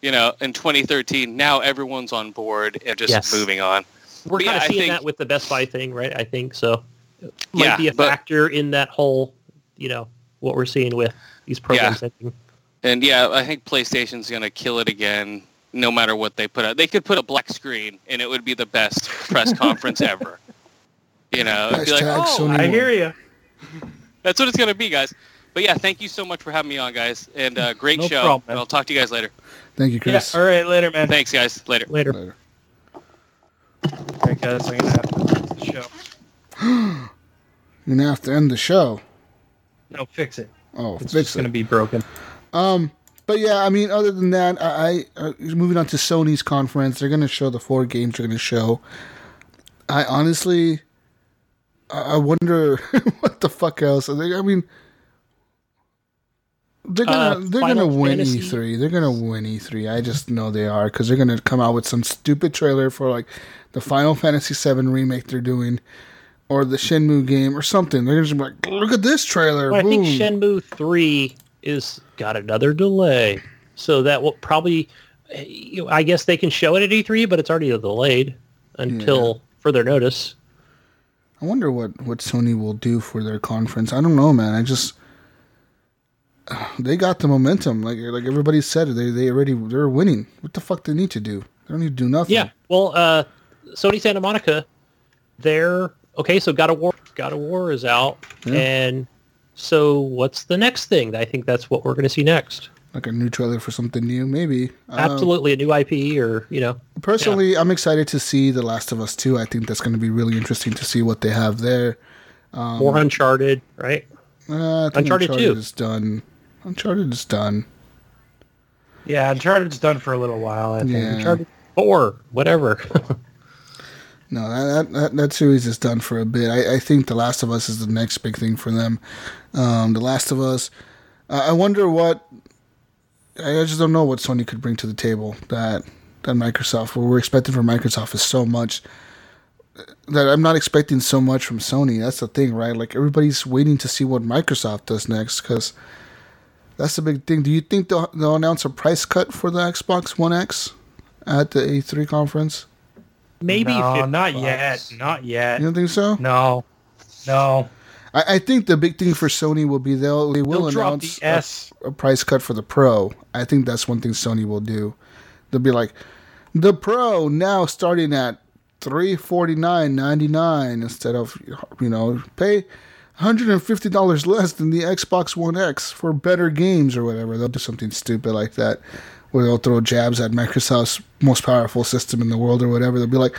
You know, in 2013, now everyone's on board and just Yes. moving on. We're kind of I seeing think- that with the Best Buy thing, right? I think so. It might Yeah, be a but- factor in that whole, you know, what we're seeing with these programs. ending. And yeah, I think PlayStation's gonna kill it again, no matter what they put out. They could put a black screen, and it would be the best press conference ever. You know, it'd be like, oh, Sony I hear you. that's what it's gonna be, guys. But yeah, thank you so much for having me on, guys, and uh, great No show. problem, and I'll talk to you guys later. Thank you, Chris. Yeah. Chris. All right. Later, man. Thanks, guys. Later. Later. Later. Guys. I'm gonna have to fix the show. You're gonna have to end the show. No, fix it. Oh, It's fix just it. gonna be broken. Um, but yeah, I mean, other than that, I, I uh, moving on to Sony's conference. They're gonna show the four games they're gonna show. I honestly, I I wonder what the fuck else. I mean, they're gonna Uh, they're gonna win Fantasy. E3. They're gonna win E3. I just know they are because they're gonna come out with some stupid trailer for like the Final Fantasy VII remake they're doing. Or the Shenmue game, or something. They're just be like, look at this trailer. Well, I think boom." Shenmue three is got another delay, so that will probably. you know, I guess they can show it at E3, but it's already delayed until further notice. I wonder what, what Sony will do for their conference. I don't know, man. I just they got the momentum. Like like everybody said, they they already they're winning. What the fuck they need to do? They don't need to do nothing. Yeah. Well, uh, Sony Santa Monica, they're okay. So God of War, God of War is out, Yeah. and so what's the next thing? I think that's what we're going to see next. like a new trailer for something new, maybe. Um, Absolutely, a new IP, or you know, personally, I'm excited to see The Last of Us 2. I think that's going to be really interesting to see what they have there. more Uncharted, right? Uh, think Uncharted 2. is done. Uncharted is done. Yeah, Uncharted's done for a little while. I think. Yeah. Uncharted Four, whatever. No, that, that that series is done for a bit. I, I think The Last of Us is the next big thing for them. Um, the Last of Us. Uh, I wonder what. I just don't know what Sony could bring to the table that that Microsoft. What we're expecting from Microsoft is so much that I'm not expecting so much from Sony. That's the thing, right? Like everybody's waiting to see what Microsoft does next because that's the big thing. Do you think they'll, they'll announce a price cut for the Xbox One X at the E3 conference? Maybe no, not bucks. yet. Not yet. You don't think so? No, no. I, I think the big thing for Sony will be they'll they will They'll announce the S. a, a price cut for the Pro. I think that's one thing Sony will do. They'll be like, the Pro now starting at three forty nine ninety nine instead of you know pay hundred and fifty dollars less than the Xbox One X for better games or whatever. They'll do something stupid like that, where they'll throw jabs at Microsoft's most powerful system in the world or whatever. They'll be like.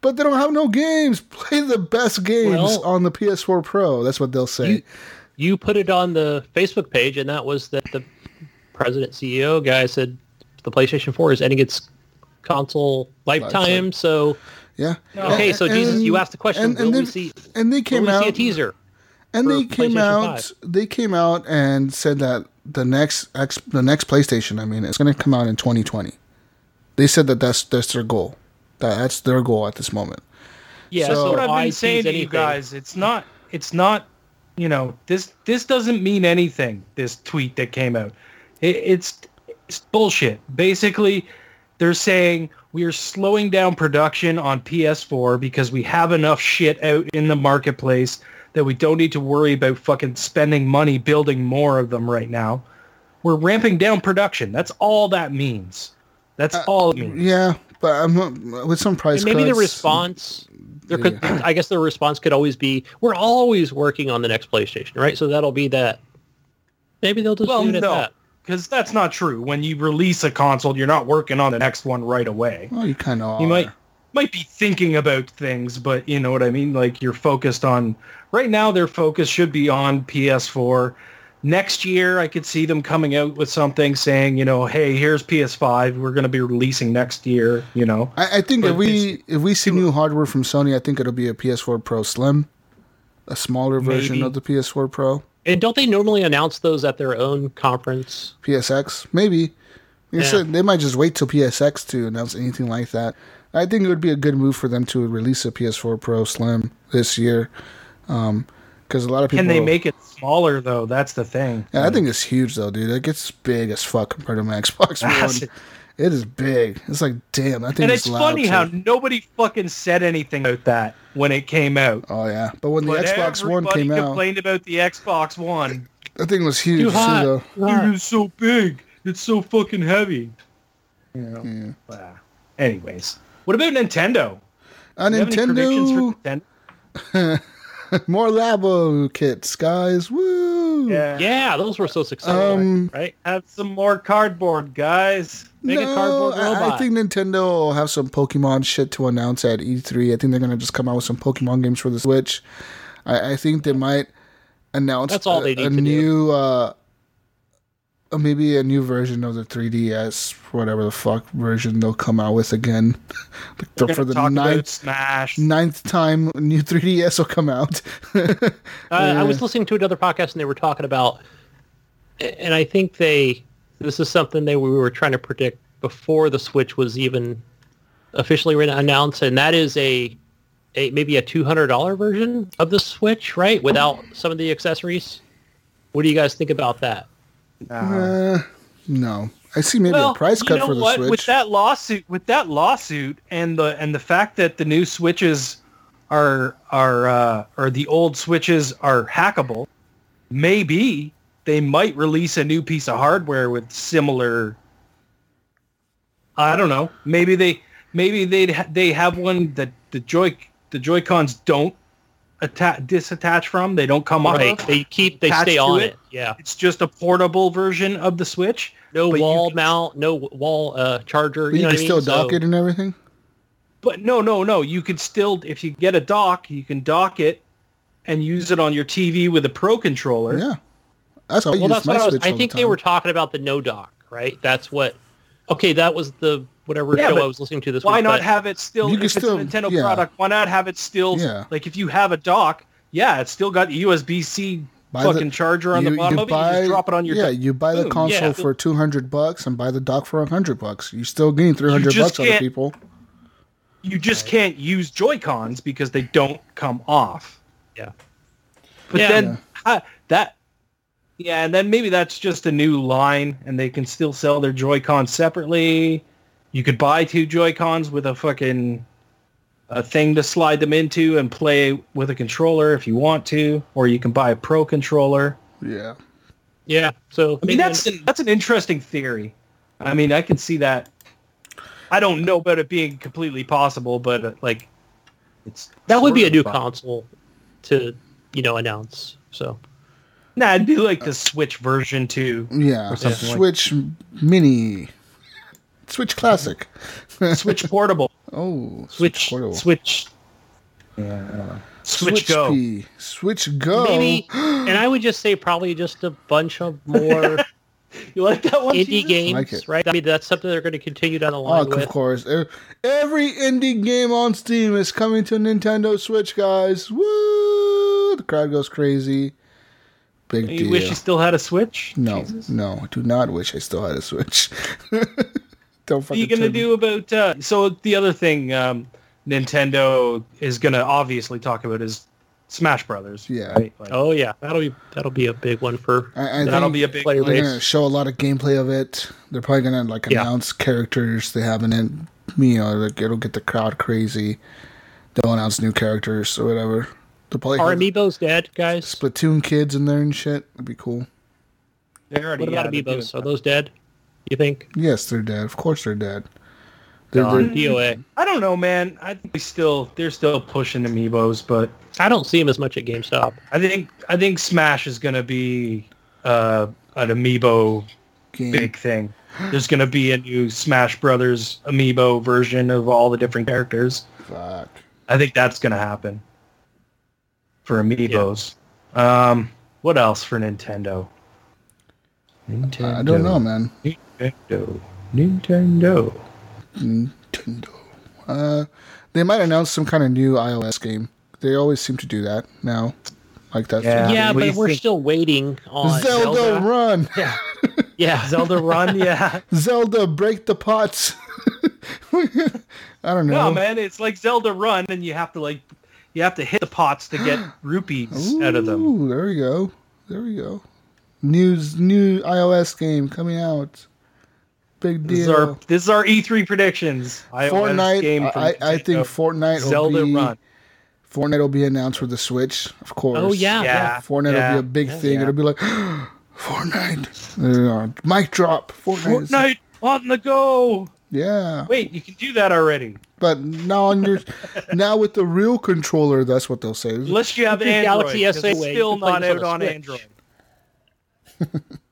But they don't have no games. Play the best games Well- on the PS4 Pro. That's what they'll say. You, you put it on the Facebook page, and that was that the president CEO guy said the PlayStation 4 is ending its console lifetime. Lifetime. So Yeah. okay, so And- Jesus, you asked the question: and- and we see? And they came we out see a teaser? And they came out 5? they came out and said that the next X, the next PlayStation, I mean, it's going to come out in 2020. They said that that's that's their goal. That, that's their goal at this moment. Yeah, So- so, That's what I've why been saying to you guys. It's not. It's not. You know this. This doesn't mean anything. This tweet that came out. It, it's it's bullshit. Basically, they're saying we are slowing down production on PS4 because we have enough shit out in the marketplace that we don't need to worry about fucking spending money building more of them right now. We're ramping down production. That's all that means. That's uh, all it means. Yeah, but I'm with some price And maybe the response there could I guess the response could always be we're always working on the next PlayStation, right? So that'll be that maybe they'll just Well, leave it at no, that. because that's not true. When you release a console, you're not working on the next one right away. Well, you kind of You might might be thinking about things, but you know what I mean. Like you're focused on right now. Their focus should be on PS4. Next year, I could see them coming out with something saying, you know, hey, here's PS5. We're going to be releasing next year. You know, I, I think if we if we see new hardware from Sony, I think it'll be a PS4 Pro Slim, a smaller version Maybe. of the PS4 Pro, And don't they normally announce those at their own conference? PSX, maybe. Yeah. they might just wait till PSX to announce anything like that. I think it would be a good move for them to release a PS4 Pro Slim this year, because a lot of people. can they make it smaller though? That's the thing. Yeah, I think it's huge though, dude. It gets big as fuck compared to my Xbox One. It is big. It's like, damn, that thing And is it's loud, funny too. how nobody fucking said anything about that when it came out. Oh yeah, but when the Xbox One everybody came out, complained about the Xbox One. that thing was huge Too too, hot. though. It is so big. It's so fucking heavy. You know. Ah. anyways, what about Nintendo? A Do you have any Nintendo, Nintendo? more Labo kits, guys. Woo! Yeah. Yeah, those were so successful, Um, right? Have some more cardboard, guys. Make a No, cardboard I- I, think Nintendo will have some Pokemon shit to announce at E3. I think they're gonna just come out with some Pokemon games for the Switch. I, I think they might announce That's all a, they need a to new, uh, uh, maybe a new version of the 3DS, whatever the fuck version they'll come out with again. We're for the ninth Smash. ninth time a new 3DS will come out. Uh, I was listening to another podcast and they were talking about, and I think they, this is something they we were trying to predict before the Switch was even officially announced, and that is a, a maybe a two hundred dollar version of the Switch, right? Without some of the accessories. What do you guys think about that? Uh, no, I see maybe well, a price you cut know for the what? Switch. With that lawsuit, with that lawsuit, and the and the fact that the new switches are are uh, or the old switches are hackable, maybe they might release a new piece of hardware with similar. I don't know. Maybe they maybe they they have one that the joy the Joy Cons don't attach disattach from. They don't come off. Right, of. they keep they stay on it? it. Yeah, It's just a portable version of the Switch. no wall can- mount, no wall uh, charger. but you know can still mean? dock So- it and everything. But no, no, no. You could still, if you get a dock, you can dock it and use it on your TV with a Pro controller. Yeah, that's how I well, use that's my what I was. I all the think they were talking about the no dock, right? That's what. Okay, that was the whatever Yeah, show I was listening to this Why week. not have it still? You if can it's still- a Nintendo yeah. product, why not have it still? Yeah. Like if you have a dock, yeah, it's still got USB-C Buy the- fucking charger on the bottom of it. you just drop it on your. yeah. dock. You buy the Boom. console Yeah. for two hundred bucks and buy the dock for hundred bucks. You still gain three hundred bucks out of people. You just can't use Joy Cons because they don't come off. Yeah. But Yeah. then ha- that, yeah, and then maybe that's just a new line, and they can still sell their Joy Cons separately. You could buy two Joy Cons with a fucking a thing to slide them into and play with a controller if you want to, or you can buy a Pro controller. Yeah, Yeah. So I mean, that's an, that's an interesting theory. I mean, I can see that. I don't know about it being completely possible, but uh, like, it's that would be a new of possible. console to you know announce. So Nah, it'd be like the Switch version two. yeah. Or something like- Switch Mini, Switch Classic. Switch portable. Oh, Switch. portable. Switch. Switch Go. P. Switch Go. maybe, and I would just say probably just a bunch of more You like that one? indie Jesus? games, Like right? I mean, that's something they're going to continue down the Oh, line of with. course. E- Every indie game on Steam is coming to Nintendo Switch, guys. Woo! The crowd goes crazy. Big deal. Do You deal. wish you still had a Switch? no, Jesus. no, I do not wish I still had a Switch. Don't What are you gonna tell me. do about? Uh, so the other thing um, Nintendo is gonna obviously talk about is Smash Brothers. Yeah. right? Like, Oh yeah, that'll be that'll be a big one for I, I that'll be a big they're base. gonna show a lot of gameplay of it. They're probably gonna like Yeah. announce characters they have in it. You know, like it'll get the crowd crazy. They'll announce new characters or whatever. They'll probably Are have amiibos dead, guys? Splatoon kids in there and shit. That'd be cool. They already, What about yeah, amiibos? Are those dead? You think? Yes, they're dead. Of course, they're dead. They're, Gone. they're, DOA. I don't know, man. I think they still they're still pushing amiibos, but I don't see them as much at GameStop. I think I think Smash is gonna be uh, an amiibo game. big thing. There's gonna be a new Smash Brothers amiibo version of all the different characters. Fuck. I think that's gonna happen for amiibos. Um, what else for Nintendo? Nintendo. I don't know, man. Nintendo. Nintendo. Nintendo. Uh, they might announce some kind of new iOS game. They always seem to do that now. Like that's Yeah. Yeah, but we're think? still waiting on Zelda, Zelda? Run, Yeah, Zelda Run, yeah. Zelda break the pots. I don't know. No, man, it's like Zelda Run, and you have to like, you have to hit the pots to get rupees out of them. Ooh, there we go. There we go. News, new iOS game coming out. Big This is deal. our this is our E3 predictions. iOS Fortnite. game I, I think Nintendo. Fortnite will be Run. Fortnite will be announced for the Switch, of course. Oh yeah, yeah. Yeah, Fortnite yeah. will be a big thing. yeah. It'll be like Fortnite. There. Mic drop. Fortnite. is- Fortnite on the go. Yeah. Wait, you can do that already. But now on your now with the real controller, that's what they'll say. Unless you have With your Android, Galaxy 'cause S8 it's way, you still not this on out on Android.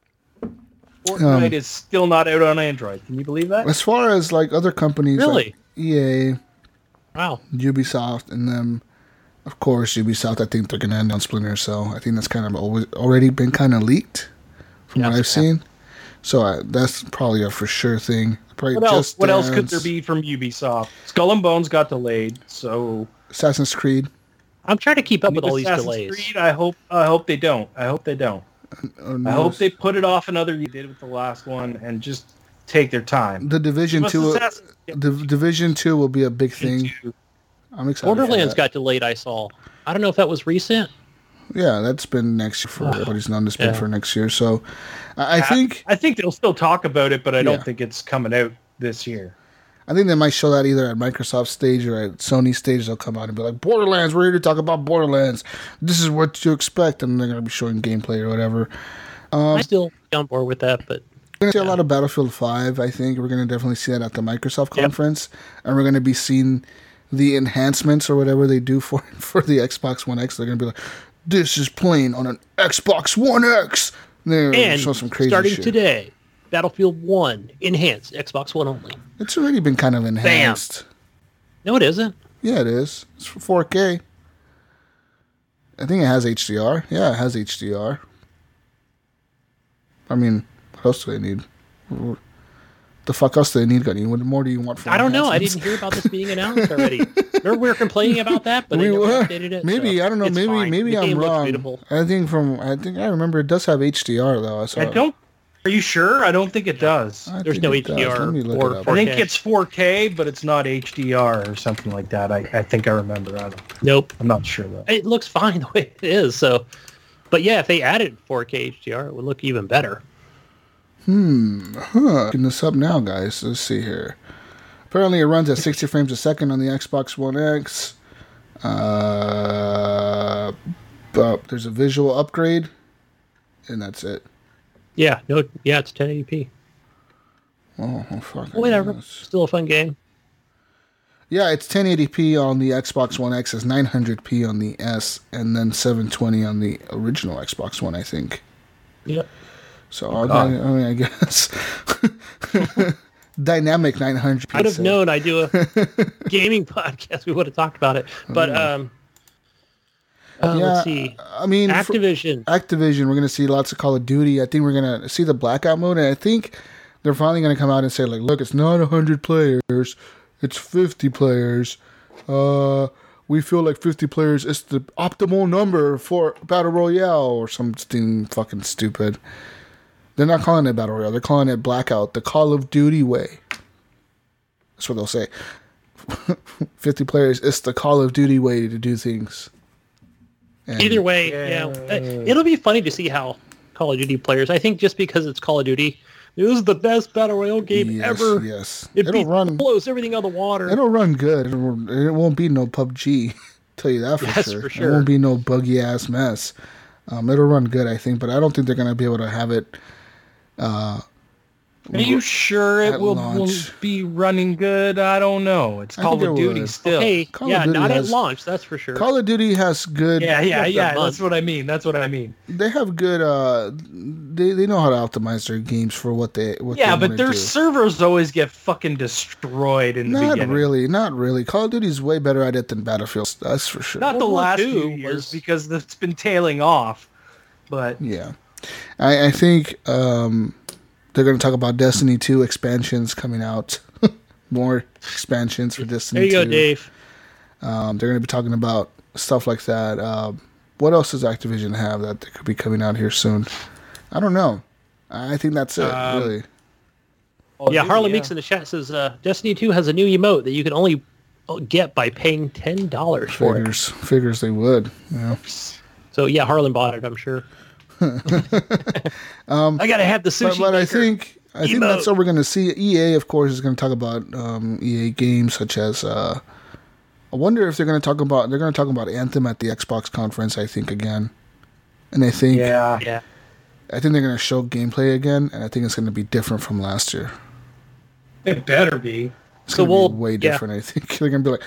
Fortnite is still not out on Android. Can you believe that? As far as like other companies, Really? like EA, Wow. Ubisoft, and them, of course, Ubisoft. I think they're gonna end on Splinter Cell. I think that's kind of always already been kind of leaked from what I've seen. So uh, that's probably a for sure thing. Probably What else? Just What else could there be from Ubisoft? Skull and Bones got delayed, so Assassin's Creed. I'm trying to keep up with all these delays. Creed, I hope. I hope they don't. I hope they don't. Or I hope they put it off another year. Did with the last one and just take their time. the Division Two. Assassin's The Division Two will be a big thing. Creed I'm excited. Borderlands got delayed. I saw. I don't know if that was recent. Yeah, that's been next year for everybody's known. That's been Yeah. for next year. So I, I think I think they'll still talk about it, but I don't Yeah. think it's coming out this year. I think they might show that either at Microsoft stage or at Sony stage. They'll come out and be like, "Borderlands, we're here to talk about Borderlands. This is what you expect," and they're gonna be showing gameplay or whatever. Um, I'm still on board with that, but We're gonna see a lot of Battlefield Five. I think we're gonna definitely see that at the Microsoft conference, and we're gonna be seeing the enhancements or whatever they do for for the Xbox One X. They're gonna be like, "This is playing on an Xbox One X." They're and show some crazy starting shit. today, Battlefield One enhanced Xbox One only. It's already been kind of enhanced. No, it isn't. Yeah, it is. It's for 4K. I think it has HDR. Yeah, it has HDR. I mean, what else do they need? The fuck else do they need, Gunny? What more do you want from I don't know. I didn't hear about this being announced already. We were complaining about that, but they We were. updated it. Maybe so I don't know. Maybe fine. maybe the I'm wrong. I think from I think I remember it does have HDR though. So I don't. Are you sure? I don't think it does. I There's no it does. HDR Let me look or. I think it's 4K, but it's not HDR or something like that. I, I think I remember. I don't, Nope. I'm not sure though. It looks fine the way it is. So, but yeah, if they added 4K HDR, it would look even better. Hmm. Huh. Looking this up now, guys. Let's see here. Apparently, it runs at 60 frames a second on the Xbox One X. Uh, but there's a visual upgrade, and that's it. Yeah. No. Yeah, it's 1080p. Oh, oh fuck. Whatever. Still a fun game. Yeah, it's 1080p on the Xbox One X, it's 900p on the S, and then 720 on the original Xbox One, I think. Yeah. So I, I mean, I guess dynamic 900p. I would have known I do a gaming podcast. We would have talked about it. But um, uh, Yeah, let's see. I mean, Activision. Activision, we're going to see lots of Call of Duty. I think we're going to see the blackout mode, and I think they're finally going to come out and say, like, look, it's not 100 players, it's 50 players. Uh, we feel like 50 players is the optimal number for Battle Royale or something fucking stupid. They're not calling it Battle Royale, they're calling it Blackout, the Call of Duty way. That's what they'll say. 50 players is the Call of Duty way to do things. And- Either way, yeah. Uh, It'll be funny to see how Call of Duty players. I think just because it's Call of Duty, this is the best battle royale game Yes, ever. Yes. It It'll beats- run blows everything out of the water. It'll run good. It'll, it won't be no PUBG. Tell you that for Yes, sure. for It won't be no buggy ass mess. Um, it'll run good, I think, but I don't think they're gonna be able to have it. Uh, Are you sure it will, will be running good? I don't know. It's I Call of Duty would. still. Hey, Call of yeah, Duty not has- at launch, that's for sure. Call of Duty has good. Yeah, yeah, Less than a yeah. month. That's what I mean. That's what I mean. They have good. Uh, they they know how to optimize their games for what they. What Yeah, they but their do. servers always get fucking destroyed in the Not really, not really. Call of Duty's way better at it than Battlefield. That's for sure. Not the World War last II few years was- because it's been tailing off. But Yeah, I, I think um, they're going to talk about Destiny 2 expansions coming out. More expansions for Destiny. there you 2. go, Dave. Um, they're going to be talking about stuff like that. Um, what else does Activision have that could be coming out here soon? I don't know. I think that's it. Um, really. oh, yeah, dude, Harlan Meeks in the chat says uh, Destiny 2 has a new emote that you can only uh, get by paying $10 for it. Figures, figures they would. You know. So yeah, Harlan bought it, I'm sure. I gotta have the sushi. Um, but, but I think I think that's what we're going to see. EA, of course, is going to talk about um, EA games such as. Uh, I wonder if they're going to talk about they're going to talk about Anthem at the Xbox conference. I think again, and I think Yeah. yeah, I think they're going to show gameplay again, and I think it's going to be different from last year. It better be. It's So going to we'll- be way yeah. different. I think they're going to be like,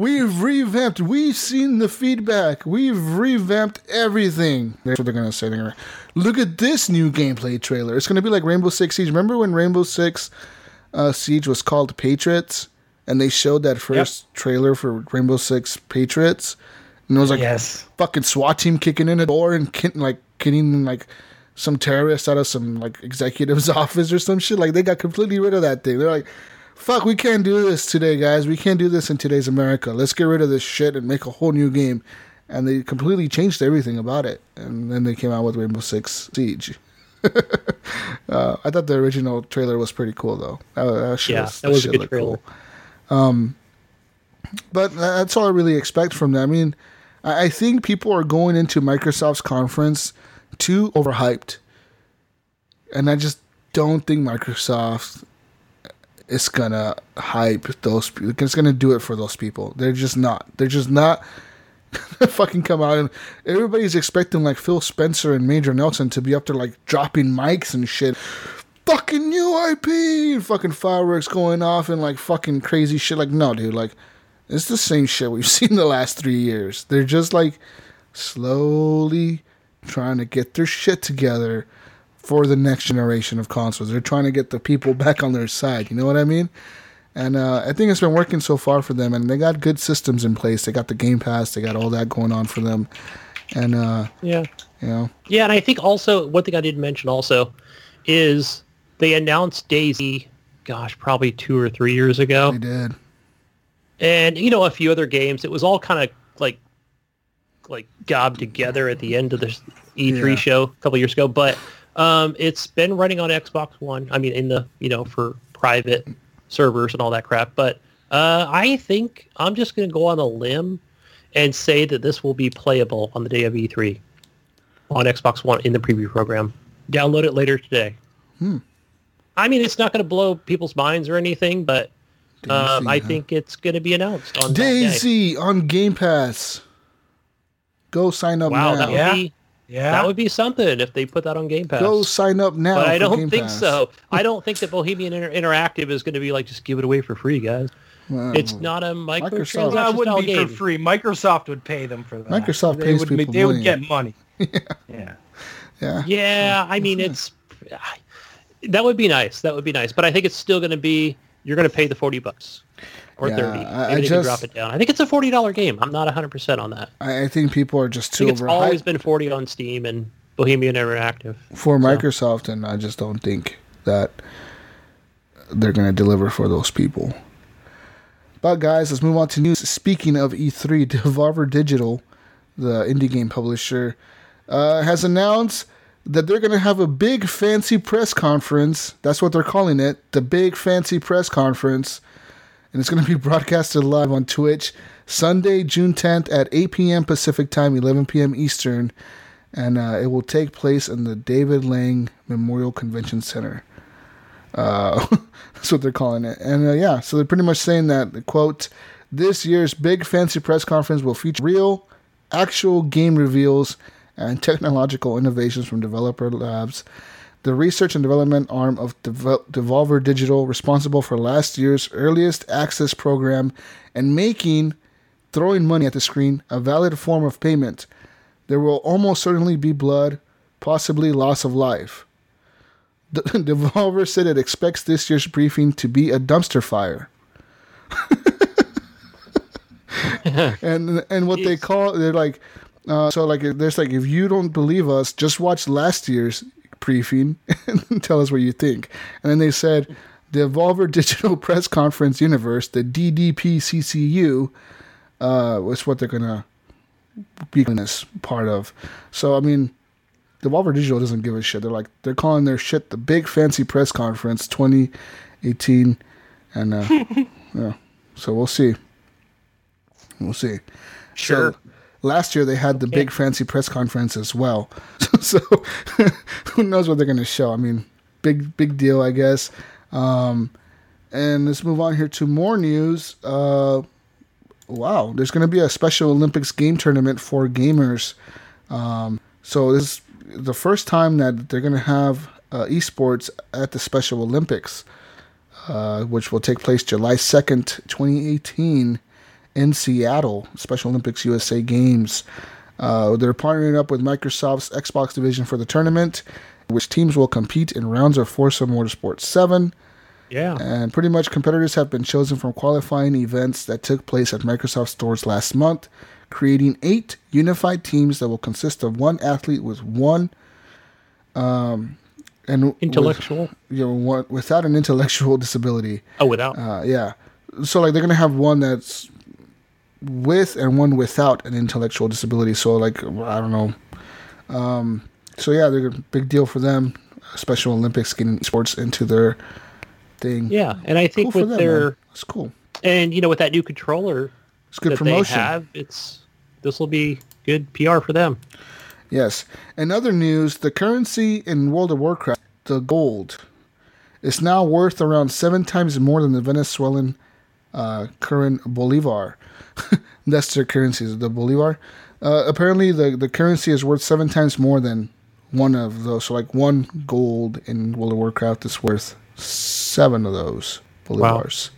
"We've revamped. We've seen the feedback. We've revamped everything." That's what they're to say. They're to look at this new gameplay trailer. It's going to be like Rainbow Six Siege. Remember when Rainbow Six uh, Siege was called Patriots, and they showed that first trailer for Rainbow Six Patriots, and it was like yes. fucking SWAT team kicking in a door and like getting like some terrorists out of some like executive's office or some shit. Like they got completely rid of that thing. They're like, "Fuck, we can't do this today, guys. We can't do this in today's America. Let's get rid of this shit and make a whole new game." And they completely changed everything about it. And then they came out with Rainbow Six Siege. uh, I thought the original trailer was pretty cool, though. That, that shit Yeah, was, that was a good trailer. but that's all I really expect from them. I mean, I think people are going into Microsoft's conference too overhyped, and I just don't think Microsoft is gonna hype those. pe- It's gonna do it for those people. They're just not. They're just not. Fucking come out and everybody's expecting like Phil Spencer and Major Nelson to be up there like dropping mics and shit. Fucking new IP, and fucking fireworks going off and like fucking crazy shit. Like no, dude, like it's the same shit we've seen the last three years. They're just like slowly trying to get their shit together for the next generation of consoles. They're trying to get the people back on their side. You know what I mean? And uh, I think it's been working so far for them, and they got good systems in place. They got the Game Pass, they got all that going on for them, and uh, yeah, you know, yeah. And I think also one thing I didn't mention also is they announced DayZ. Gosh, probably two or three years ago. they did. and you know a few other games. It was all kind of like like gobbed together at the end of the E3 Yeah. show a couple years ago. But um, it's been running on Xbox One. I mean, in the you know for private servers and all that crap. But uh, I think I'm just going to go on a limb and say that this will be playable on the day of E3 on Xbox One in the preview program. Download it later today. I mean, it's not going to blow people's minds or anything, but um, DayZ, I huh? think it's going to be announced on that day. DayZ on Game Pass. Go sign up Wow, now. that would Yeah. be Yeah. that would be something if they put that on Game Pass. Go sign up now. but I don't Game think Pass. so. I don't think that Bohemian Inter- Interactive is going to be like just give it away for free, guys. Well, It's not a microtransaction Microsoft- Well, it wouldn't be game. for free. Microsoft would pay them for that. Microsoft they pays would, people They money. would get money. yeah. yeah. Yeah, I mean it's that would be nice. That would be nice. But I think it's still going to be you're going to pay the forty bucks or Yeah, thirty. I- Maybe I just- drop it down. I think it's a forty dollar game. I'm not hundred percent on that. I, I think people are just too it's always been forty on Steam and Bohemian Interactive. for Microsoft, and I just don't think that they're going to deliver for those people. But guys, let's move on to news. Speaking of E3, Devolver Digital, the indie game publisher, uh, has announced that they're going to have a big fancy press conference. That's what they're calling it, the big fancy press conference, and it's going to be broadcasted live on Twitch Sunday, June 10th at 8 p.m. Pacific Time, 11 p.m. Eastern, and uh, it will take place in the David Lang Memorial Convention Center. Uh, that's what they're calling it. And uh, yeah, so they're pretty much saying that, quote, This year's big fancy press conference will feature real, actual game reveals and technological innovations from developer labs. The research and development arm of Devo- Devolver Digital, responsible for last year's earliest access program and making throwing money at the screen a valid form of payment. There will almost certainly be blood, possibly loss of life. The Devolver said it expects this year's briefing to be a dumpster fire. and and what they call they're like uh, so like there's like if you don't believe us just watch last year's briefing and tell us what you think. And then they said the Devolver Digital Press Conference Universe the DDPCCU uh, was what they're gonna be in this part of. So I mean the Devolver Digital doesn't give a shit. They're like they're calling their shit the big fancy press conference 2018 and uh, yeah. So we'll see. We'll see. Sure. So, last year they had the big fancy press conference as well. so who knows what they're going to show? I mean, big big deal, I guess. Um, and let's move on here to more news. Uh, wow, there's going to be a Special Olympics game tournament for gamers. Um, so this is the first time that they're going to have uh, esports at the Special Olympics, uh, which will take place July 2nd, 2018 in Seattle, Special Olympics USA Games. Uh, they're partnering up with Microsoft's Xbox division for the tournament, which teams will compete in rounds of Forza Motorsport 7. Yeah. And pretty much competitors have been chosen from qualifying events that took place at Microsoft stores last month, creating eight unified teams that will consist of one athlete with one um, and Intellectual. with, you know, without an intellectual disability. Oh, without. Uh, yeah. So like they're gonna have one that's with and one without an intellectual disability. So like I don't know. Um, so yeah, they're a big deal for them. Special Olympics getting sports into their thing. yeah, and I think Cool for with them, their man. It's cool. and you know with that new controller It's good that promotion. they have, it's this will be good PR for them. Yes. In other news, the currency in World of Warcraft, the gold, is now worth around seven times more than the Venezuelan uh, current bolivar. That's their currency, the bolivar. Uh, apparently, the, the currency is worth seven times more than one of those. So, like one gold in World of Warcraft is worth seven of those bolivars.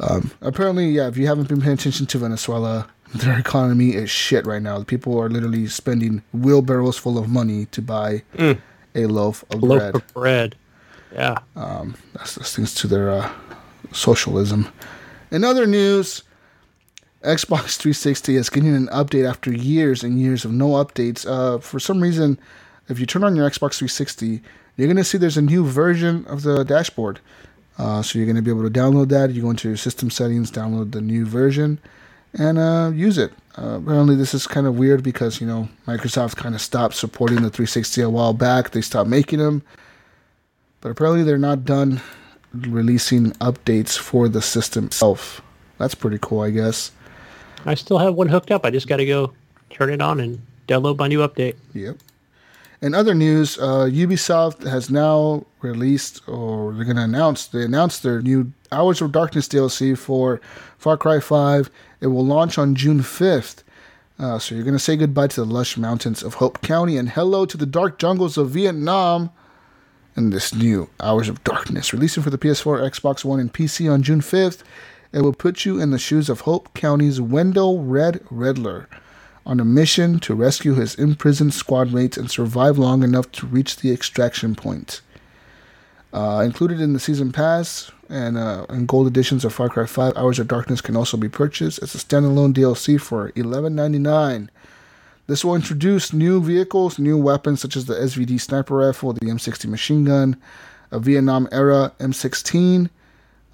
Um, apparently, yeah, if you haven't been paying attention to Venezuela, their economy is shit right now. The People are literally spending wheelbarrows full of money to buy a loaf of Loaf bread. of bread. Yeah. That's, that's thanks to their uh, socialism. In other news, Xbox 360 is getting an update after years and years of no updates. Uh, for some reason, if you turn on your Xbox 360, you're going to see there's a new version of the dashboard. Uh, so you're going to be able to download that. You go into your system settings, download the new version, and uh, use it. Uh, apparently, this is kind of weird because you know Microsoft kind of stopped supporting the 360 a while back. They stopped making them, but apparently they're not done releasing updates for the system itself. That's pretty cool, I guess. I still have one hooked up. I just got to go turn it on and download my new update. Yep. In other news, uh, Ubisoft has now released, or they're going to announce, they announced their new Hours of Darkness DLC for Far Cry 5. It will launch on June 5th. Uh, so you're going to say goodbye to the lush mountains of Hope County and hello to the dark jungles of Vietnam in this new Hours of Darkness. Releasing for the PS4, Xbox One, and PC on June 5th, it will put you in the shoes of Hope County's Wendell Red Redler on a mission to rescue his imprisoned squad mates and survive long enough to reach the extraction point. Uh, included in the season pass and, uh, and gold editions of Far Cry 5, Hours of Darkness can also be purchased as a standalone DLC for $11.99. This will introduce new vehicles, new weapons such as the SVD sniper rifle, the M60 machine gun, a Vietnam era M16.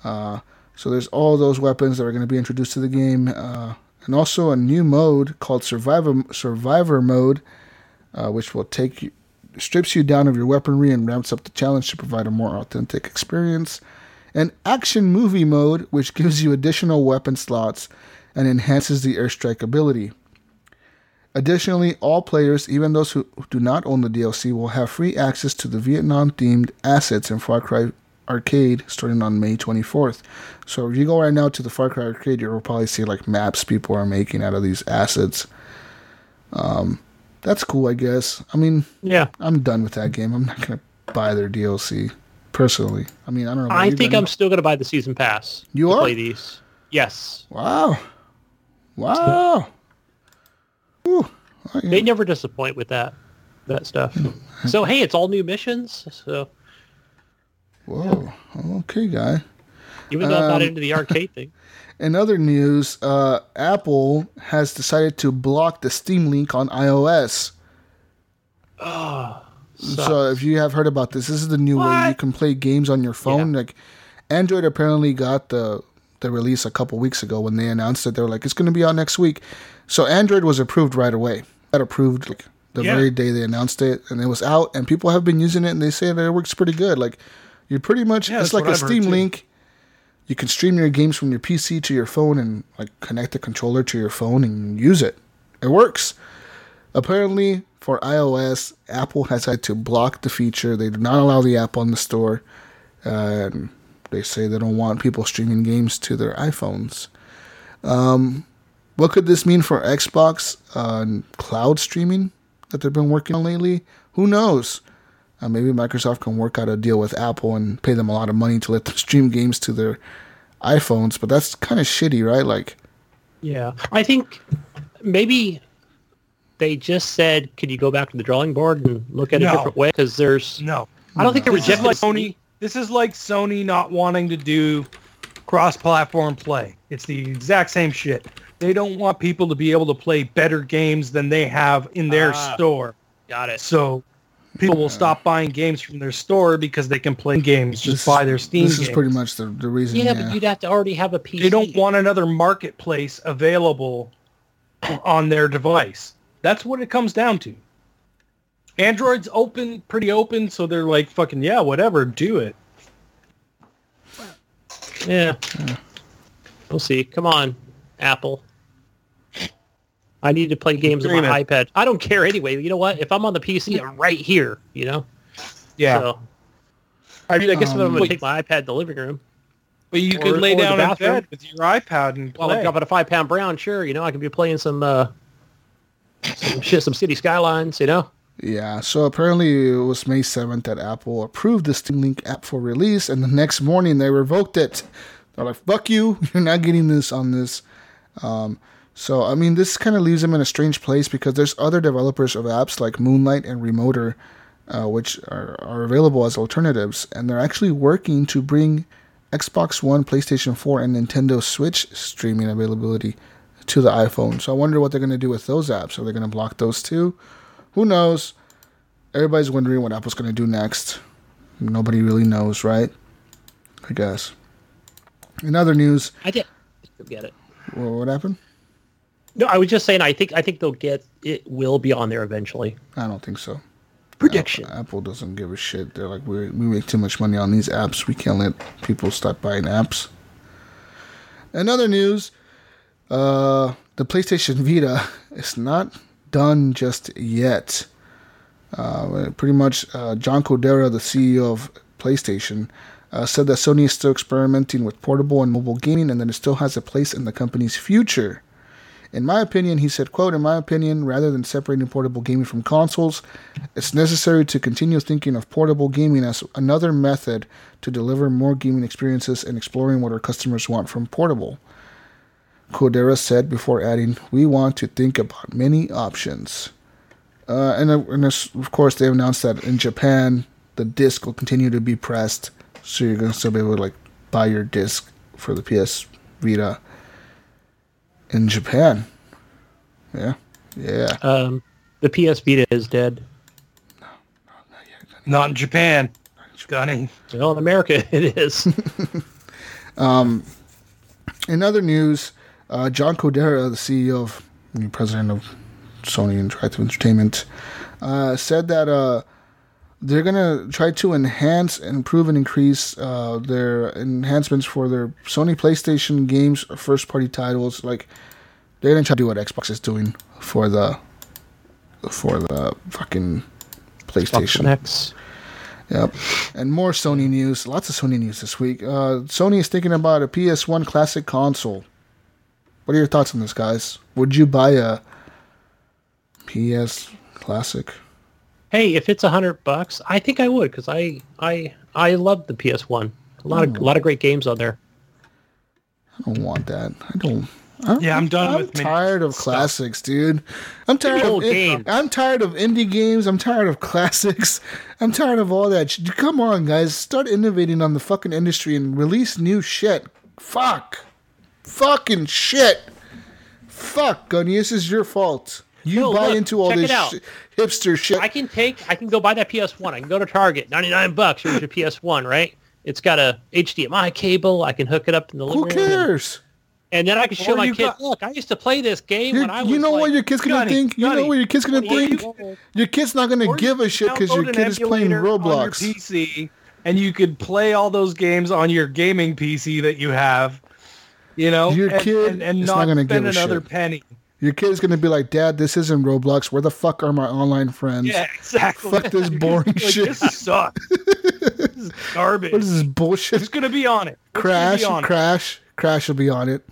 Uh, so there's all those weapons that are going to be introduced to the game, uh, and also a new mode called Survivor Survivor Mode, uh, which will take you, strips you down of your weaponry and ramps up the challenge to provide a more authentic experience. And Action Movie Mode, which gives you additional weapon slots and enhances the airstrike ability. Additionally, all players, even those who do not own the DLC, will have free access to the Vietnam themed assets in Far Cry Arcade starting on May 24th. So if you go right now to the Far Cry Arcade, you'll probably see like maps people are making out of these assets. Um, that's cool, I guess. I mean, Yeah. I'm done with that game. I'm not gonna buy their DLC personally. I mean, I don't know. I think. I'm still going to buy the season pass. You are? play these. Yes. Wow. Wow. Ooh. I- They never disappoint with that that stuff. So hey, it's all new missions. So Whoa. Okay, guy. even though I'm not Um, into the arcade thing. In other news, uh, Apple has decided to block the Steam link on iOS. So if you have heard about this, this is the new way you can play games on your phone. Like Android apparently got the the release a couple weeks ago when they announced it. They were like, it's going to be out next week. So Android was approved right away. Got approved like the Yeah. very day they announced it, and it was out. And people have been using it, and they say that it works pretty good. Like you pretty much Yeah, it's like a I've Steam link. You can stream your games from your PC to your phone and like connect the controller to your phone and use it. It works. Apparently, for iOS, Apple has had to block the feature. They do not allow the app on the store. And they say they don't want people streaming games to their iPhones. Um, what could this mean for Xbox uh, and cloud streaming that they've been working on lately? Who knows? Uh, maybe Microsoft can work out a deal with Apple and pay them a lot of money to let them stream games to their iPhones, but that's kind of shitty, right? Like, Yeah, I think maybe they just said, "Could you go back to the drawing board and look at a different way?" Because there's, No. I don't think they're This is rejecting like Sony. This is like Sony not wanting to do cross-platform play. It's the exact same shit. They don't want people to be able to play better games than they have in their Ah. store. Got it. So people will stop buying games from their store because they can play games. Just buy their Steam This games. is pretty much the, the reason. Yeah, Yeah, but you'd have to already have a PC. they don't want another marketplace available on their device. That's what it comes down to. Android's open, pretty open, so they're like, fucking yeah, whatever, do it. Yeah. We'll see. Come on, Apple. I need to play games on my iPad. I don't care anyway. You know what? If I'm on the PC, I'm right here. You know. Yeah. So, I mean, I guess if I'm Um, going to Wait. take my iPad to the living room, But you Or- could lay down in bathroom. bed with your iPad and while play. I'm dropping a five pound brown, sure, you know, I can be playing some uh, some shit, some city skylines. You know. Yeah, so apparently it was May 7th that Apple approved the Steam Link app for release, and the next morning they revoked it. They're like, fuck you, you're not getting this on this. Um, so, I mean, this kind of leaves them in a strange place because there's other developers of apps like Moonlight and Remotr, uh, which are, are available as alternatives, and they're actually working to bring Xbox One, PlayStation 4, and Nintendo Switch streaming availability to the iPhone. So I wonder what they're going to do with those apps. Are they going to block those too? Who knows? Everybody's wondering what Apple's going to do next. Nobody really knows, right? I guess. In other news, I did. Get it. well, what happened? No, I was just saying. I think I think they'll get it. Will be on there eventually. I don't think so. Prediction. Apple, Apple doesn't give a shit. They're like, we we make too much money on these apps. We can't let people start buying apps. In other news, uh, the PlayStation Vita is not done just yet. Uh, pretty much, uh, John Kodera, the CEO of PlayStation, uh, said that Sony is still experimenting with portable and mobile gaming and that it still has a place in the company's future. In my opinion, he said, quote, in my opinion, rather than separating portable gaming from consoles, it's necessary to continue thinking of portable gaming as another method to deliver more gaming experiences and exploring what our customers want from portable. Kodera said before adding, we want to think about many options. Uh, and, uh, and of course, they announced that in Japan, the disc will continue to be pressed, so you're going to still be able to like buy your disc for the PS Vita in Japan. Yeah, yeah. Um, the PS Vita is dead. No, no not in Japan. Gunny. Well, in America, it is. um, In other news, uh, John Kodera, the CEO of, the president of Sony Interactive Entertainment, uh, said that uh, they're gonna try to enhance, and improve, and increase uh, their enhancements for their Sony PlayStation games, first-party titles. Like they're gonna try to do what Xbox is doing for the for the fucking PlayStation. X. Yep. And more Sony news. Lots of Sony news this week. Uh, Sony is thinking about a PS1 classic console. What are your thoughts on this, guys? Would you buy a PS classic? Hey, if it's a hundred bucks, I think I would because I I I love the PS One. A lot of oh. a lot of great games on there. I don't want that. I don't. I'm, Yeah, I'm done I'm with tired of stuff. classics, dude. I'm tired Old of in- games. I'm tired of indie games. I'm tired of classics. I'm tired of all that. Come on, guys, start innovating on the fucking industry and release new shit. Fuck, fucking shit. Fuck, Gunny, this is your fault. You No, buy look, into all check this it out. hipster shit. I can take I can go buy that PS One. I can go to Target, ninety nine bucks. Here's your PS One, right? It's got a HDMI cable. I can hook it up in the Who living room. and- cares? And then I can show Or my you kids, got- look, I used to play this game You, when I was you know like, what your kid's gonna think? You know what your kid's gonna think? Your kid's not gonna Or give a shit because your kid is playing emulator on your Roblox. PC, and you could play all those games on your gaming PC that you have. You know, Your and, kid and, and is not, not gonna spend give a another shit. penny. Your kid's gonna be like, Dad, this isn't Roblox. Where the fuck are my online friends? Yeah, exactly. Fuck this boring like, shit. This sucks. this is garbage. What is this bullshit? Who's gonna be on it? Who's gonna Crash, it? Crash, Crash will be on it.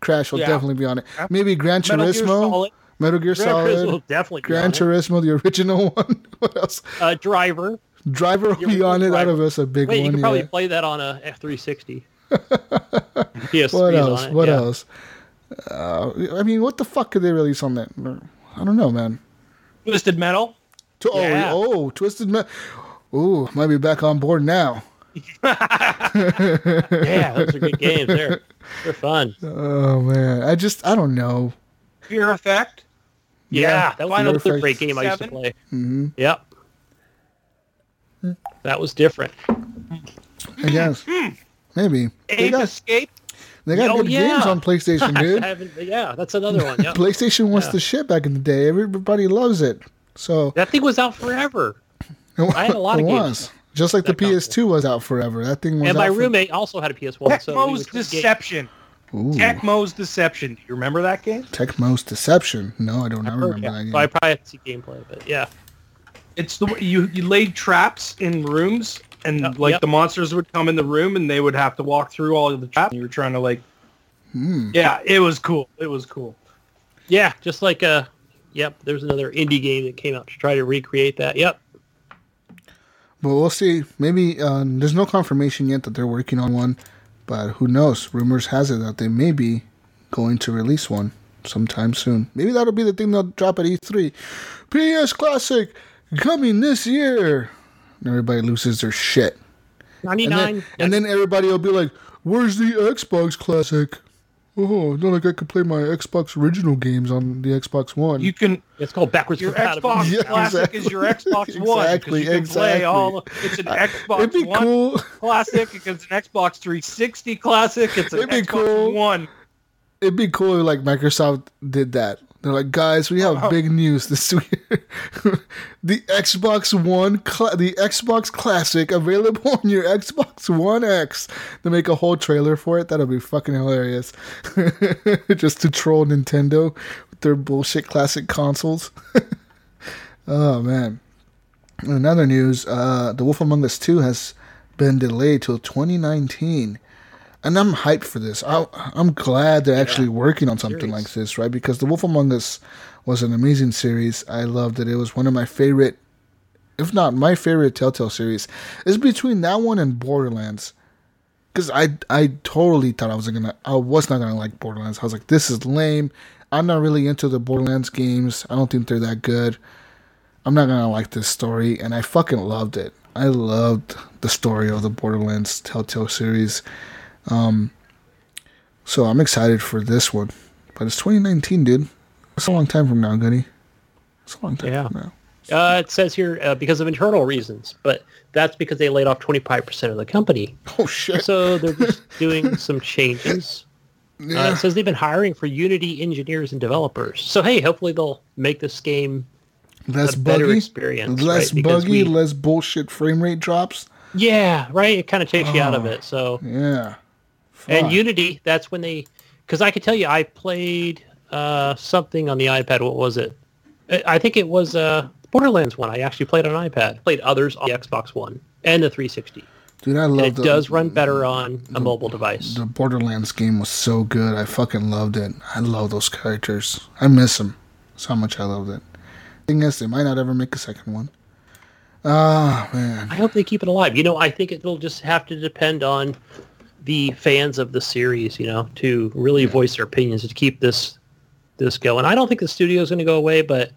Crash will Yeah. definitely be on it. Maybe Gran Metal Gear Turismo, Solid. Metal Gear Gran Solid, Turismo definitely Gran. Turismo, the original one. what else? Uh, Driver. Driver will be on it. Driver. Out of us, a big Wait, you one. can probably yeah. play that on a F360. PS3 else? What yeah. else? Uh, I mean, what the fuck could they release on that? I don't know, man. Twisted Metal. Tw- Yeah. Oh, oh, Twisted Metal. Ooh, might be back on board now. Yeah, those are good games. They're they're fun. Oh man, I just I don't know. Fear Effect. Yeah, that was Final another Fantasy great game I used to play. Mm-hmm. Yep. That was different. I guess maybe they Ape got Escape. They got Oh, good yeah. games on PlayStation, dude. yeah, that's another one. Yeah. PlayStation was Yeah. the shit back in the day. Everybody loves it. So that thing was out forever. it, I had a lot of it games was just like the. PS2 was out forever. That thing was And out my for- roommate also had a PS1. so we Tecmo's would. Deception. Ooh, Tecmo's Deception. Do you remember that game? Tecmo's Deception. No, I don't I've ever heard, remember yeah. that game. So I probably have to see gameplay, but yeah. It's the way you you laid traps in rooms, and Yep, like yep. the monsters would come in the room, and they would have to walk through all of the traps. You were trying to like, Hmm. yeah, it was cool. It was cool. Yeah, just like uh yep, there's another indie game that came out to try to recreate that. Yep. But we'll see. Maybe uh, there's no confirmation yet that they're working on one, but who knows? Rumors has it that they may be going to release one sometime soon. Maybe that'll be the thing they'll drop at E3. PS Classic coming this year. And everybody loses their shit. And 99. then, and then everybody will be like, "Where's the Xbox Classic?" Oh, not like I could play my Xbox original games on the Xbox One. You can it's called backwards your compatibility. Xbox Yeah, Classic is your Xbox One. Exactly, you can exactly. Play all, it's an uh, Xbox It'd be One cool. Classic. It's an Xbox 360 Classic. It's an It'd be Xbox cool. One. It'd be cool if like Microsoft did that. They're like, guys, we have big news this week. the Xbox One, cla the Xbox Classic, available on your Xbox One X. They make a whole trailer for it. That'll be fucking hilarious. Just to troll Nintendo with their bullshit classic consoles. oh man. Another news: uh, The Wolf Among Us Two has been delayed till 2019 and I'm hyped for this. I, I'm glad they're actually working on something Series. like this, right? Because The Wolf Among Us was an amazing series. I loved it. It was one of my favorite, if not my favorite Telltale series. It's between that one and Borderlands. Because I, I totally thought I was gonna, I was not gonna like Borderlands. I was like, this is lame. I'm not really into the Borderlands games. I don't think they're that good. I'm not gonna like this story, and I fucking loved it. I loved the story of the Borderlands Telltale series. Um, so I'm excited for this one. But it's 2019, dude. It's a long time from now, Gunny. It's a long time Yeah. from now. Uh, it says here uh, because of internal reasons, but that's because they laid off 25% of the company. Oh shit. So they're just doing some changes. Uh, yeah. it says they've been hiring for Unity engineers and developers. So hey, hopefully they'll make this game less a better buggy. experience, less right? Buggy, we- less bullshit frame rate drops. Yeah, right. It kind of takes you out of Oh. it. So Yeah. And. Unity, that's when they, because I can tell you, I played uh, something on the iPad. What was it? I think it was uh, Borderlands one. I actually played on iPad. Played others on the Xbox One. and the 360. Dude, I And love it the, does run better on a mobile device. the Borderlands game was so good. I fucking loved it. I love those characters. I miss them. That's how much I loved it. Thing is, they might not ever make a second one. Ah, man. I hope they keep it alive. You know, I think it'll just have to depend on the fans of the series, you know, to really voice their opinions to keep this this going. I don't think the studio is going to go away, but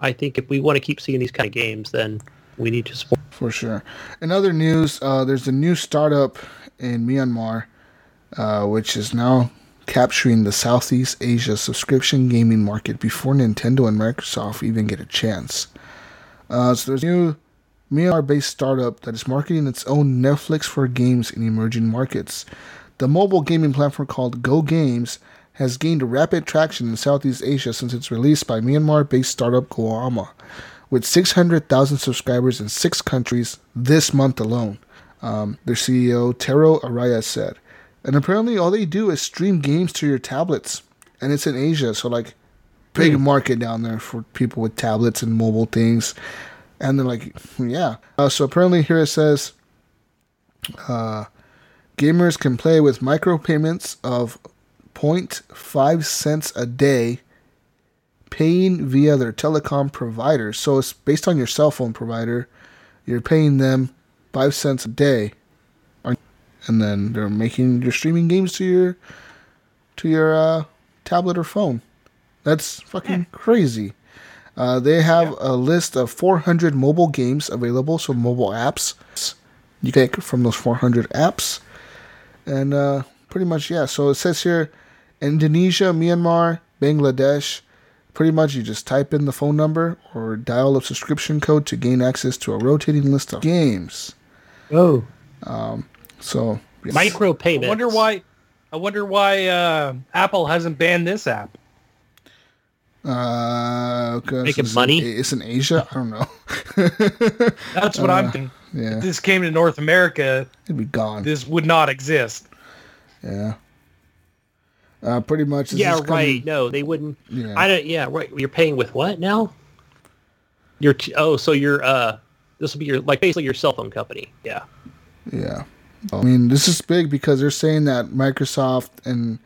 I think if we want to keep seeing these kind of games, then we need to support. For sure. In other news, uh, there's a new startup in Myanmar, uh, which is now capturing the Southeast Asia subscription gaming market before Nintendo and Microsoft even get a chance. Uh, so there's a new Myanmar-based startup that is marketing its own Netflix for games in emerging markets. The mobile gaming platform called Go Games has gained rapid traction in Southeast Asia since its release by Myanmar-based startup Goama with 600,000 subscribers in six countries this month alone. Um, their CEO, Tero Araya, said. And apparently, all they do is stream games to your tablets. And it's in Asia, so like, big market down there for people with tablets and mobile things. And they're like, yeah. Uh, so apparently, here it says uh, gamers can play with micropayments of 0.5 cents a day paying via their telecom provider. So it's based on your cell phone provider. You're paying them five cents a day, and then they're making you're streaming games to your to your uh, tablet or phone. That's fucking crazy. Uh, they have a list of 400 mobile games available, so mobile apps. You can get from those 400 apps, and uh, pretty much yeah. So it says here, Indonesia, Myanmar, Bangladesh. Pretty much, you just type in the phone number or dial a subscription code to gain access to a rotating list of games. Oh, So, yes. micro payments. I wonder why. I wonder why uh, Apple hasn't banned this app. Uh, Making it's money? In, it's in Asia. I don't know. That's what I'm thinking. yeah, If this came to North America, it'd be gone. this would not exist. Yeah. Uh, pretty much. Yeah, is coming- right. No, they wouldn't. Yeah. I don't. Yeah, right. You're paying with what now? You're t- oh, so you're uh, this will be your like basically your cell phone company. Yeah. Yeah. I mean, this is big because they're saying that Microsoft and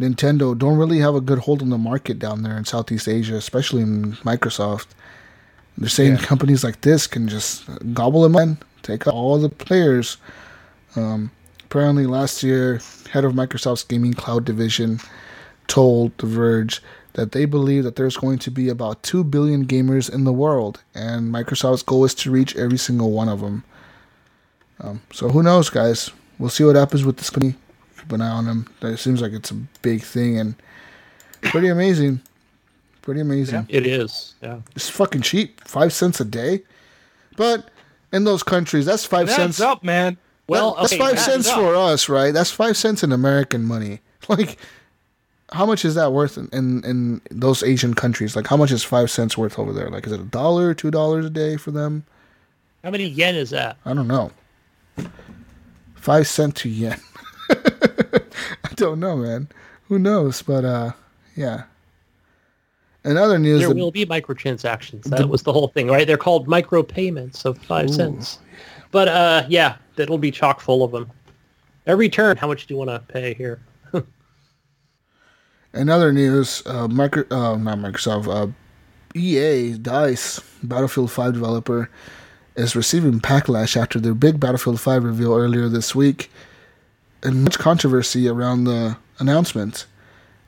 Nintendo don't really have a good hold on the market down there in Southeast Asia, especially in Microsoft. They're saying companies like this can just gobble them in, take all the players. Um, apparently, last year, head of Microsoft's gaming cloud division told The Verge that they believe that there's going to be about 2 billion gamers in the world, and Microsoft's goal is to reach every single one of them. Um, so who knows, guys? We'll see what happens with this company. Keep an eye on them. It seems like it's a big thing and pretty amazing. Pretty amazing. It is. Yeah. It's fucking cheap. Five cents a day. But in those countries, that's five That's cents. up, man. Well, that's okay, five that cents for us, right? That's five cents in American money. Like, how much is that worth in, in, in those Asian countries? Like, how much is five cents worth over there? Like, is it a dollar, two dollars a day for them? How many yen is that? I don't know. Five cent to yen. I don't know, man. Who knows? But uh, yeah. In other news, There the- will be microtransactions. That was the whole thing, right? They're called micro payments of five cents. But uh, yeah, that'll be chock full of them. Every turn, how much do you want to pay here? In other news, uh, micro, uh, not Microsoft, uh, EA Dice Battlefield 5 developer is receiving backlash after their big Battlefield 5 reveal earlier this week, and much controversy around the announcement.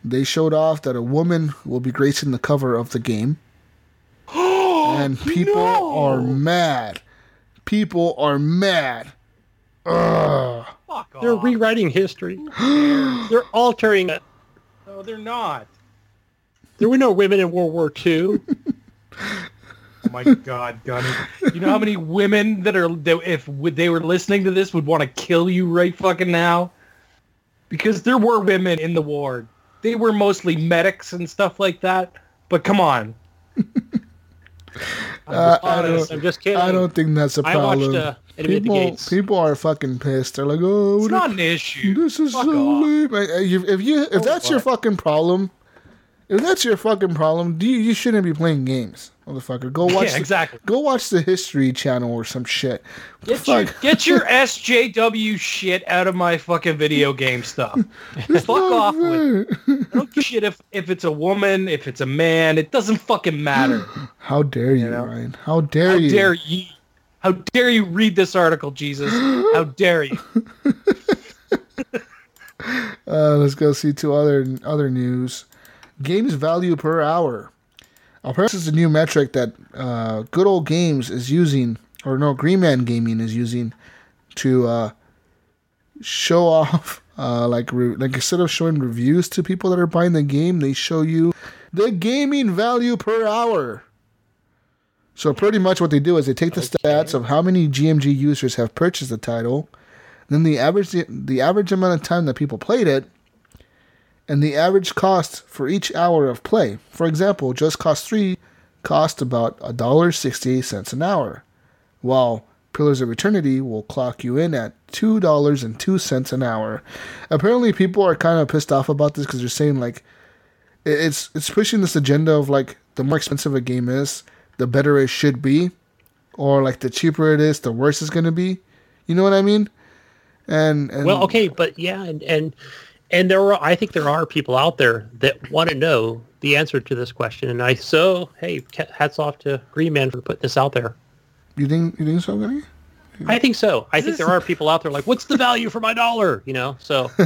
They showed off that a woman will be gracing the cover of the game, and people are mad. People are mad. Ugh. Fuck They're off. rewriting history. They're altering it. no, they're not. There were no women in World War II. Oh my God, Gunny. You know how many women that are that if would- they were listening to this would want to kill you right fucking now? Because there were women in the ward. They were mostly medics and stuff like that. But come on. Uh, I honest. don't, I'm just kidding. I don't think that's a problem. watched, uh, people, Gates. people are fucking pissed. They're like, oh, It's not an issue. This is Fuck so off. lame. Uh, you- If you if that's your fucking problem, If that's your fucking problem, do you, you shouldn't be playing games, motherfucker. Go watch Yeah, the- exactly. Go watch the History Channel or some shit. Get your, get your SJW shit out of my fucking video game stuff. Fuck off with it. I don't give a shit if, if it's a woman, if it's a man. It doesn't fucking matter. How dare you, know? Ryan? How dare How you? dare you? How dare you read this article, Jesus? How dare you? Uh, let's go see two other other news. Games value per hour. Apparently, this is a new metric that uh, Good Old Games is using, or no, Green Man Gaming is using to uh, show off. Uh, like re- like instead of showing reviews to people that are buying the game, they show you the gaming value per hour. So pretty much what they do is they take the stats of how many GMG users have purchased the title, then the average the average amount of time that people played it, and the average cost for each hour of play. For example, Just Cause 3 cost about $1.68 an hour, while Pillars of Eternity will clock you in at $2.02 an hour. Apparently, people are kind of pissed off about this because they're saying, like, it's, it's pushing this agenda of, like, the more expensive a game is, the better it should be, or, like, the cheaper it is, the worse it's going to be. You know what I mean? And, and Well, okay, but yeah, and and and there are I think there are people out there that want to know the answer to this question, and I so hey, hats off to Green Man for putting this out there. you think you think so, Gunny? I think so. I think there are people out there like, what's the value for my dollar? You know, so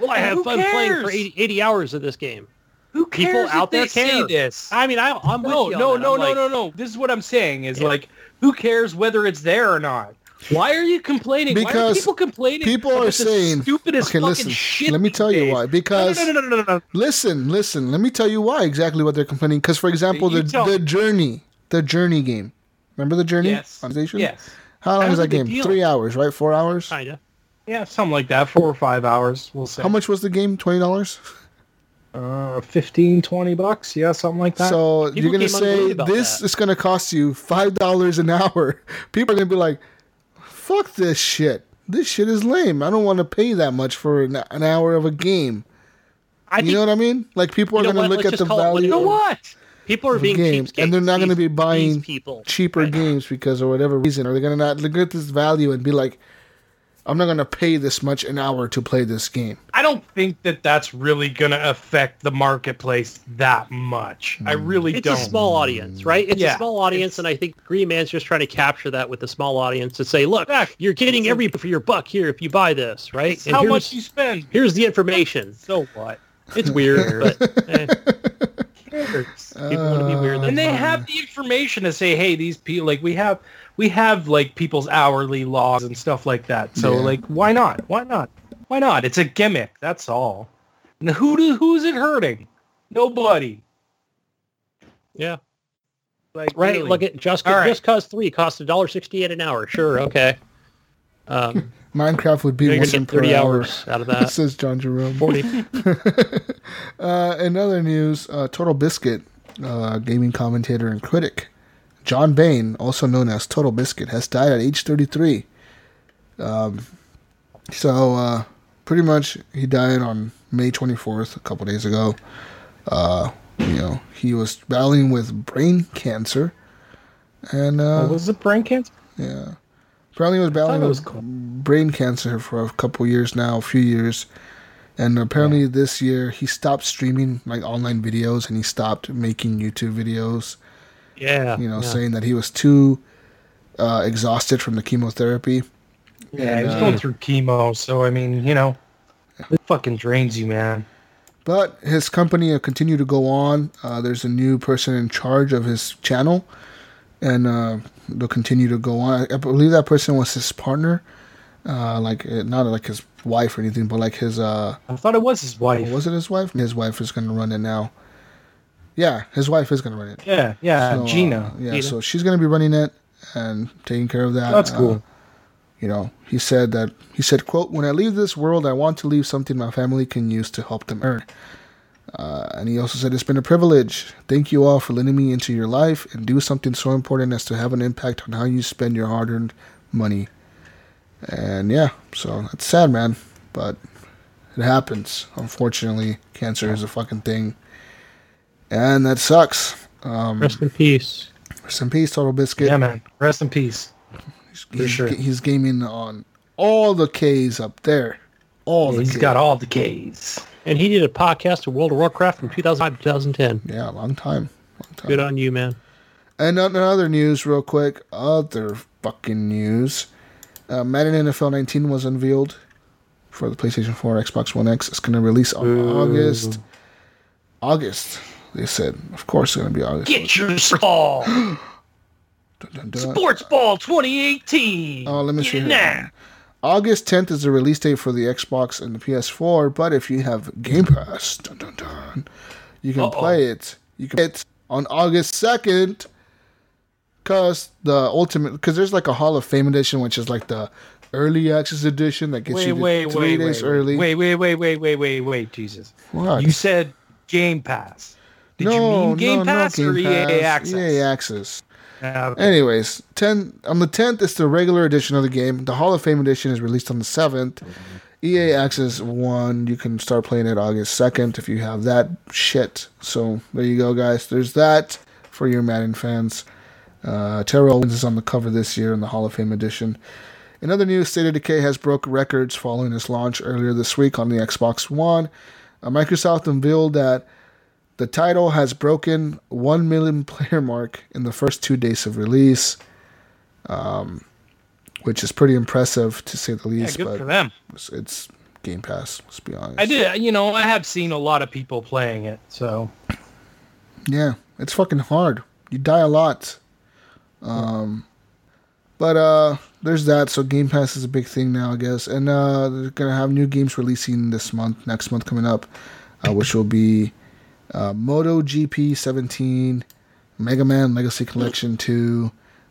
will I have Who fun playing for 80, 80 hours of this game? Who cares People out if there they say care. this? I mean, I, I'm with No, you no, that. no, no, like, no, no. This is what I'm saying is Yeah. like, who cares whether it's there or not? Why are you complaining? Because people complaining? people are the saying- stupidest okay, fucking listen, shit. let me tell you why. Because- no, no, no, no, no. Listen, listen. Let me tell you why exactly what they're complaining. Because, for example, the the journey, the journey game. Remember the journey Yes. Yes. How long is that game? Three hours, right? Four hours. Kinda. Yeah, something like that. Four or five hours, we'll say. How much was the game? Twenty dollars. Uh, 15, 20 bucks. Yeah, something like that. So People you're gonna say this that. is gonna cost you five dollars an hour. People are gonna be like, "Fuck this shit. This shit is lame. I don't want to pay that much for an, an hour of a game." I You think know what I mean? Like people are You gonna look at the just call it what value. it you know what? people are being game, cheapskates. and they're not gonna be buying people cheaper Right. games because or whatever reason, are they're gonna not look at this value and be like, "I'm not gonna pay this much an hour to play this game." I don't think that that's really going to affect the marketplace that much. I really It's don't. It's a small audience, right? It's Yeah, a small audience, and I think Green Man's just trying to capture that with the small audience to say, look, Exactly. you're getting every for your buck here if you buy this, right? It's And how much you spend. here's the information. So what? It's weird, but eh, cares? people want to be weird. and they have the information to say, hey, these people like we have we have like people's hourly logs and stuff like that. So Yeah. like, why not? Why not? Why not? It's a gimmick. That's all. And who do who's it hurting? Nobody. yeah, Like right. really. Look at just All right. just cause three cost a dollar sixty eight an hour. Sure, okay. Um, Minecraft would be you're one gonna get per thirty hour. hours out of that. Says John Jerome. Forty. Uh, in other news, uh, Total Biscuit, uh, gaming commentator and critic, John Bain, also known as Total Biscuit, has died at age 33. Um, so, uh, pretty much, he died on May 24th, a couple days ago. Uh, you know, he was battling with brain cancer. And, uh, Oh, was it brain cancer? yeah. Apparently, he was battling was with cool. brain cancer for a couple years now, a few years. And apparently, this year he stopped streaming like online videos and he stopped making YouTube videos. Yeah. You know, yeah. saying that he was too uh, exhausted from the chemotherapy. Yeah, he was uh, going through chemo, so I mean, you know, it fucking drains you, man. But his company will continue to go on. Uh, there's a new person in charge of his channel, and uh, they'll continue to go on. I believe that person was his partner, uh, like uh, not like his wife or anything, but like his. Uh, I thought it was his wife. was it his wife? His wife is going to run it now. Yeah, his wife is going to run it. Yeah, yeah, So, uh, Gina. yeah, Gina. so she's going to be running it and taking care of that. That's Uh, cool. you know, he said that he said, "quote When I leave this world, I want to leave something my family can use to help them earn." Uh, and he also said, "It's been a privilege. Thank you all for letting me into your life and do something so important as to have an impact on how you spend your hard-earned money." And yeah, so it's sad, man, but it happens. Unfortunately, cancer is a fucking thing. And that sucks. Um, Rest in peace. rest in peace, Total Biscuit. Yeah, man. Rest in peace. he's, sure. he's gaming on all the K's up there. All the He's Ks. got all the K's. And he did a podcast of World of Warcraft from 2005 to 2010. yeah, long time, long time. Good on you, man. And on other news, real quick, other fucking news. Uh, Madden NFL 19 was unveiled for the PlayStation 4, Xbox One X. It's going to release on August. August, they said. Of course, it's going to be August. Get your ball. Dun, dun, dun. Sports Ball 2018. Oh, let me see here. August 10th is the release date for the Xbox and the PS4, but if you have Game Pass, dun, dun, dun, you can Uh-oh. play it. You can play it on August 2nd because the ultimate, because there's like a Hall of Fame edition, which is like the early access edition that gets Wait, you wait, three wait, days wait, early. wait, wait, wait, wait, wait, wait, wait, Jesus. What? You said Game Pass. Did no, you mean Game no, Pass no, or Game EA Pass, Access? EA Access. Okay. Anyways, ten on the tenth is the regular edition of the game. The Hall of Fame edition is released on the seventh. EA Access One, you can start playing it August second if you have that shit. So there you go, guys. There's that for your Madden fans. Uh, Terrell Owens is on the cover this year in the Hall of Fame edition. In other news, State of Decay has broke records following its launch earlier this week on the Xbox One. Uh, Microsoft unveiled that the title has broken 1 million player mark in the first two days of release, um, which is pretty impressive to say the yeah, least. good but for them. it's, it's Game Pass. Let's be honest. I did, you know, I have seen a lot of people playing it, so Yeah, it's fucking hard. You die a lot. Um, but uh, there's that. So Game Pass is a big thing now, I guess. And uh, they're gonna have new games releasing this month, next month coming up, uh, which will be uh, Moto GP 17, Mega Man Legacy Collection 2,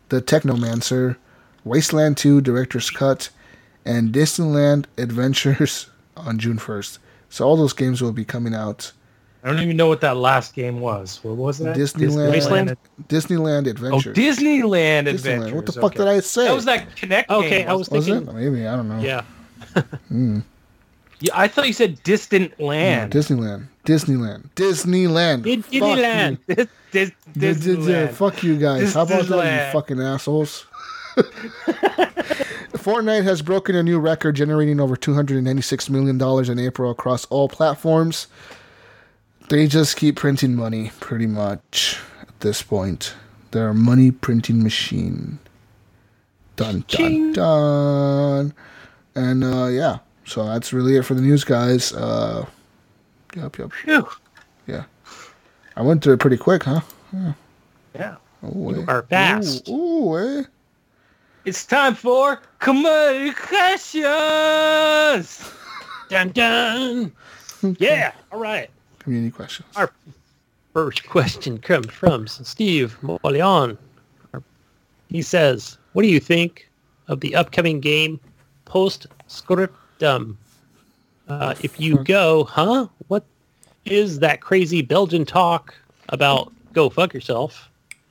The Technomancer, Wasteland 2 Director's Cut, and Disneyland Adventures on June 1st. So all those games will be coming out. I don't even know what that last game was. What was that? Disneyland, Wasteland? Disneyland Oh, Adventure. Disneyland Disneyland. Adventures. What the fuck okay. did I say? That was that Kinect Okay, game. I was Was thinking. it? Maybe I don't know. Yeah. Yeah, I thought you said Distant Yeah, Land. Disneyland. Disneyland. Disneyland. Did- Fuck Disneyland. you. Dis- Dis- Fuck you guys. How about that, you fucking assholes? Fortnite has broken a new record, generating over $296 million in April across all platforms. They just keep printing money, pretty much, at this point. They're a money printing machine. Dun, dun, dun. And, uh, yeah. So that's really it for the news, guys. Uh, yep, yep. Phew. Yeah. I went through it pretty quick, huh? Yeah. Oh, eh. Are fast. Ooh, ooh, eh? It's time for communications. Dun dun. Yeah. All right. Community questions. Our first question comes from Steve Molion. He says, "What do you think of the upcoming game Postscriptum? Uh, if you go, huh? What is that crazy Belgian talk about? Go fuck yourself.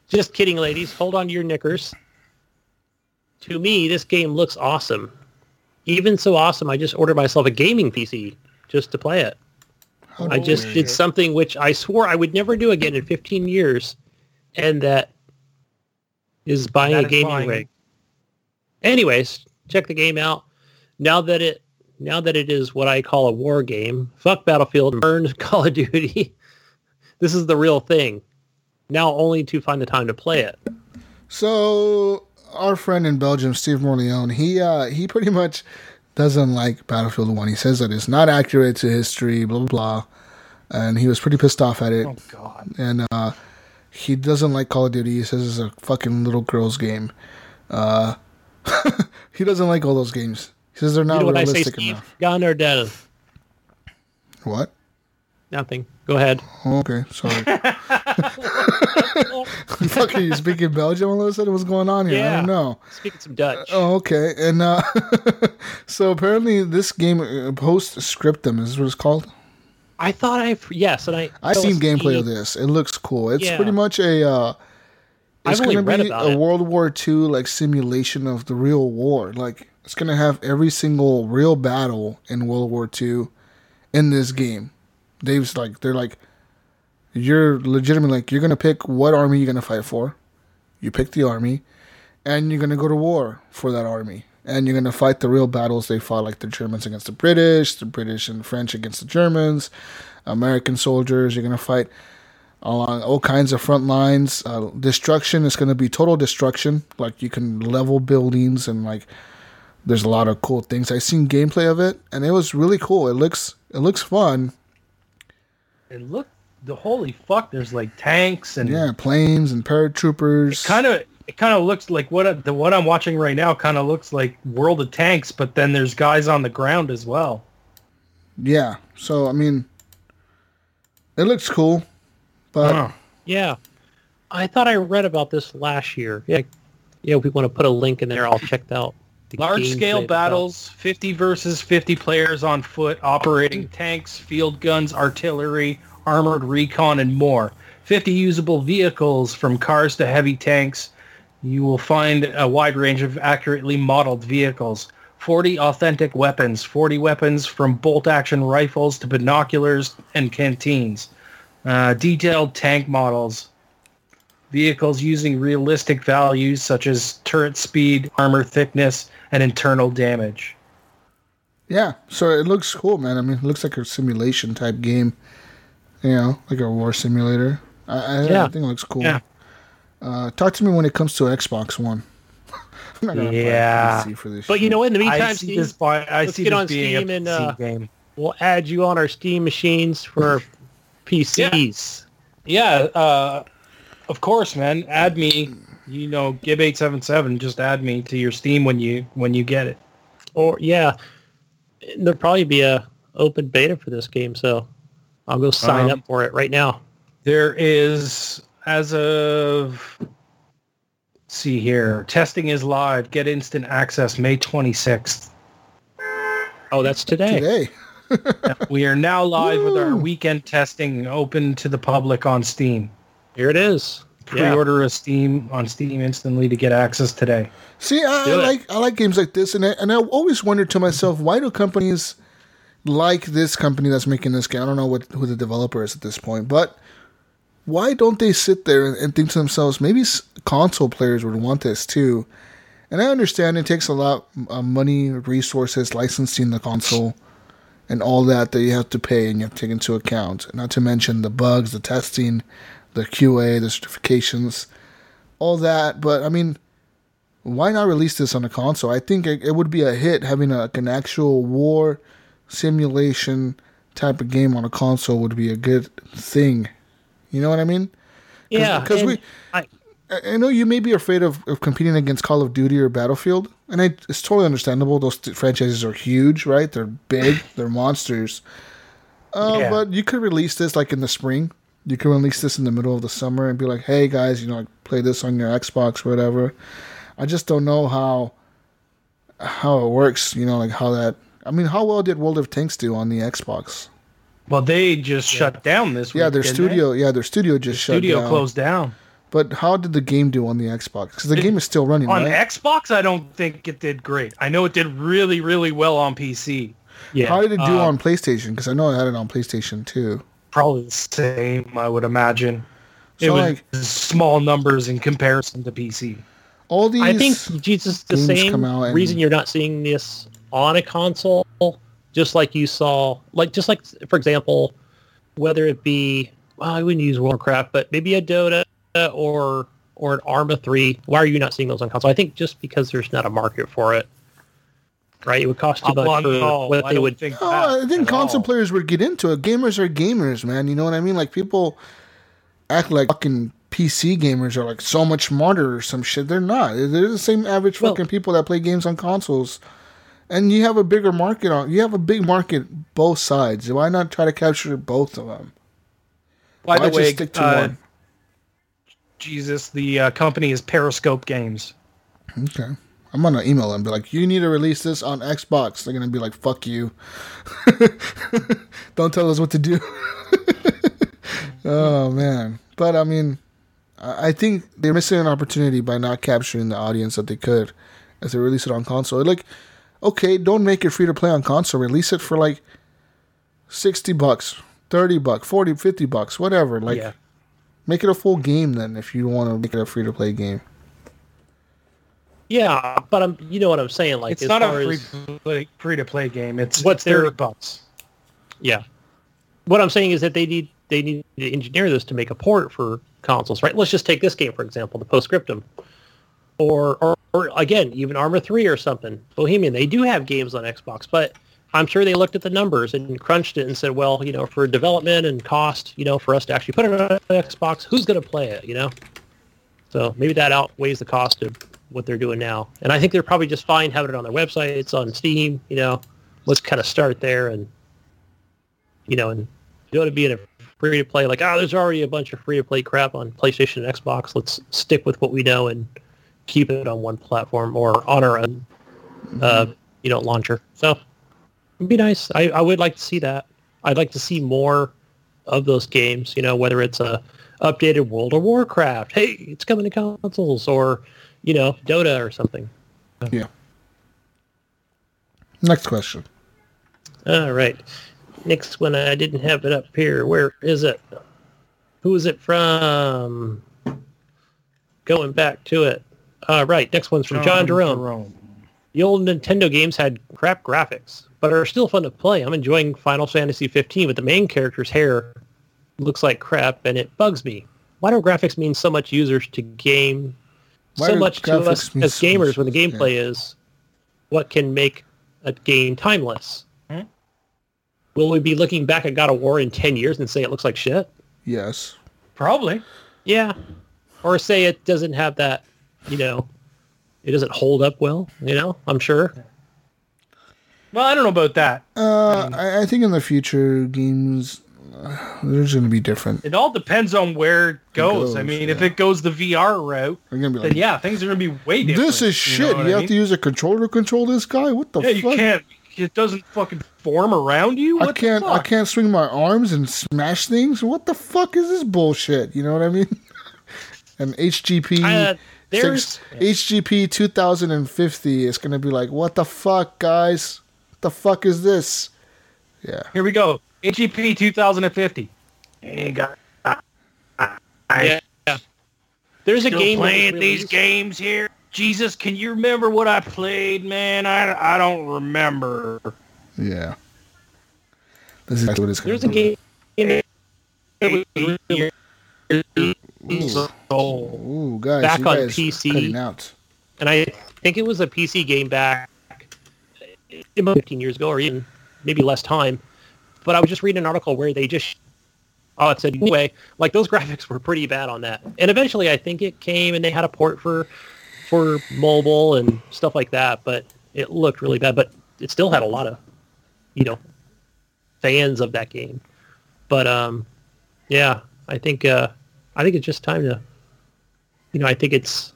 Just kidding, ladies. Hold on to your knickers. To me, this game looks awesome. Even so awesome, I just ordered myself a gaming PC just to play it. I just did something which I swore I would never do again in 15 years, and that is buying That a gaming buying- rig. Anyways, check the game out. Now that it now that it is what I call a war game, fuck Battlefield and burn Call of Duty. this is the real thing. Now only to find the time to play it. So our friend in Belgium, Steve Morleone, he uh, he pretty much doesn't like Battlefield One. He says that it's not accurate to history, blah blah blah, and he was pretty pissed off at it. Oh God. And uh, he doesn't like Call of Duty. He says it's a fucking little girl's game. Uh, he doesn't like all those games. He says they're You not know what I say, realistic Steve? enough. Gun or dead? What? Nothing. Go ahead. Oh, okay, sorry. Fucking you speaking Belgium all of a sudden? What's going on here? I don't know. Speaking some Dutch. Oh, okay. And uh, so apparently this game, uh, Postscriptum, is what it's called. I thought I yes, and I I've seen gameplay of this. It looks cool. It's Yeah. pretty much a. Uh, it's only gonna be a it. World War II like simulation of the real war. Like it's gonna have every single real battle in World War II in this game. Dave's like they're like you're legitimately like you're gonna pick what army you're gonna fight for. You pick the army, and you're gonna go to war for that army, and you're gonna fight the real battles they fought, like the Germans against the British, the British and French against the Germans, American soldiers. You're gonna fight along all kinds of front lines. Uh, destruction is gonna be total destruction. Like you can level buildings and like there's a lot of cool things. I seen gameplay of it, and it was really cool. It looks it looks fun. And look, the holy fuck, there's like tanks and Yeah, planes and paratroopers. kind of it kind of looks like what the what I'm watching right now kind of looks like World of Tanks, but then there's guys on the ground as well. Yeah. So I mean, it looks cool, but Huh. Yeah. I thought I read about this last year. Yeah. Yeah, if we want to put a link in there, I'll check out Large scale they've battles, 50 versus 50 players on foot, operating tanks, field guns, artillery, armored recon, and more. 50 usable vehicles from cars to heavy tanks. You will find a wide range of accurately modeled vehicles. 40 authentic weapons, 40 weapons from bolt-action rifles to binoculars and canteens. Uh, detailed tank models, vehicles using realistic values such as turret speed, armor thickness, and internal damage. yeah. So it looks cool, man. I mean, it looks like a simulation type game. You know, like a war simulator. I, I, Yeah. I think it looks cool. Yeah. Uh, talk to me when it comes to Xbox One. I'm not gonna Yeah. PC for this. But you know? In the I meantime, see Steve, this, by, I let's see get this on being Steam a and, PC uh, game. we'll add you on our Steam machines for PCs. Yeah, uh, of course, man. Add me. You know, Gib eight seven seven. Just add me to your Steam when you when you get it. Or yeah, there'll probably be a open beta for this game, so I'll go sign Um, up for it right now. There is, as of, let's see here, testing is live. Get instant access May 26th. Oh, that's today. today. We are now live with our weekend testing open to the public on Steam. Here it is. Pre-order a Steam on Steam instantly to get access today. See, I, I like I like games like this, and I, and I always wonder to myself, why do companies like this company that's making this game? I don't know what who the developer is at this point, but why don't they sit there and, and think to themselves, maybe s- console players would want this too? And I understand it takes a lot of uh, money, resources, licensing the console, and all that that you have to pay and you have to take into account. Not to mention the bugs, the testing, the QA, the certifications, all that. But I mean, why not release this on a console? I think it, it would be a hit having a, like an actual war simulation type of game on a console would be a good thing. You know what I mean? Yeah, because we. I- I I know you may be afraid of, of competing against Call of Duty or Battlefield, and I, it's totally understandable. Those t- franchises are huge, right? They're big, they're monsters. Uh, Yeah. But you could release this like in the spring. You could release this in the middle of the summer and be like, "Hey guys, you know, like, play this on your Xbox, or whatever." I just don't know how how it works. You know, like how that. I mean, how well did World of Tanks do on the Xbox? Well, they just shut down this week. Yeah, their didn't studio. Yeah, their studio just They? shut Studio down. closed down. But how did the game do on the Xbox? Because the game is still running, On right? Xbox, I don't think it did great. I know it did really, really well on PC. yeah. How did it do Uh, on PlayStation? Because I know I had it on PlayStation too. Probably the same, I would imagine. It was like- small numbers in comparison to PC. All these, I think Jesus the same come and- reason you're not seeing this on a console, just like you saw, like just like for example, whether it be well, I wouldn't use Warcraft, but maybe a Dota or or an Arma three. Why are you not seeing those on console? I think just because there's not a market for it. Right, it would cost too much for no, what I they would. think oh, I think console all. players would get into it. Gamers are gamers, man. You know what I mean? Like people act like fucking PC gamers are like so much smarter or some shit. They're not. They're the same average Well- fucking people that play games on consoles. And you have a bigger market on. You have a big market both sides. Why not try to capture both of them? By Why the way, just stick to uh, one? Jesus, the uh, company is Periscope Games. Okay. I'm gonna email them. Be like, you need to release this on Xbox. They're gonna be like, fuck you. Don't tell us what to do. oh man. But I mean, I think they're missing an opportunity by not capturing the audience that they could as they release it on console. Like, okay, don't make it free to play on console. Release it for like sixty bucks 30 bucks, 40, 50 bucks, whatever. Like, yeah. Make it a full game then if you want to make it a free to play game. Yeah, but I'm you know what I'm saying. Like It's as not a far free as- play, free to play game. It's What's their- thirty bucks. Yeah. What I'm saying is that they need they need to engineer this to make a port for consoles, right? Let's just take this game for example, the Postscriptum, or or, or again even Arma Three or something. Bohemian, they do have games on Xbox, but I'm sure they looked at the numbers and crunched it and said, well, you know, for development and cost, you know, for us to actually put it on Xbox, who's going to play it, you know? So maybe that outweighs the cost of what they're doing now. And I think they're probably just fine having it on their website. It's on Steam, you know. Let's kind of start there and you know, and you know to be in a free to play like, oh, there's already a bunch of free to play crap on PlayStation and Xbox. Let's stick with what we know and keep it on one platform or on our own, uh, you know, launcher. So it'd be nice. I, I would like to see that. I'd like to see more of those games. You know, whether it's a updated World of Warcraft, hey, it's coming to consoles, or you know, Dota or something. Yeah. Next question. All right. Next one, I didn't have it up here. Where is it? Who is it from? Going back to it. All right. Next one's from John, Jerome. Jerome. The old Nintendo games had crap graphics, but are still fun to play. I'm enjoying Final Fantasy 15, but the main character's hair looks like crap, and it bugs me. Why do graphics mean so much users to game, Why so much to us as gamers much- when the gameplay is what can make a game timeless? Hmm? Will we be looking back at God of War in 10 years and say it looks like shit? Yes. Probably. Yeah. Or say it doesn't have that, you know, it doesn't hold up well, you know, I'm sure. Well, I don't know about that. Uh, I, I think in the future games, uh, there's going to be different. It all depends on where it goes. I goes, mean, if it goes the VR route, going to be then yeah, things are gonna be way different. this is you know shit. You, I have to use a controller to control this guy. What the Yeah, you fuck? can't. It doesn't fucking form around you. What I can't. I can't swing my arms and smash things. What the fuck is this bullshit? You know what I mean? and HGP. Uh, there's six, HGP 2050 is going to be like, what the fuck, guys? What the fuck is this? Yeah. Here we go. HGP 2050. Hey, guys. yeah. There's a game that was playing these released- games here. Jesus, can you remember what I played, man? I, I don't remember. Yeah. This is exactly what it's going There's a game that was released Ooh, guys, Back you on guys PC. cutting out. and I think it was a PC game back about 15 years ago, or even maybe less time. But I was just reading an article where they just oh, it said anyway, like those graphics were pretty bad on that. And eventually, I think it came and they had a port for for mobile and stuff like that. But it looked really bad. But it still had a lot of you know fans of that game. But um, yeah, I think uh, I think it's just time to you know I think it's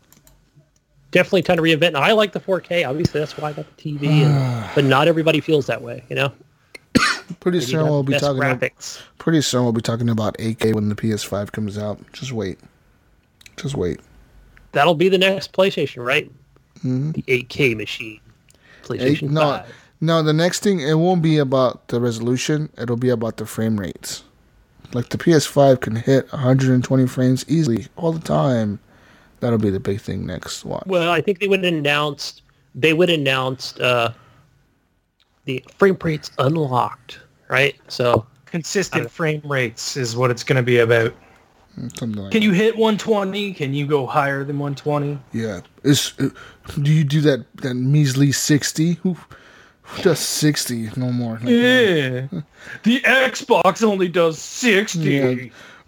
definitely time to reinvent. And I like the 4K. Obviously, that's why I got the TV. And, but not everybody feels that way, you know. Pretty to soon we'll be talking. About, graphics. pretty soon we'll be talking about 8K when the PS5 comes out. Just wait. Just wait. That'll be the next PlayStation, right? Mm-hmm. The 8K machine. Eight, PlayStation no, 5. no. The next thing it won't be about the resolution. It'll be about the frame rates. Like the PS5 can hit 120 frames easily all the time. That'll be the big thing next. Watch. Well, I think they would announce they would announce uh, the frame rates unlocked, right? So Consistent frame rates is what it's going to be about. Something like Can that. you hit 120? Can you go higher than 120? Yeah. Is uh, do you do that that measly 60? Who, who does 60? No more. No more. Yeah. The Xbox only does 60. Yeah.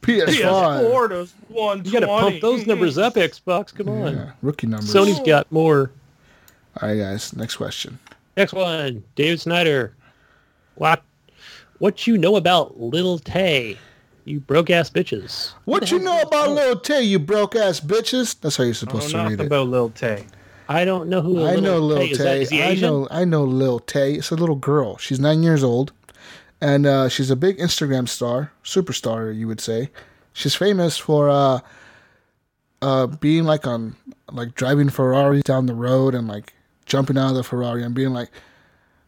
PS5. PS4 does 120. you got to pump those numbers up, Xbox. Come on. Yeah, rookie numbers. Sony's got more. All right, guys. Next question. Next one, David Snyder. What? What you know about Little Tay? You broke ass bitches. What you know about Lil Tay, you broke ass bitches? That's how you're supposed to read it. about Lil Tay. I don't know who. I Lil know Lil Tay is. That, Tay. is he I Asian? know I know Lil Tay. It's a little girl. She's nine years old, and uh, she's a big Instagram star, superstar, you would say. She's famous for uh, uh, being like on like driving Ferrari down the road and like jumping out of the Ferrari and being like,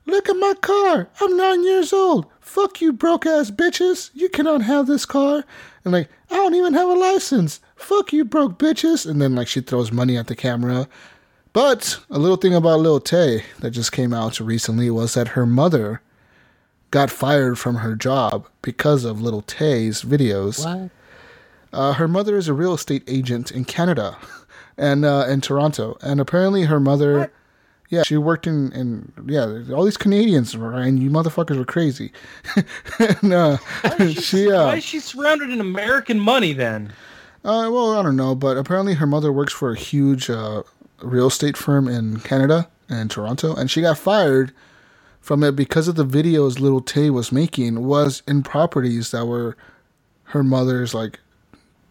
Look at my car. I'm nine years old. Fuck you, broke ass bitches. You cannot have this car. And like, I don't even have a license. Fuck you, broke bitches. And then like she throws money at the camera. But a little thing about Lil Tay that just came out recently was that her mother got fired from her job because of Little Tay's videos. What? Uh, her mother is a real estate agent in Canada and uh, in Toronto, and apparently her mother, yeah, she worked in, in yeah, all these Canadians were, and you motherfuckers were crazy. and, uh, she, uh, Why is she surrounded in American money then? uh, well, I don't know, but apparently her mother works for a huge uh, real estate firm in Canada and Toronto, and she got fired from it because of the videos Little Tay was making was in properties that were her mother's like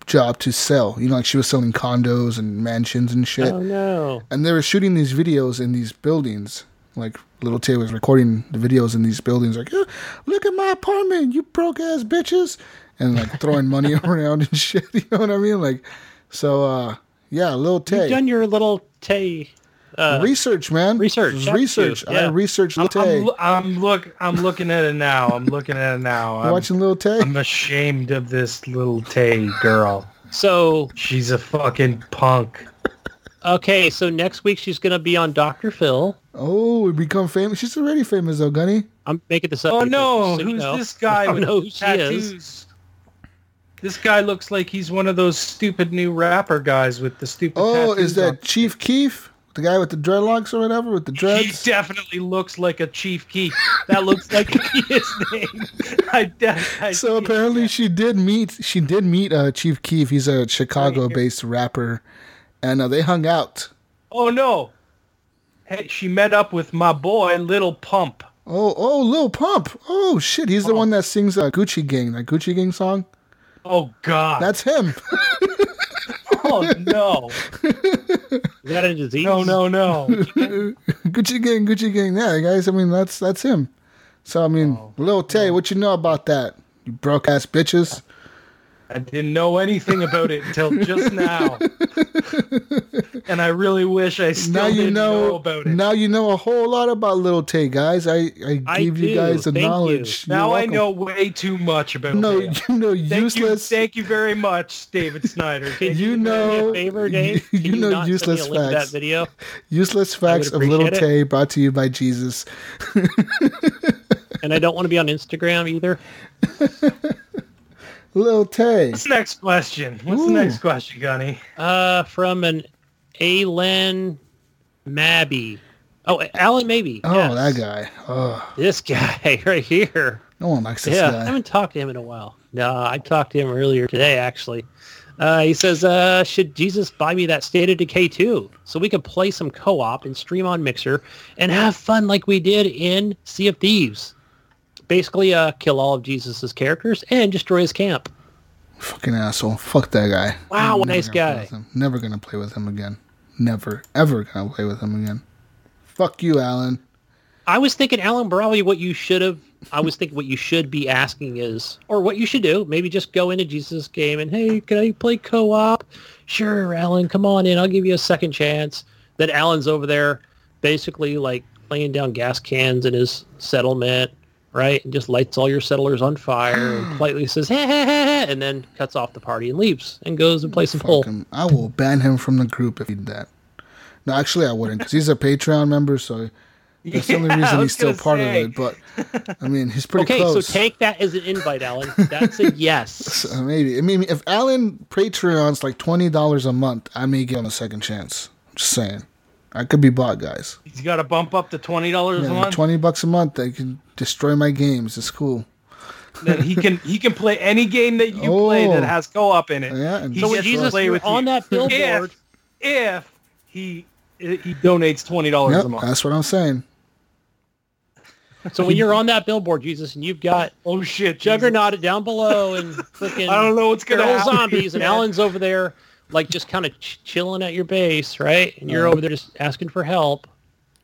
job to sell. You know, like she was selling condos and mansions and shit. Oh no. And they were shooting these videos in these buildings. Like Little Tay was recording the videos in these buildings, like, "Yeah, look at my apartment, you broke ass bitches, and like throwing money around and shit. You know what I mean? Like, so uh, yeah, Little Tay. You've done your little Tay. Uh, research, man. research, It research. Yeah. I researched I'm, Lil Tay. I'm, I'm look. I'm looking at it now. I'm looking at it now. I'm, watching Lil Tay? I'm ashamed of this little Tay girl. so She's a fucking punk. okay, so next week she's gonna be on Dr. Phil. Oh, we become famous. She's already famous though, Gunny. I'm making this up. Oh because no, so who's know. this guy I don't with know who she tattoos? is. This guy looks like he's one of those stupid new rapper guys with the stupid. Oh, is that on. Chief Keef? The guy with the dreadlocks or whatever, with the dreads. He definitely looks like a Chief Keef. That looks like his name. I, I So apparently she did meet she did meet uh, Chief Keef. He's a Chicago-based rapper, and uh, they hung out. Oh no. Hey, she met up with my boy Little Pump. Oh, oh, Lil Pump. Oh shit, he's the one that sings uh, Gucci Gang, that Gucci Gang song. Oh god. That's him. oh no. Is that a disease? No, no, no. Gucci Gang, Gucci Gang. Yeah, guys. I mean, that's that's him. So I mean, Oh, Lil Tay, what you know about that? You broke ass bitches. I didn't know anything about it until just now. and I really wish I still now you didn't know, know, about it. Now you know a whole lot about Little Tay, guys. I I I gave you guys the Thank knowledge. You're now I know way too much about No, you know Thank useless. You, thank you very much, David Snyder. You me know- a favor, Dave. you Can know not send me a useless facts. That video. Useless facts of Little it. Tay brought to you by Jesus. And I don't want to be on Instagram either. Lil Tay. What's the next question? What's Ooh. the next question, Gunny? Uh, from an Alan Mabby. Oh, Alan Maybe. Oh, yes. that guy. Oh, This guy right here. no one likes this guy. yeah, I haven't talked to him in a while. No, I talked to him earlier today, actually. Uh, he says, uh, should Jesus buy me that State of Decay 2 so we can play some co-op and stream on Mixer and have fun like we did in Sea of Thieves? Basically, uh, kill all of Jesus's characters and destroy his camp. Fucking asshole. Fuck that guy. Wow, nice guy. Never gonna play with him again. Never, ever gonna play with him again. Fuck you, Alan. I was thinking, Alan, probably what you should have. I was thinking what you should be asking is, or what you should do, maybe just go into Jesus' game and, hey, can I play co-op? Sure, Alan, come on in. I'll give you a second chance. Then Alan's over there, basically like laying down gas cans in his settlement, right? And just lights all your settlers on fire and politely says, hey, hey, hey, hey, and then cuts off the party and leaves and goes and plays some Fuck pool. him. I will ban him from the group if he did that. No, actually, I wouldn't, because he's a Patreon member, so that's the only Yeah, I reason was he's still gonna part say. of it. But I mean, he's pretty Okay, close. so take that as an invite, Alan. That's a yes. So maybe. I mean, if Alan Patreon's like twenty dollars a month, I may give him a second chance. Just saying. I could be bought, guys. He's got to bump up to twenty dollars a Yeah, month. twenty bucks a month, they can destroy my games. It's cool. Then he can he can play any game that you oh. play Oh. that has co-op in it. Yeah, and He So when gets Jesus play you're with on you. that billboard, if, if he he donates twenty dollars Yep, a month. that's what I'm saying. So when you're on that billboard, Jesus, and you've got Oh shit, Jesus. Juggernaut down below and freaking I don't know what's gonna feral happen. zombies, and man. Alan's over there, like just kind of ch- chilling at your base, right? And you're over there just asking for help.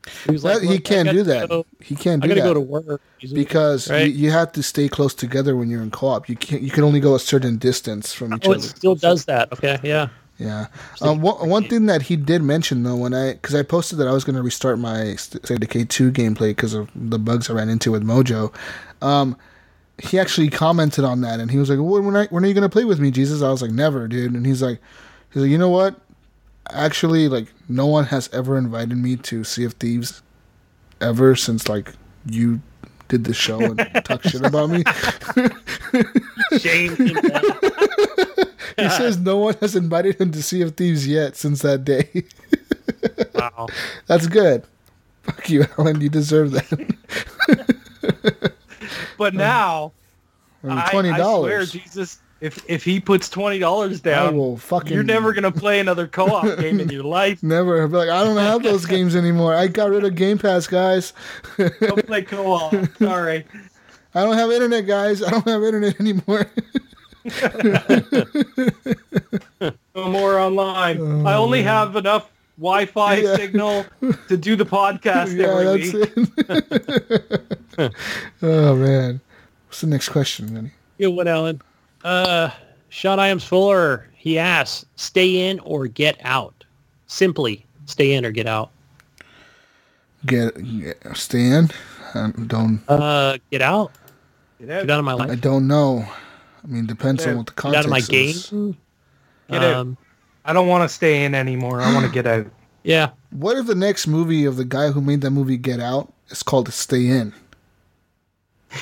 That- he "Look, I can't do that. go- He can't I do gotta that go to work because right? you, you have to stay close together when you're in co-op. You can't. You can only go a certain distance from each oh, other. it still does that. Okay, yeah. Yeah. Um, one, one thing that he did mention though, when I because I posted that I was going to restart my of two gameplay because of the bugs I ran into with Mojo. Um, he actually commented on that and he was like, "When, when, I, when are you going to play with me, Jesus?" I was like, "Never, dude." And he's like, "He's like, you know what? Actually, like, no one has ever invited me to Sea of Thieves ever since like you did the show and talk shit about me." Shame he says no one has invited him to Sea of Thieves yet since that day. Wow. That's good. Fuck you, Alan. You deserve that. But um, now, um, I mean, I, twenty dollars. Jesus, if if he puts twenty dollars I down, will fucking. you're never gonna play another co-op game in your life. Never. I'll be like, I don't have those games anymore. I got rid of Game Pass, guys. Don't play co-op. Sorry. I don't have internet, guys. I don't have internet anymore. No more online. Oh, I only have enough Wi-Fi Oh. Yeah. signal to do the podcast yeah, every that's week. it. oh man. What's the next question, Vinny? Good one, Alan. Uh, Sean Iams Fuller, he asks, stay in or get out? Simply, stay in or get out. Get, get stay in. I don't. Uh, get out? Get Get out. out of my life. I don't know. I mean, depends on what the context Get out context of my is. game? Get out. Um, I don't want to stay in anymore. I want to get out. yeah. What if the next movie of the guy who made that movie Get Out is called Stay In?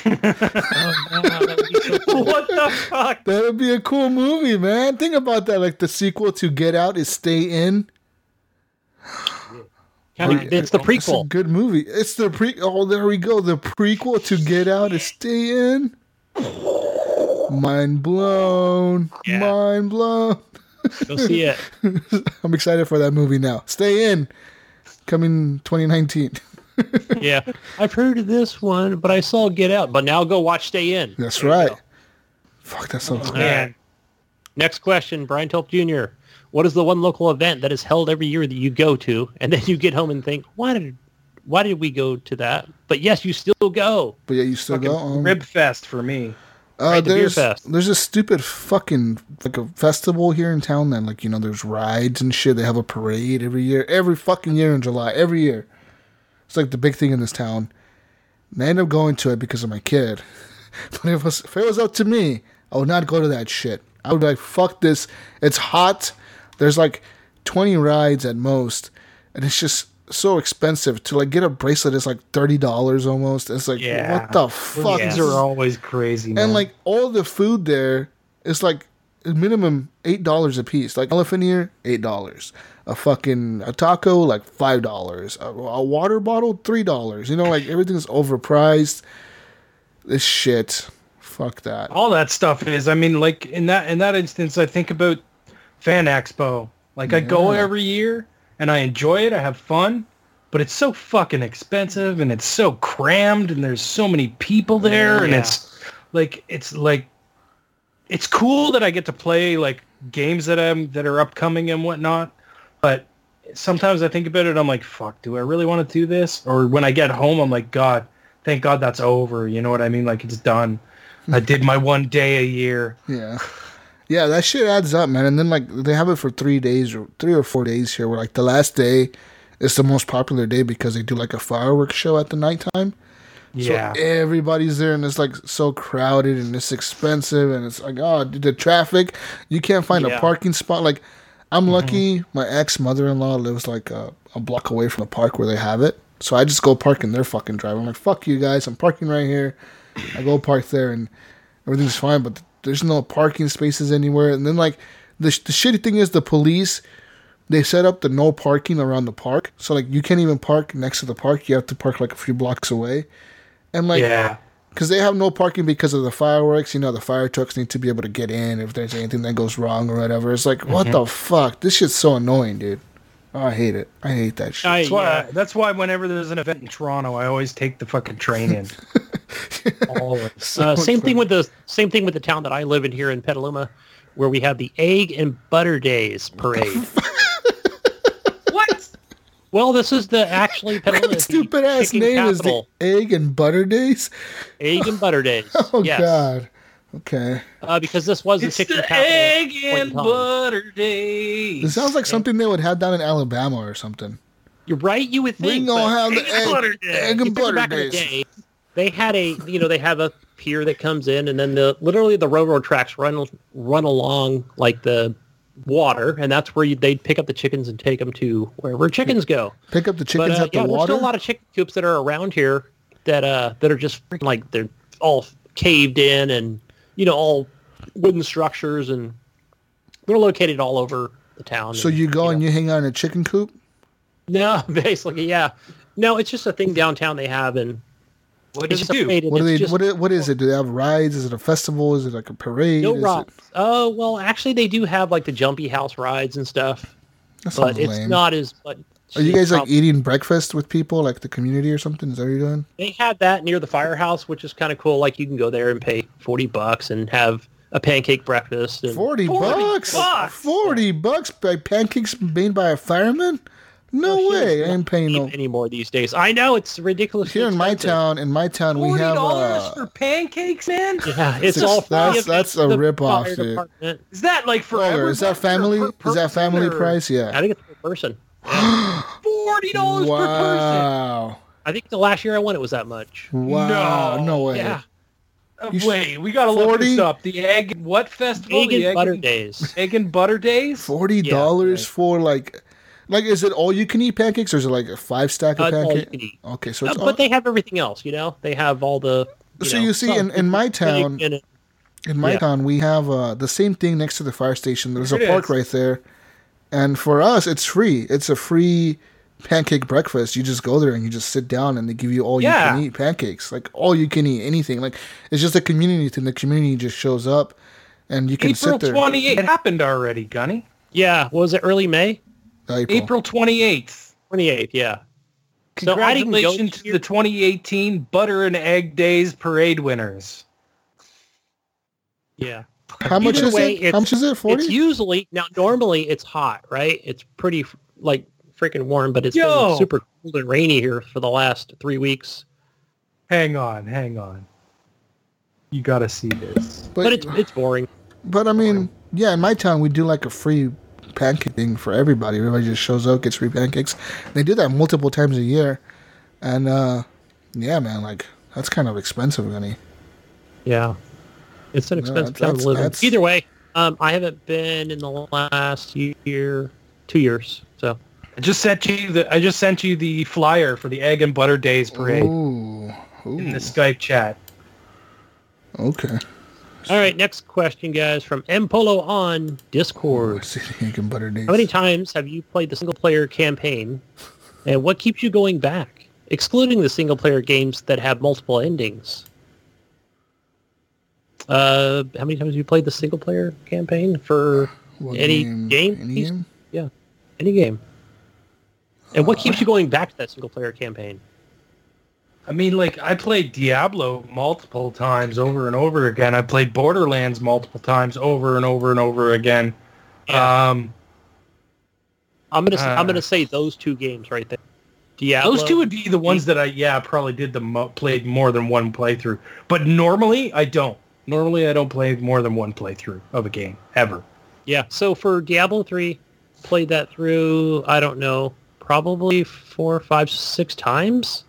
Oh, no, that would be so cool. what the fuck? That would be a cool movie, man. Think about that. Like the sequel to Get Out is Stay In. Kinda- it's the It's a prequel. good movie. It's the pre. Oh, there we go. The prequel to Get Out is Stay In. Mind blown. Yeah. Mind blown. Go see it. I'm excited for that movie now. Stay In. Coming 2019. Yeah. I've heard of this one, but I saw Get Out. But now go watch Stay In. That's There right. Fuck, that sounds good. Man, Next question, Brian Tulp Jr. What is the one local event that is held every year that you go to, and then you get home and think, why did, why did we go to that? But yes, you still go. But yeah, you still fucking go. Um, rib fest for me. Uh, Right, the there's fest. there's a stupid fucking like a festival here in town that like you know there's rides and shit. They have a parade every year, every fucking year in July, every year. It's like the big thing in this town. And I end up going to it because of my kid. But if it was, if it was up to me, I would not go to that shit. I would be like fuck this. It's hot. There's like 20 rides at most, and it's just so expensive to like get a bracelet is like thirty dollars almost. It's like Yeah. what the fuck? These are always crazy. Man. And like all the food there is like a minimum eight dollars a piece. Like elephant ear, eight dollars. A fucking a taco, like five dollars. A, a water bottle, three dollars. You know, like everything's overpriced. This shit. Fuck that. all that stuff is. I mean, like in that in that instance, I think about Fan Expo. Like I go every year and I enjoy it. I have fun, but it's so fucking expensive and it's so crammed and there's so many people there and it's like it's like it's cool that I get to play like games that I'm that are upcoming and whatnot, but sometimes I think about it. I'm like, fuck, do I really want to do this? Or when I get home, I'm like, God, thank God that's over. You know what I mean? Like it's done. I did my one day a year. Yeah. Yeah, that shit adds up, man. And then like they have it for three days or three or four days here where like the last day is the most popular day because they do like a fireworks show at the nighttime. Yeah. So everybody's there and it's like so crowded and it's expensive and it's like oh the traffic you can't find a parking spot like I'm mm-hmm. lucky my ex mother in law lives like a, a block away from the park where they have it. So I just go park in their fucking drive I'm like fuck you guys I'm parking right here. I go park there and everything's fine but there's no parking spaces anywhere. And then like the, sh- the shitty thing is the police they set up the no parking around the park. So like you can't even park next to the park. You have to park like a few blocks away. And like yeah. Because they have no parking because of the fireworks. You know, the fire trucks need to be able to get in if there's anything that goes wrong or whatever. It's like, what the fuck? This shit's so annoying, dude. Oh, I hate it. I hate that shit. I, That's why, yeah. that's why whenever there's an event in Toronto, I always take the fucking train in. Always. So Uh, same much thing with the same thing with the town that I live in here in Petaluma, where we have the Egg and Butter Days parade. Well, this is the actually Petaluma. What is the stupid ass name is the. Egg and Butter Days. Egg and Butter Days. Oh yes. God. Okay. uh, because this was the It's chicken the capital egg and butter days. It sounds like something they would have down in Alabama or something. You're right. You would We think. gonna but have the egg and butter egg, days. egg and butter back in the days. day, they had a you know they have a pier that comes in, and then the literally the railroad tracks run run along like the water, and that's where you, they'd pick up the chickens and take them to wherever chickens go. Pick up the chickens but uh, at the yeah, there's water. still a lot of chicken coops that are around here that uh that are just freaking like they're all caved in and you know all wooden structures and they're located all over the town. so and, you go know. and you hang out in a chicken coop. no, basically, yeah. No, it's just a thing downtown they have, and What it's does it do? What do they? just- What? i- What is it? Do they have rides? Is it a festival? Is it like a parade? No Is it- rides. Oh well, actually they do have like the jumpy house rides and stuff, That but sounds it's lame. not as. But Are you guys like eating breakfast with people, like the community or something? Is that what you're doing? They had that near the firehouse, which is kind of cool. Like you can go there and pay forty bucks and have a pancake breakfast. And, Forty, 40 bucks. bucks! Forty bucks by pancakes made by a fireman? No Oh, way! I ain't paying no. anymore these days. I know it's ridiculous. Here in my town, in my town, we Forty have dollars uh, for pancakes, man. Yeah, it's Six- all that's- that's a rip-off, dude. department. Is that like for Roller, is that family? Is that family or price? Yeah, I think it's per person. Forty dollars per person. Wow! I think the last year I went, it was that much. Wow! No, No. way! Yeah, Uh, You wait, we gotta look 40? this up. The egg what festival? egg and butter and, days. Egg and butter days. Forty dollars right. for like, like, is it all you can eat pancakes or is it like a five stack Uh, of it's all you pancakes? can eat. Okay, so Uh, it's all. but they have everything else. You know, they have all the. You So know, you see, in- in my town- and In my Yeah. town, we have uh, the same thing next to the fire station. There's a park is. right there, and for us, it's free. It's a free pancake breakfast. You just go there and you just sit down, and they give you all you can eat pancakes, like all you can eat anything. Like it's just a community thing. The community just shows up, and you can April sit there. twenty eighth. It happened already, Gunny. yeah, what was it early May? April. April twenty eighth. Twenty eighth. Yeah. So I didn't go Congratulations this to year. the 2018 Butter and Egg Days parade winners. Yeah. How much Either is way, it? How much is it? It's usually now normally it's hot, right? It's pretty like freaking warm, but it's Yo. been super cold and rainy here for the last three weeks. Hang on, hang on. You gotta see this. But, But it's it's boring. but I mean, yeah, in my town we do like a free pancake thing for everybody. Everybody just shows up, gets free pancakes. They do that multiple times a year, and uh yeah, man, like that's kind of expensive, Gunny. Yeah. It's an No, expensive that's- town to live that's- Either way, um, I haven't been in the last year, two years. So I just sent you the I just sent you the flyer for the Egg and Butter Days parade Ooh, ooh, in the Skype chat. okay. All right, next question, guys, from M Polo on Discord. See the egg and butter days. How many times have you played the single player campaign and what keeps you going back? Excluding the single player games that have multiple endings. Uh, how many times have you played the single player campaign for What any game? game? Any game? Yeah, any game. And what keeps you going back to that single player campaign? I mean, like I played Diablo multiple times over and over again. I played Borderlands multiple times over and over and over again. Yeah. Um, I'm gonna s I'm Uh, gonna say those two games right there. Diablo. those two would be the ones that I yeah probably did the mo- played more than one playthrough. But normally I don't. Normally I don't play more than one playthrough of a game ever. Yeah. So for Diablo three, played that through. I don't know, probably four, five, six times.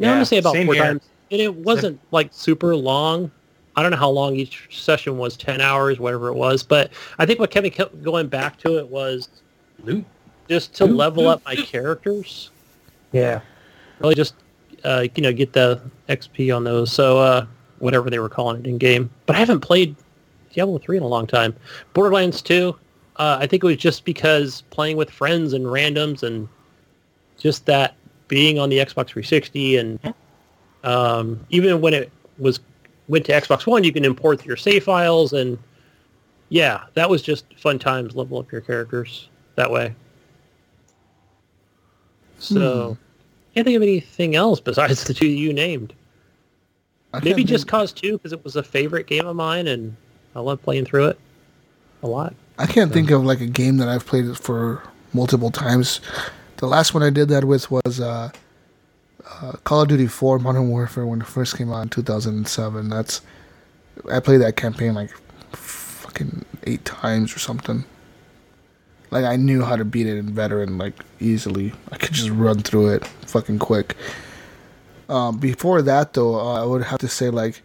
Yeah, I'm gonna say about four here. times. And it wasn't like super long. I don't know how long each session was, ten hours, whatever it was. But I think what kept me kept going back to it was just to level up my characters. Yeah. Really just uh, you know get the XP on those. So uh, whatever they were calling it in game. But I haven't played Diablo three in a long time. Borderlands two. Uh, I think it was just because playing with friends and randoms and just that being on the Xbox 360 and um, even when it was went to Xbox One, you can import your save files and yeah, that was just fun times. Level up your characters that way. So, can't think of anything else besides the two you named. Maybe just think- Cause 2 because it was a favorite game of mine and I love playing through it a lot. I can't think of like a game that I've played for multiple times. The last one I did that with was uh, uh, Call of Duty 4 Modern Warfare when it first came out in 2007. That's I played that campaign like fucking eight times or something. Like I knew how to beat it in veteran like easily. I could just run through it fucking quick. Um, before that though, uh, I would have to say like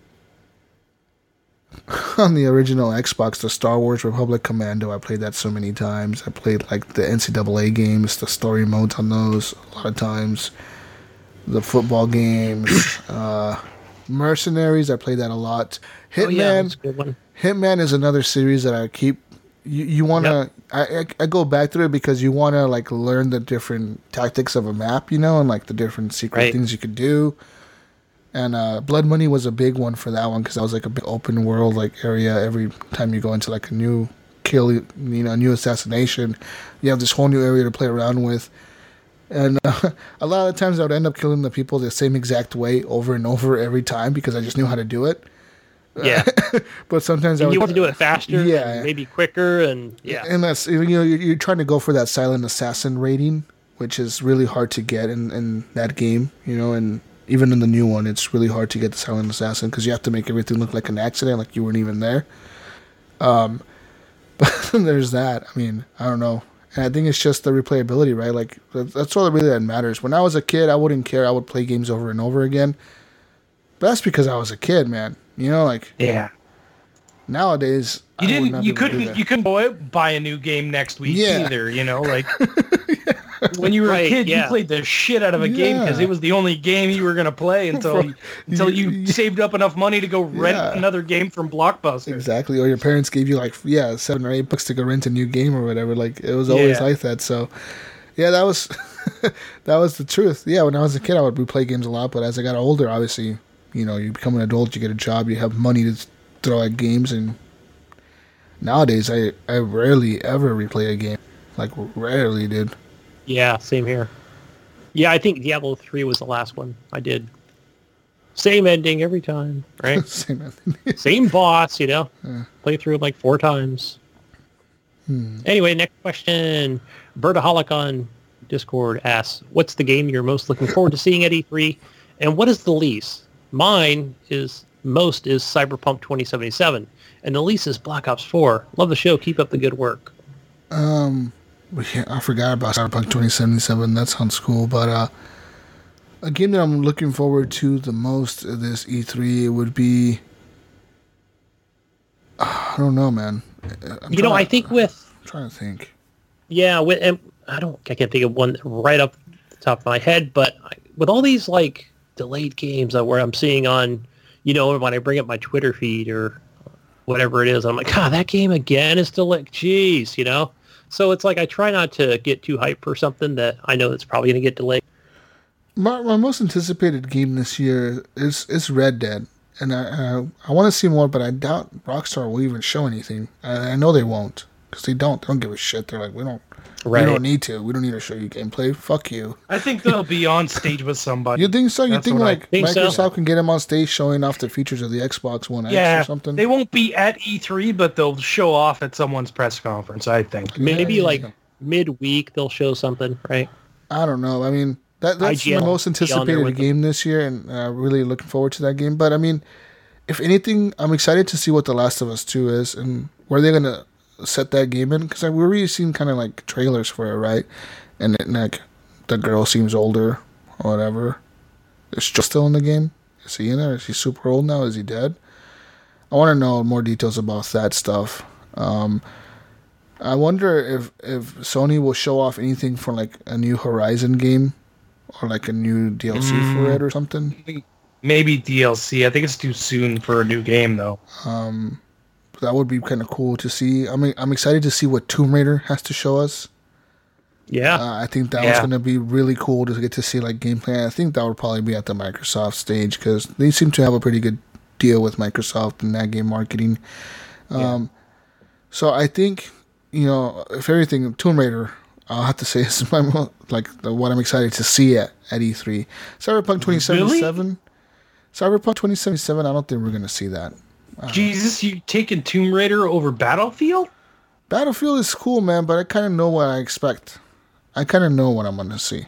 on the original Xbox, the Star Wars Republic Commando. I played that so many times. I played like the NCAA games, the story modes on those a lot of times. The football games, uh, Mercenaries. I played that a lot. Oh, yeah, Hitman. that's a good one. Hitman is another series that I keep. You, you want to? I, I I go back through it because you want to like learn the different tactics of a map, you know, and like the different secret Right. things you could do. And uh, Blood Money was a big one for that one because that was like a big open world like area. Every time you go into like a new kill, you know, a new assassination, you have this whole new area to play around with. And uh, a lot of the times I would end up killing the people the same exact way over and over every time because I just knew how to do it. Yeah. But sometimes I would you want to do it faster, Yeah. maybe quicker, and yeah. and that's you know you're, you're trying to go for that silent assassin rating, which is really hard to get in in that game. You know, and even in the new one, it's really hard to get the silent assassin because you have to make everything look like an accident, like you weren't even there. Um, but there's that. I mean, I don't know. And I think it's just the replayability, right? Like that's all that really that matters. When I was a kid, I wouldn't care. I would play games over and over again. But that's because I was a kid, man. You know, like Yeah. nowadays, You I didn't. not You be able to do couldn't. You couldn't buy, buy a new game next week Yeah. either. You know, like when you were a kid, yeah. you played the shit out of a game because it was the only game you were gonna play until until you- you saved up enough money to go rent Yeah. another game from Blockbuster. Exactly. Or your parents gave you like yeah seven or eight bucks to go rent a new game or whatever. Like it was always Yeah. like that. So yeah, that was that was the truth. Yeah, when I was a kid, I would replay games a lot, but as I got older, obviously, you know, you become an adult, you get a job, you have money to throw at games, and nowadays, I I rarely ever replay a game. Like rarely, dude. Yeah, same here. Yeah, I think Diablo 3 was the last one I did. Same ending every time, right? Same. Ending. same boss, you know. Play through it like four times. Hmm. Anyway, next question. Bertaholic on Discord asks, what's the game you're most looking forward to seeing at E3? And what is the least? Mine is most is Cyberpunk 2077. And the least is Black Ops 4. Love the show. Keep up the good work. Um, yeah, I forgot about Cyberpunk 2077. That sounds cool. But uh, a game that I'm looking forward to the most this E3 would be. I don't know, man. I'm you know, I think with I'm trying to think. Yeah, with, and I don't, I can't think of one right up the top of my head, but I, with all these like delayed games that where I'm seeing on, you know, when I bring up my Twitter feed or whatever it is, I'm like, God, that game again is still like, geez, you know. So it's like I try not to get too hyped for something that I know that's probably going to get delayed. My, my most anticipated game this year is is Red Dead, and I I, I want to see more, but I doubt Rockstar will even show anything. I, I know they won't because they don't. They don't give a shit. They're like, we don't. Right. We don't need to. We don't need to show you gameplay. Fuck you. I think they'll be on stage with somebody. You think so? You That's think what I like think so. Microsoft can get him on stage showing off the features of the Xbox One X or something? they won't be at E3, but they'll show off at someone's press conference. I think. Maybe Yeah, like yeah. midweek they'll show something, right? I don't know. I mean, that that's IGN my most will be on there anticipated with them. game this year, and uh, really looking forward to that game. But I mean, if anything, I'm excited to see what The Last of Us Two is and where they're gonna set that game in because we've already seen kind of like trailers for it, right? And it, like the girl seems older or whatever. Is Joel still in the game? Is he in there? Is he super old now? Is he dead? I want to know more details about that stuff. Um, I wonder if if Sony will show off anything for like a new Horizon game or like a new DLC for it or something. Maybe DLC. I think it's too soon for a new game though. Um, that would be kind of cool to see. I mean, I'm excited to see what Tomb Raider has to show us. Yeah. Uh, I think that was going to be really cool to get to see like gameplay. I think that would probably be at the Microsoft stage because they seem to have a pretty good deal with Microsoft and that game marketing. Um, So I think you know if everything Tomb Raider, I'll have to say is my mo- like the, what I'm excited to see at at E3. Cyberpunk 2077. Really? Cyberpunk 2077. I don't think we're going to see that. Uh-huh. Jesus, you taking Tomb Raider over Battlefield? Battlefield is cool, man, but I kind of know what I expect. I kind of know what I'm going to see.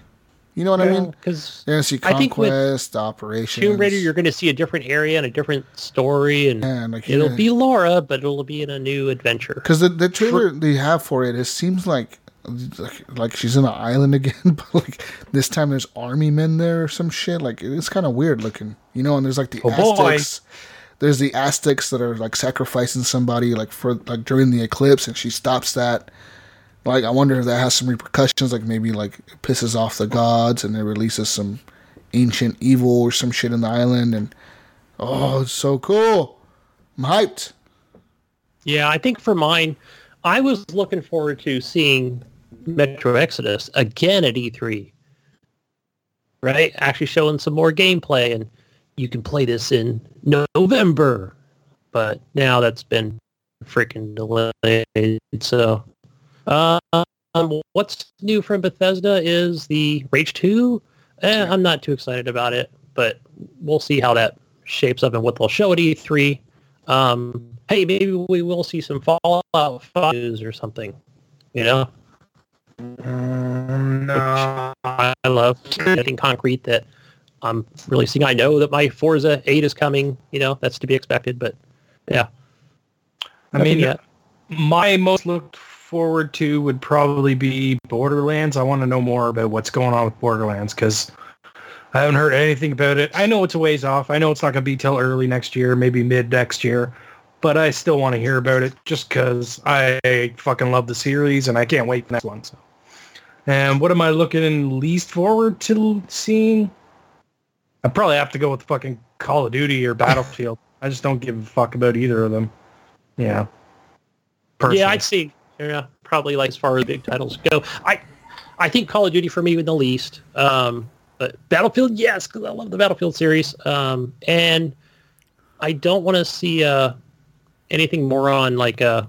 You know what I mean? Because You're see I think with conquest, operations. Tomb Raider, you're going to see a different area and a different story, and Yeah, like, it'll yeah. be Laura, but it'll be in a new adventure. Because the, the trailer they have for it, it seems like like, like she's in an island again, but like this time there's army men there or some shit. Like it's kind of weird looking, you know. And there's like the Oh, boy. There's the Aztecs that are like sacrificing somebody like for like during the eclipse, and she stops that. Like I wonder if that has some repercussions. Like maybe like pisses off the gods, and it releases some ancient evil or some shit in the island. And oh, it's so cool! I'm hyped. Yeah, I think for mine, I was looking forward to seeing Metro Exodus again at E3. Right? Actually showing some more gameplay and you can play this in November. But now that's been freaking delayed. So um, what's new from Bethesda is the Rage 2. Eh, I'm not too excited about it, but we'll see how that shapes up and what they'll show at E3. Um, hey, maybe we will see some Fallout 5 news or something. You know, Um, no. I love getting concrete that I'm releasing. I know that my Forza 8 is coming. You know, that's to be expected. But yeah, I mean, yet. my most looked forward to would probably be Borderlands. I want to know more about what's going on with Borderlands because I haven't heard anything about it. I know it's a ways off. I know it's not going to be till early next year, maybe mid next year, but I still want to hear about it just because I fucking love the series and I can't wait for the next one. So. And what am I looking least forward to seeing? I probably have to go with fucking Call of Duty or Battlefield. I just don't give a fuck about either of them. Yeah. Personally. yeah, I'd say yeah, probably like as far as big titles go. I I think Call of Duty for me with the least. Um, but Battlefield, yes, because I love the Battlefield series. Um, and I don't want to see uh, anything more on like uh,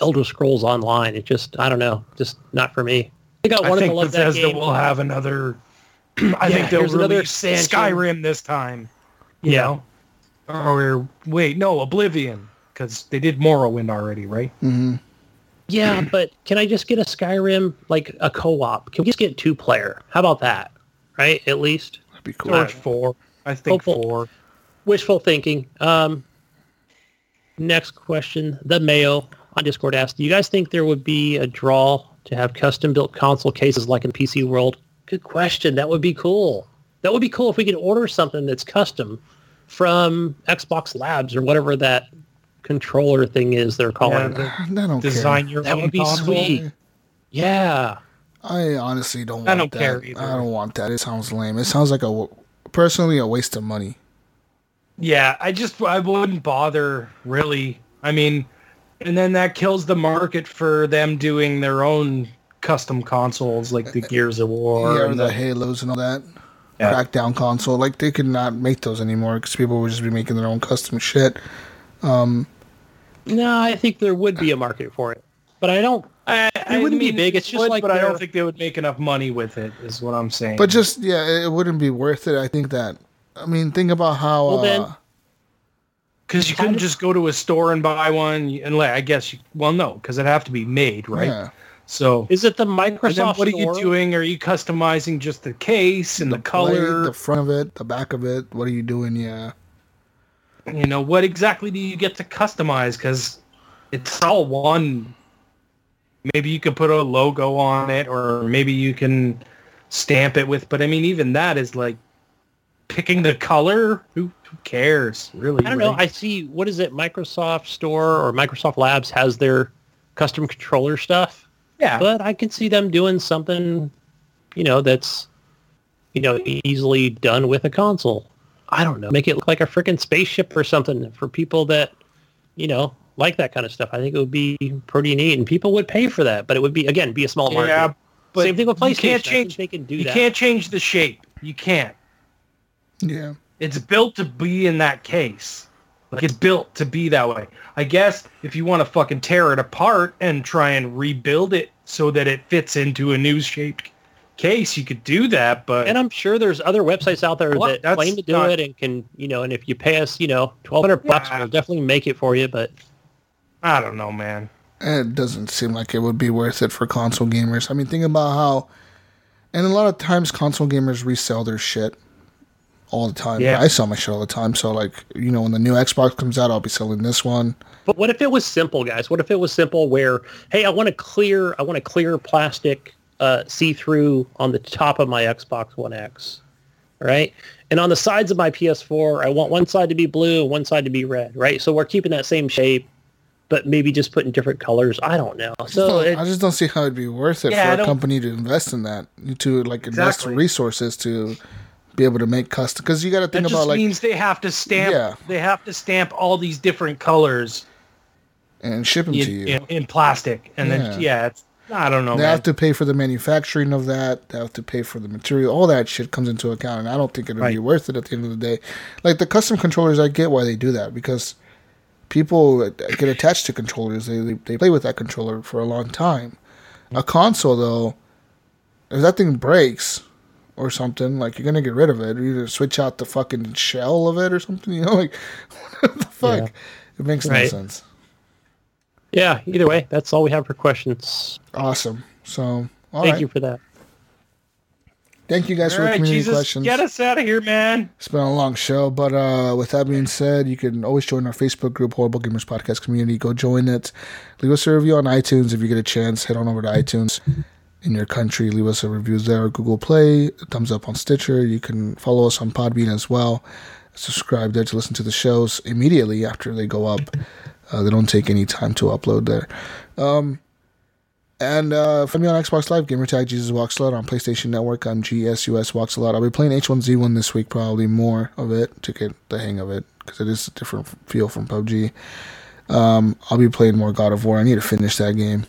Elder Scrolls Online. It just I don't know, just not for me. I think I I think to love that Bethesda game. will have another. I Yeah, think they'll here's another release expansion. Skyrim this time. You Yeah. know? Or wait, no, Oblivion, because they did Morrowind already, right? hmm Yeah, but can I just get a Skyrim like a co-op? Can we just get two player? How about that? Right, at least. That'd be cool. Or four. I think Hopeful. four. wishful thinking. Um, next question. The Mayo on Discord asked, do you guys think there would be a draw to have custom built console cases like in PC world? Good question. That would be cool. That would be cool if we could order something that's custom from Xbox Labs or whatever that controller thing is they're calling Yeah, it. I don't Design care. your That own would be console. sweet. Yeah. I honestly don't. Want I don't that. care either. I don't want that. It sounds lame. It sounds like a personally a waste of money. Yeah, I just I wouldn't bother really. I mean, and then that kills the market for them doing their own custom consoles like the uh, uh, Gears of War. yeah, or and the the- Halos and all that. Yeah. Crackdown console. Like they could not make those anymore because people would just be making their own custom shit. Um, no, I think there would be a market for it. But I don't I, It wouldn't be big, it's just would, like but I don't think they would make enough money with it. Is what I'm saying. But just yeah, it wouldn't be worth it. I think that. I mean, think about how. Well, then- uh, because you couldn't just go to a store and buy one, and like, I guess you. Well, no, because it'd have to be made, right? Yeah. So. Is it the and then Microsoft what are you doing? Are you customizing just the case and the, blade, color? the front of it, the back of it. What are you doing? Yeah. you know what exactly do you get to customize because it's all one maybe you could put a logo on it or maybe you can stamp it with but i mean even that is like picking the color who, who cares really I don't know. I see. What is it? Microsoft Store or Microsoft Labs has their custom controller stuff, yeah but I can see them doing something, you know, that's, you know, easily done with a console. I don't know. Make it look like a freaking spaceship or something for people that, you know, like that kind of stuff. I think it would be pretty neat, and people would pay for that. But it would be again be a small market. yeah but Same thing with PlayStation. you can't change they can do you that. can't change the shape you can't Yeah. It's built to be in that case. Like it's built to be that way. I guess if you want to fucking tear it apart and try and rebuild it so that it fits into a new shaped case, you could do that. But And I'm sure there's other websites out there Well, that claim to do not- it and can, you know, and if you pay us, you know, 1200 bucks, Yeah. we'll definitely make it for you. But I don't know, man. It doesn't seem like it would be worth it for console gamers. I mean, think about how And a lot of times, console gamers resell their shit all the time. Yeah. I sell my shit all the time. So, like, you know, when the new Xbox comes out, I'll be selling this one. But what if it was simple, guys? What if it was simple where, hey, I want to clear, I want to clear plastic uh, see-through on the top of my Xbox One X, right? And on the sides of my PS4, I want one side to be blue and one side to be red, right? So we're keeping that same shape, but maybe just putting different colors. I don't know. So I it, just don't see how it'd be worth it Yeah, for a company to invest in that, to like invest Exactly. resources to be able to make custom. Because you got to That think just about like means they have to stamp. Yeah. They have to stamp all these different colors and ship them in, to you. in, in plastic, and Yeah. then yeah, it's I don't know, They man. have to pay for the manufacturing of that. They have to pay for the material. All that shit comes into account, and I don't think it'd be worth it at the end of the day. Like the custom controllers, I get why they do that because people get attached to controllers. They they, they play with that controller for a long time. A mm-hmm. console, though, if that thing breaks or something, like you're gonna get rid of it. Or either switch out the fucking shell of it or something. You know, like what the fuck? Yeah. It makes no sense. yeah, either way, that's all we have for questions. Awesome. So, all Thank right. you for that. Thank you guys all for the right, community Jesus, questions. get us out of here, man. It's been a long show, but uh, with that being said, you can always join our Facebook group, Horrible Gamers Podcast Community. Go join it. Leave us a review on iTunes if you get a chance. Head on over to iTunes in your country. Leave us a review there. Google Play, thumbs up on Stitcher. You can follow us on Podbean as well. Subscribe there to listen to the shows immediately after they go up. Uh, they don't take any time to upload there. Um, and uh, find me on Xbox Live, Gamertag Jesus Walks a Lot on PlayStation Network. I'm GSUS Walks a Lot. I'll be playing H1Z1 this week, probably more of it to get the hang of it because it is a different feel from PUBG. Um, I'll be playing more God of War. I need to finish that game.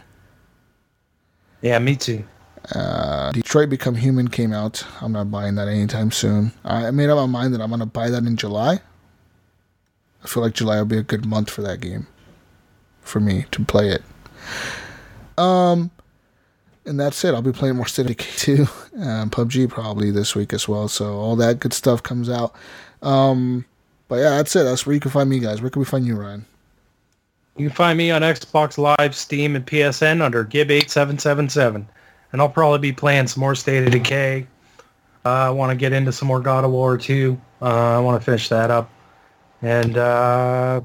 Yeah, me too. Uh, Detroit Become Human came out. I'm not buying that anytime soon. I made up my mind that I'm gonna buy that in July. I feel like July will be a good month for that game, for me to play it. Um, and that's it. I'll be playing more City 2, um, PUBG probably this week as well. So all that good stuff comes out. Um, but yeah, that's it. That's where you can find me, guys. Where can we find you, Ryan? You can find me on Xbox Live, Steam, and PSN under Gib8777. And I'll probably be playing some more State of Decay. Uh, I want to get into some more God of War too. Uh, I want to finish that up. And, uh...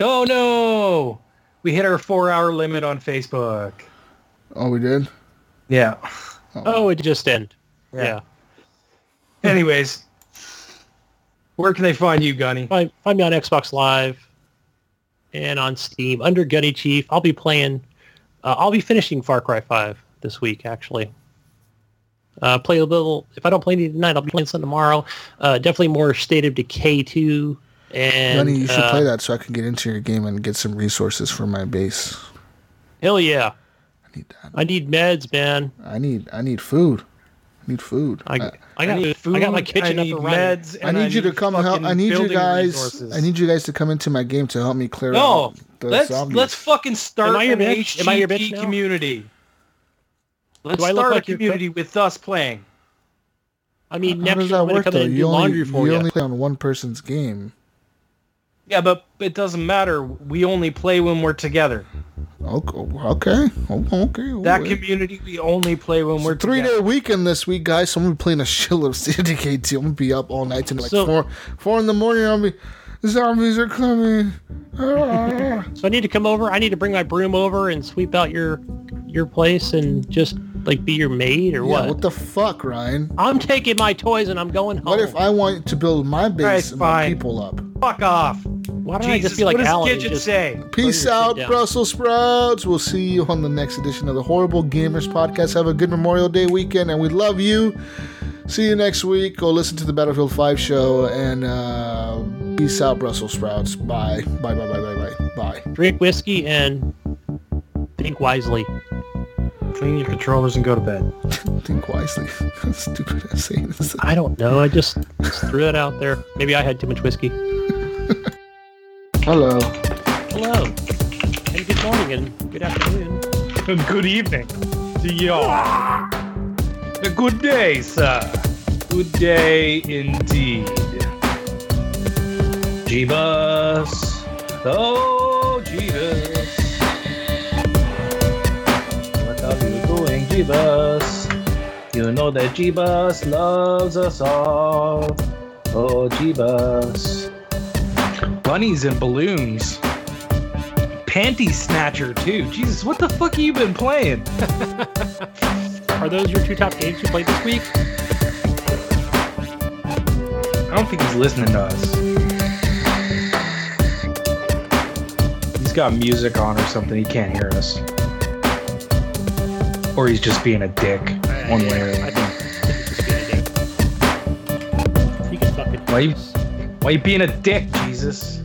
Oh, no! We hit our four-hour limit on Facebook. Oh, we did. Yeah. Oh, it just ended. Yeah. Yeah. Anyways, where can they find you, Gunny? Find, find me on Xbox Live and on Steam under Gunny Chief. I'll be playing. Uh, I'll be finishing Far Cry 5 this week, actually. Uh, play a little. If I don't play any tonight, I'll be playing some tomorrow. Uh, definitely more State of Decay 2. And Honey, you should uh, play that so I can get into your game and get some resources for my base. Hell yeah! I need that. I need meds, man. I need I need food. I need food. I, I, I got need I got my kitchen I up need and running. meds, I and need you to come help. I need you guys. resources. I need you guys to come into my game to help me clear No, out the let's zombies. let's fucking start Am I your an bitch? Am I your bitch HGP now? community. Let's Do I look start like a community with us playing. I mean, How next does that work though? You only for you you. only play on one person's game. Yeah, but it doesn't matter. We only play when we're together. Okay, okay, okay. okay. That community, we only play when we're Three together. day weekend this week, guys. So I'm gonna be playing a shitload of Syndicate 2. I'm gonna be up all night till like So- four four in the morning. I'll be zombies are coming. Ah. So I need to come over. I need to bring my broom over and sweep out your your place and just like be your maid or yeah, what? what the fuck, Ryan? I'm taking my toys and I'm going home. What if I want to build my base Alright, and my people up? Fuck off. Why don't I just be like what does Alan? and Gidget just- say? Peace out. Brussels sprouts. We'll see you on the next edition of the Horrible Gamers Podcast. Have a good Memorial Day weekend, and we love you. See you next week. Go listen to the Battlefield 5 show, and uh, peace out, Brussels sprouts. Bye. Bye, bye, bye, bye, bye. Bye. Drink whiskey and think wisely. Clean your controllers and go to bed. Think wisely. Stupid ass saying this. I don't know. I just, just threw it out there. Maybe I had too much whiskey. Hello. Hello. And good morning and good afternoon. And Good evening to y'all. A good day, sir. Good day indeed. Jeebus. Oh, Jeebus. What are you doing, Jeebus? You know that Jeebus loves us all. Oh, Jeebus. Bunnies and balloons. Panty Snatcher, too. Jesus, what the fuck have you been playing? Are those your two top games you played this week? I don't think he's listening to us. He's got music on or something. He can't hear us. Or he's just being a dick. One way or I the other. I think he's just being a dick. You can fucking. Why you, why you being a dick, Jesus?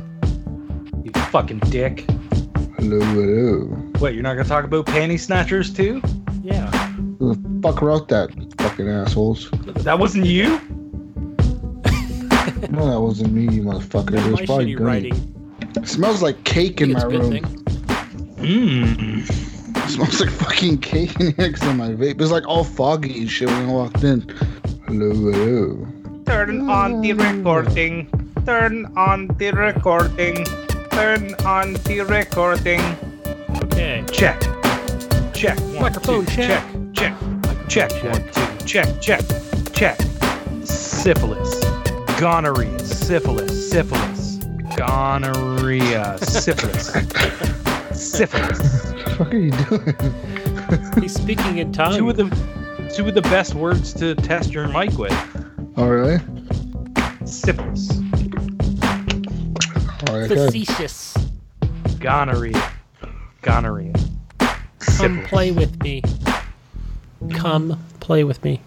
You fucking dick. Hello, hello. What, you're not gonna talk about panty snatchers too? Yeah. Who the fuck wrote that? Fucking assholes. That wasn't you? No, that wasn't me, you motherfucker. It was probably shitty writing. It smells like cake in my room. Mmm. Smells like fucking cake in here 'cause of my vape. It's like all foggy and shit when I walked in. Hello, hello. Turn on the recording. Turn on the recording. Turn on the recording. Okay. Check. Check. One, Microphone two, check. Check. Check. Check. One, two. Check. Check. Check. Syphilis. Gonorrhea. Syphilis. Syphilis. Gonorrhea. Syphilis. Syphilis. What the fuck are you doing? He's speaking in tongues. Two of the two of the best words to test your mic with. Oh, really? Syphilis. Oh, Alright. Facetious. Gonorrhea. Gonorrhea. Come play with me. Come play with me.